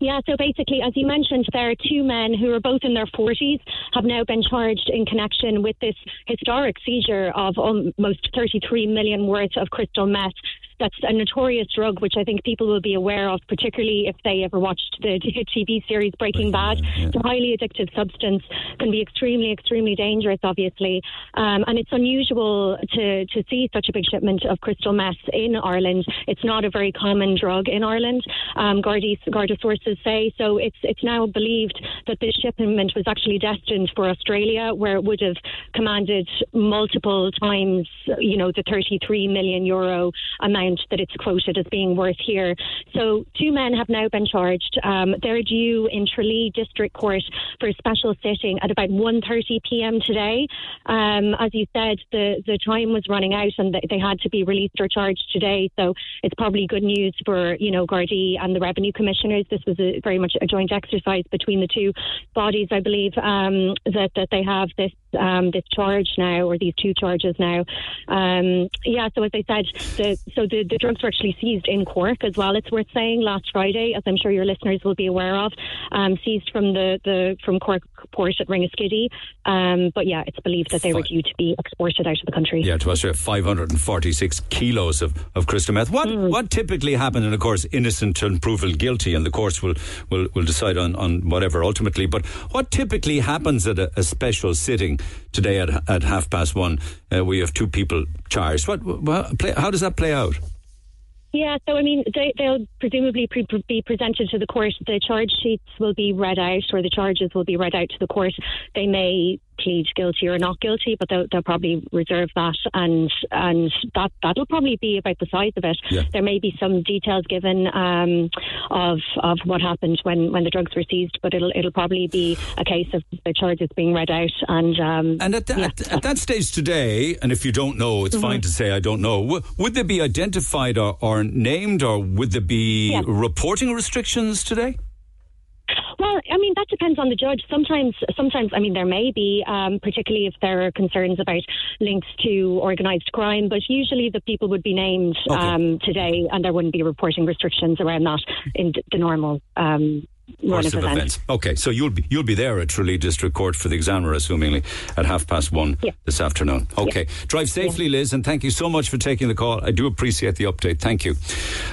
Yeah, so basically, as you mentioned, there are two men who are both in their 40s, have now been charged in connection with this historic seizure of almost 33 million worth of crystal meth that's a notorious drug, which I think people will be aware of, particularly if they ever watched the TV series Breaking Bad. It's a highly addictive substance, can be extremely, extremely dangerous, obviously. Um, and it's unusual to, to see such a big shipment of crystal meth in Ireland. It's not a very common drug in Ireland, um, Gardaí, Garda sources say. So it's, it's now believed that this shipment was actually destined for Australia, where it would have commanded multiple times, you know, the 33 million euro amount amount that it's quoted as being worth here. So two men have now been charged. Um, they're due in Tralee District Court for a special sitting at about 1.30 p.m. today. Um, as you said, the, the time was running out and they had to be released or charged today. So it's probably good news for, you know, Gardaí and the Revenue Commissioners. This was a, very much a joint exercise between the two bodies, I believe, um, that, that they have this um, this charge now, or these two charges now. Um, yeah, so as I said, the, so the, the drugs were actually seized in Cork as well. It's worth saying last Friday, as I'm sure your listeners will be aware of, um, seized from the, the from Cork port at Ringaskiddy. Um, but yeah, it's believed that they were due to be exported out of the country. Yeah, to Australia, 546 kilos of, of crystal meth. What mm. what typically happens, And of course, innocent and proven guilty, and the courts will will, will decide on, on whatever ultimately. But what typically happens at a, a special sitting? Today at, at half past one. Uh, we have two people charged. What, what play, how does that play out? Yeah, so I mean, they, will presumably pre- be presented to the court. The charge sheets will be read out, or the charges will be read out to the court. They may plead guilty or not guilty, but they'll, they'll probably reserve that, and and that that'll probably be about the size of it. Yeah. There may be some details given um, of of what happened when, when the drugs were seized, but it'll it'll probably be a case of the charges being read out. And um, and at, yeah. at, at, that stage today, and if you don't know, it's mm-hmm. fine to say I don't know. W- would they be identified or, or named, or would there be yeah. reporting restrictions today? Well, I mean that depends on the judge. Sometimes, sometimes I mean there may be, um, particularly if there are concerns about links to organised crime. But usually the people would be named okay. um, today, and there wouldn't be reporting restrictions around that in the normal um, course of events. Okay, so you'll be you'll be there at Tralee District Court for the examiner, assumingly at half past one yeah. this afternoon. Okay, yeah. drive safely, yeah. Liz, and thank you so much for taking the call. I do appreciate the update. Thank you.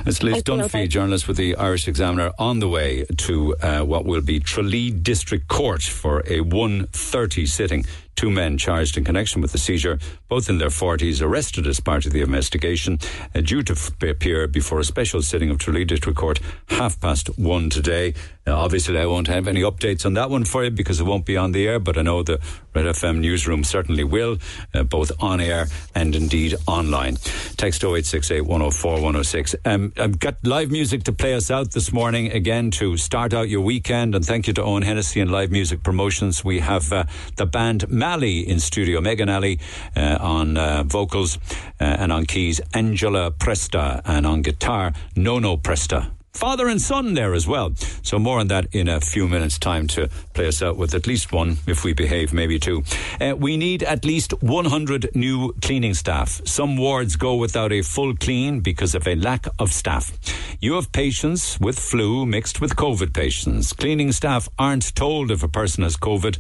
It's Liz Dunphy, journalist with the Irish Examiner, on the way to uh, what will be Tralee District Court for a 1.30 sitting Two men charged in connection with the seizure, both in their 40s, arrested as part of the investigation, uh, due to f- appear before a special sitting of Tralee District Court half past one today. Uh, obviously, I won't have any updates on that one for you because it won't be on the air, but I know the Red FM newsroom certainly will, uh, both on air and indeed online. Text 0868 104 106. Um, I've got live music to play us out this morning again to start out your weekend, and thank you to Owen Hennessy and Live Music Promotions. We have uh, the band Alley in studio. Megan Alley uh, on uh, vocals uh, and on keys. Angela Presta and on guitar. Nono Presta father and son there as well. So more on that in a few minutes' time to play us out with at least one, if we behave, maybe two. Uh, we need at least 100 new cleaning staff. Some wards go without a full clean because of a lack of staff. You have patients with flu mixed with COVID patients. Cleaning staff aren't told if a person has COVID.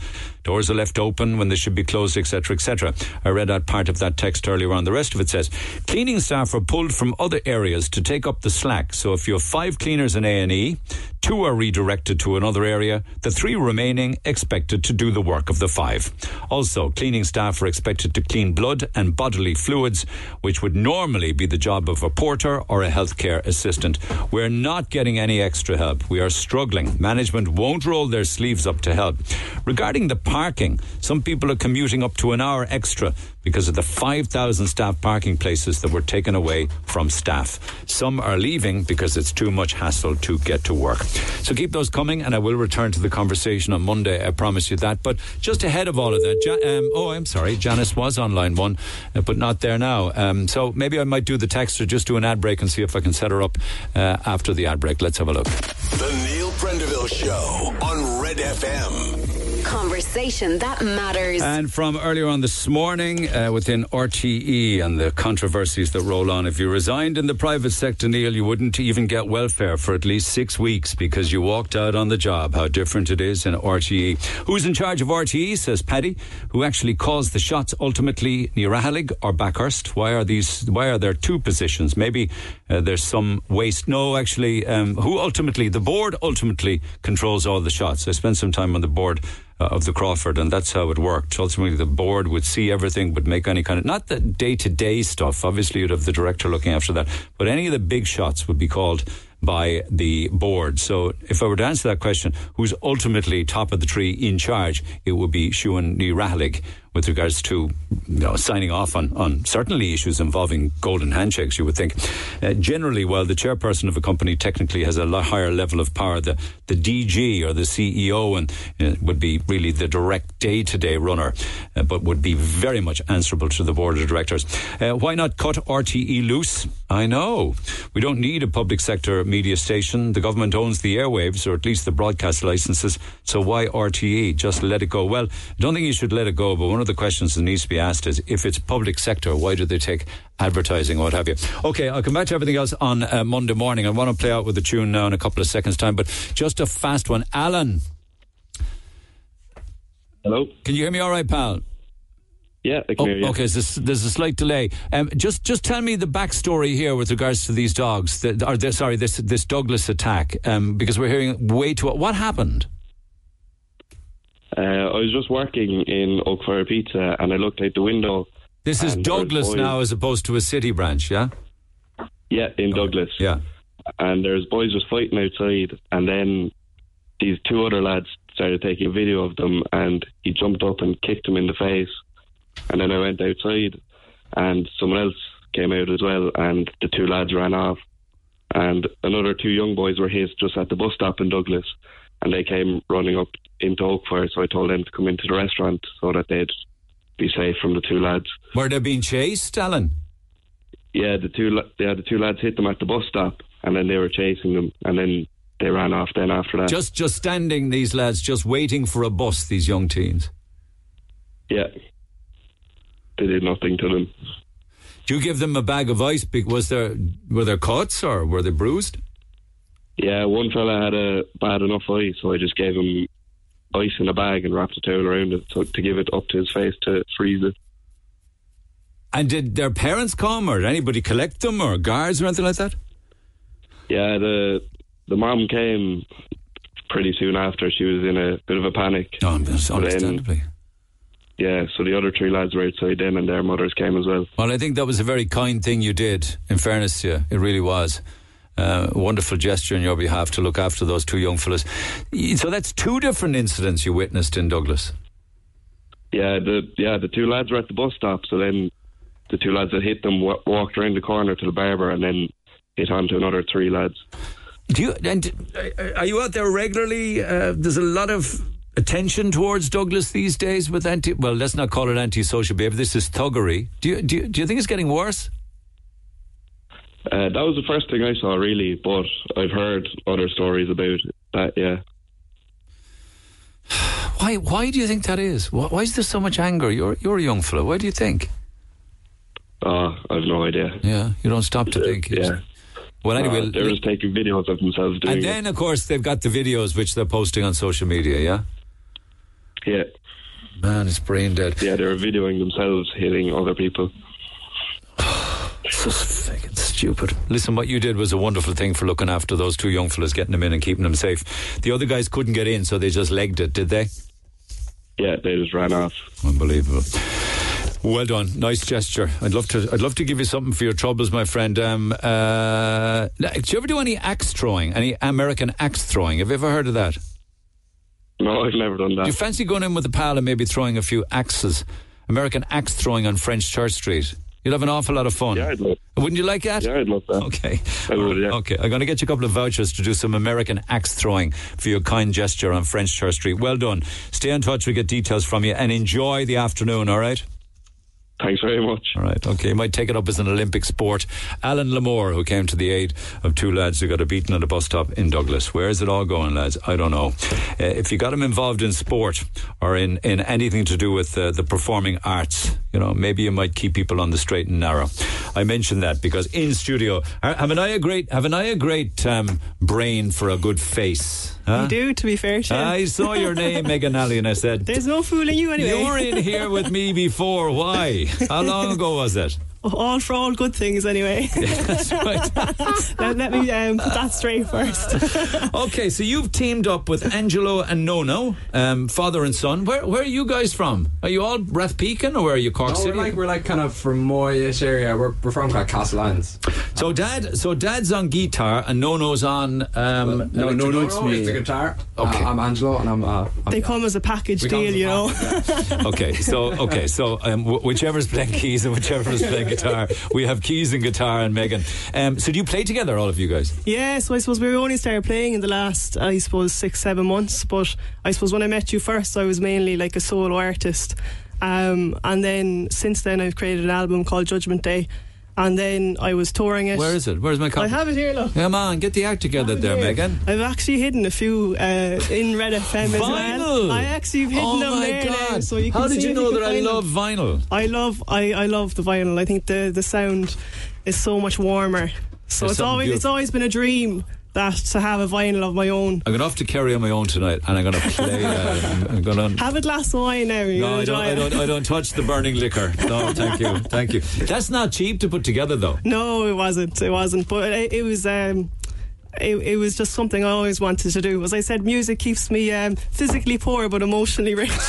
Doors are left open when they should be closed, etc., etc. I read out part of that text earlier on. The rest of it says cleaning staff are pulled from other areas to take up the slack. So if you have five cleaners in A and E, two are redirected to another area. The three remaining expected to do the work of the five. Also, cleaning staff are expected to clean blood and bodily fluids, which would normally be the job of a porter or a healthcare assistant. We're not getting any extra help. We are struggling. Management won't roll their sleeves up to help. Regarding the parking. Some people are commuting up to an hour extra because of the 5,000 staff parking places that were taken away from staff. Some are leaving because it's too much hassle to get to work. So keep those coming, and I will return to the conversation on Monday. I promise you that. But just ahead of all of that, ja- um, oh, I'm sorry, Janice was on line one, uh, but not there now. Um, so maybe I might do the text or just do an ad break and see if I can set her up uh, after the ad break. Let's have a look. The Neil Prendeville Show on Red FM. Conversation that matters. And from earlier on this morning, uh, within RTÉ and the controversies that roll on, if you resigned in the private sector, Neil, you wouldn't even get welfare for at least six weeks because you walked out on the job. How different it is in RTÉ. Who's in charge of RTÉ, says Paddy, who actually calls the shots ultimately, Ní Raghallaigh or Bakhurst? Why are these, why are there two positions? Maybe uh, there's some waste. No, actually, um, who ultimately, the board ultimately controls all the shots. I spent some time on the board uh, of the Crawford, and that's how it worked. Ultimately, the board would see everything, would make any kind of not the day to day stuff. Obviously, you'd have the director looking after that, but any of the big shots would be called by the board. So, if I were to answer that question, who's ultimately top of the tree in charge, it would be Siún Raghallaigh with regards to you know, signing off on, on certainly issues involving golden handshakes, you would think. Uh, generally, while the chairperson of a company technically has a higher level of power, the, the DG or the CEO and uh, would be really the direct day to day runner, uh, but would be very much answerable to the board of directors. Uh, why not cut RTÉ loose? I know. We don't need a public sector media station. The government owns the airwaves, or at least the broadcast licenses. So why RTÉ? Just let it go. Well, I don't think you should let it go, but one of the questions that needs to be asked is if it's public sector, why do they take advertising, or what have you? Okay, I'll come back to everything else on uh, Monday morning. I want to play out with the tune now in a couple of seconds' time, but just a fast one. Alan. Hello. Can you hear me all right, pal? Yeah, oh. Okay, there's, there's a slight delay. Um, just just tell me the backstory here with regards to these dogs. The, or the, sorry, this this Douglas attack, um, because we're hearing way too. What happened? Uh, I was just working in Oak Oakfire Pizza and I looked out the window. This is and there was Douglas now, as opposed to a city branch, yeah. Yeah, in Douglas. Yeah. And there's boys just fighting outside, and then these two other lads started taking a video of them, and he jumped up and kicked him in the face. And then I went outside, and someone else came out as well, and the two lads ran off. And another two young boys were hit just at the bus stop in Douglas, and they came running up into Oakfire, so I told them to come into the restaurant so that they'd be safe from the two lads. Were they being chased, Alan? Yeah, the two yeah the two lads hit them at the bus stop, and then they were chasing them, and then they ran off. Then after that, Just just standing, these lads, just waiting for a bus. These young teens. yeah, they did nothing to them. Do you give them a bag of ice? Was there were there cuts or were they bruised? Yeah, one fella had a bad enough eye, so I just gave him ice in a bag and wrapped a towel around it to, to give it up to his face to freeze it. And did their parents come or did anybody collect them or guards or anything like that? Yeah, the the mom came pretty soon after. She was in a bit of a panic. Oh, But then- understandably. yeah, so the other three lads were outside then, and their mothers came as well. Well, I think that was a very kind thing you did. In fairness to you, it really was. Uh, wonderful gesture on your behalf to look after those two young fellas. So that's two different incidents you witnessed in Douglas. Yeah, the yeah the two lads were at the bus stop. So then the two lads that hit them wa- walked around the corner to the barber and then hit on to another three lads. Do you and uh, are you out there regularly? Uh, there's a lot of attention towards Douglas these days with anti. Well, let's not call it antisocial behaviour. This is thuggery. Do you do you, do you think it's getting worse? Uh, that was the first thing I saw, really. But I've heard other stories about that. Yeah, Why why do you think that is? Why, why is there so much anger? You're you're a young fellow. Why do you think? uh, I've no idea. Yeah, you don't stop to think. Yeah. Well, anyway, Uh, they're just taking videos of themselves doing and then of course they've got the videos which they're posting on social media. Yeah. Yeah, Man, it's brain dead. yeah, they're videoing themselves hitting other people. So fucking stupid. Listen, what you did was a wonderful thing for looking after those two young fellas, getting them in and keeping them safe. The other guys couldn't get in, so they just legged it, did they? Yeah, they just ran off. Unbelievable. Well done, nice gesture. I'd love to. I'd love to give you something for your troubles, my friend. Um, uh, do you ever do any axe throwing? Any American axe throwing? Have you ever heard of that? No, I've never done that. Do you fancy going in with a pal and maybe throwing a few axes? American axe throwing on French Church Street. You'd have an awful lot of fun. Yeah, I'd love. Wouldn't you like that? Yeah, I'd love that. Okay. I would. Yeah. Okay, I'm going to get you a couple of vouchers to do some American axe throwing for your kind gesture on French Church Street. Well done. Stay in touch. We'll get details from you and enjoy the afternoon, all right? Thanks very much. All right, okay. You might take it up as an Olympic sport. Alan Lamore, who came to the aid of two lads who got a beating at a bus stop in Douglas. Where is it all going, lads? I don't know. Uh, if you got them involved in sport or in, in anything to do with uh, the performing arts, you know, maybe you might keep people on the straight and narrow. I mentioned that because in studio, ha- haven't I a great, haven't I a great um, brain for a good face? Huh? You do, to be fair, Shane. I saw your name, Megan Alley, and I said, There's no fooling you anyway. You were in here with me before. Why? How long ago was it? All for all good things anyway. That's right. let, let me um, put that straight first. okay, so you've teamed up with Angelo and Nono, um, father and son. Where where are you guys from? Are you all Rathpeacon or are you Cork No, we're like we're like kind of from Moyish area. We're, we're from kind of Castlelands. so dad, so dad's on guitar and Nono's on. Um, no, no, no, it's me. the guitar. Okay. Uh, I'm Angelo, and I'm. Uh, they come as a package deal, as a you know. okay, so okay, so um, whichever's playing keys and whichever's playing guitar, we have keys and guitar and Megan. Um, so do you play together, all of you guys? Yeah, so I suppose we only started playing in the last, I suppose, six, seven months. But I suppose when I met you first, I was mainly like a solo artist. Um, and then since then, I've created an album called Judgment Day. And then I was touring it. Where is it? Where's my copy? I have it here, look. Come on, get the act together there, Here. Megan. I've actually hidden a few uh, in Red FM as well. Vinyl? I actually have hidden Oh them my there now, God. so you can How did you know can that I love vinyl? I love I, I love the vinyl. I think the the sound is so much warmer. So There's it's always it's always been a dream that to have a vinyl of my own. I'm going to have to carry on my own tonight, and I'm going to play. Uh, I'm going to. Have a glass of wine now. No, I don't, I don't. I don't touch the burning liquor. No, thank you, thank you. That's not cheap to put together, though. No, it wasn't. It wasn't. But it, it was. Um, it, it was just something I always wanted to do. As I said, music keeps me um, physically poor but emotionally rich.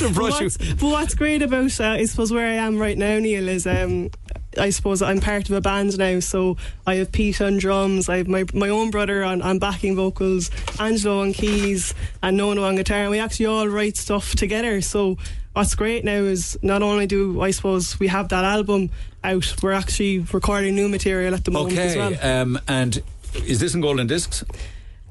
But, what's, but what's great about, uh, I suppose, where I am right now, Neil, is um, I suppose I'm part of a band now. So I have Pete on drums, I have my, my own brother on, on backing vocals, Angelo on keys, and Nono on guitar. And we actually all write stuff together. So what's great now is not only do I suppose we have that album out, we're actually recording new material at the moment as Okay, well. um, and is this in golden discs?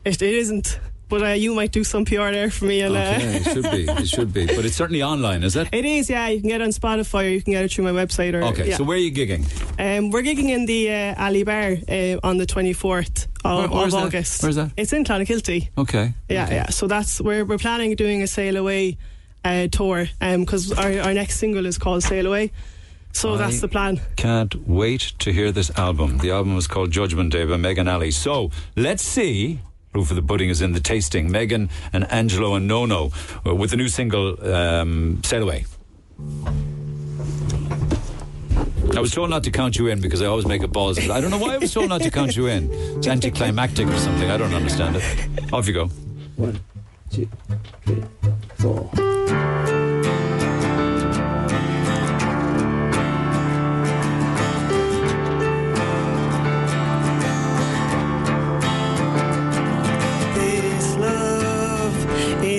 It, it isn't. But uh, you might do some PR there for me. And, uh, Okay, it should be. It should be, but it's certainly online, is it? It is, yeah. You can get it on Spotify or you can get it through my website. Or, Okay, yeah. so where are you gigging? Um, we're gigging in the uh, Ali Bar uh, on the 24th of, Where- of that? August. Where's that? It's in Clonakilty. Okay. Yeah, yeah. So that's we're we're planning doing a sail away uh, tour because our, our next single is called Sail Away. So I that's the plan. Can't wait to hear this album. The album is called Judgment Day by Megan Alley. So let's see. Proof of the pudding is in the tasting. Megan and Angelo and Nono uh, with the new single um, Sail Away. I was told not to count you in because I always make a balls. I don't know why I was told not to count you in. It's anticlimactic or something. I don't understand it. Off you go. One, two, three, four.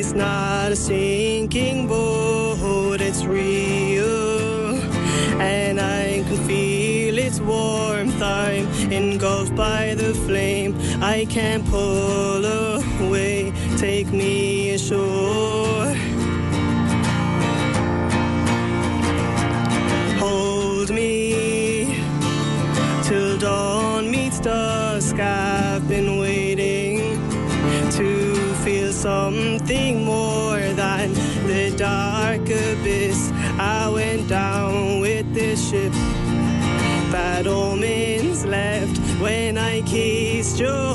Is not a sinking boat, it's real. And I can feel its warmth. I'm engulfed by the flame. I can't pull away. Take me ashore. Hold me till dawn meets dusk. I've been waiting to feel something down with this ship. Bad omens left when I kissed your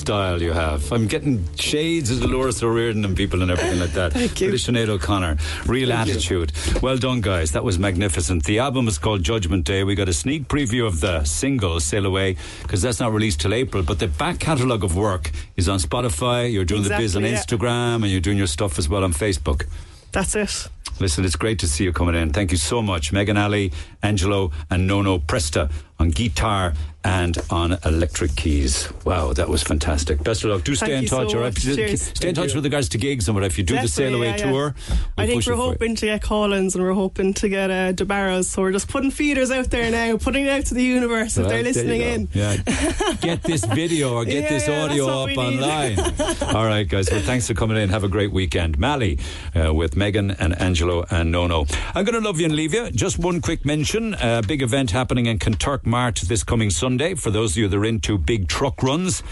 style you have. I'm getting shades of Dolores O'Riordan and people and everything like that. Thank you. Sinead O'Connor. Real attitude. Well done, guys. That was magnificent. The album is called Judgment Day. We got a sneak preview of the single, Sail Away, because that's not released till April. But the back catalogue of work is on Spotify. You're doing the biz on yeah. Instagram and you're doing your stuff as well on Facebook. That's it. Listen, it's great to see you coming in. Thank you so much. Megan Ali, Angelo, and Nono Presta on guitar and on electric keys. Wow, that was fantastic. Best of luck. Do stay Thank in touch, so all right? Stay in touch with regards to gigs and whatever. if you do the Sail Away Definitely, yeah, yeah. I think we're it for you. hoping to get Collins and we're hoping to get uh, De Barra's. So we're just putting feeders out there now, putting it out to the universe if they're listening in. Yeah. Get this video or get Yeah, this yeah, audio up what we need. online. All right, guys. Well, thanks for coming in. Have a great weekend. Mally uh, with Megan and Angelo and Nono. I'm going to love you and leave you. Just one quick mention. A big event happening in Kanturk Mart this coming Sunday. For those of you that are into big truck runs,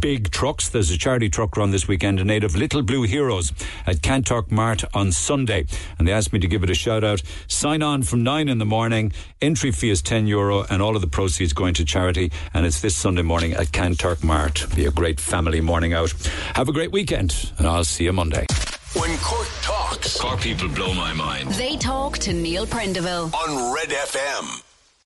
big trucks, there's a charity truck run this weekend in aid of Little Blue Heroes at Kanturk Mart on Sunday. And they asked me to give it a shout out. Sign on from 9 in the morning. Entry fee is 10 euro and all of the proceeds going to charity. And it's this Sunday morning at Kanturk Mart. Be a great family morning out. Have a great weekend and I'll see you Monday. When Cork talks, Cork people blow my mind. They talk to Neil Prendeville. on Red FM.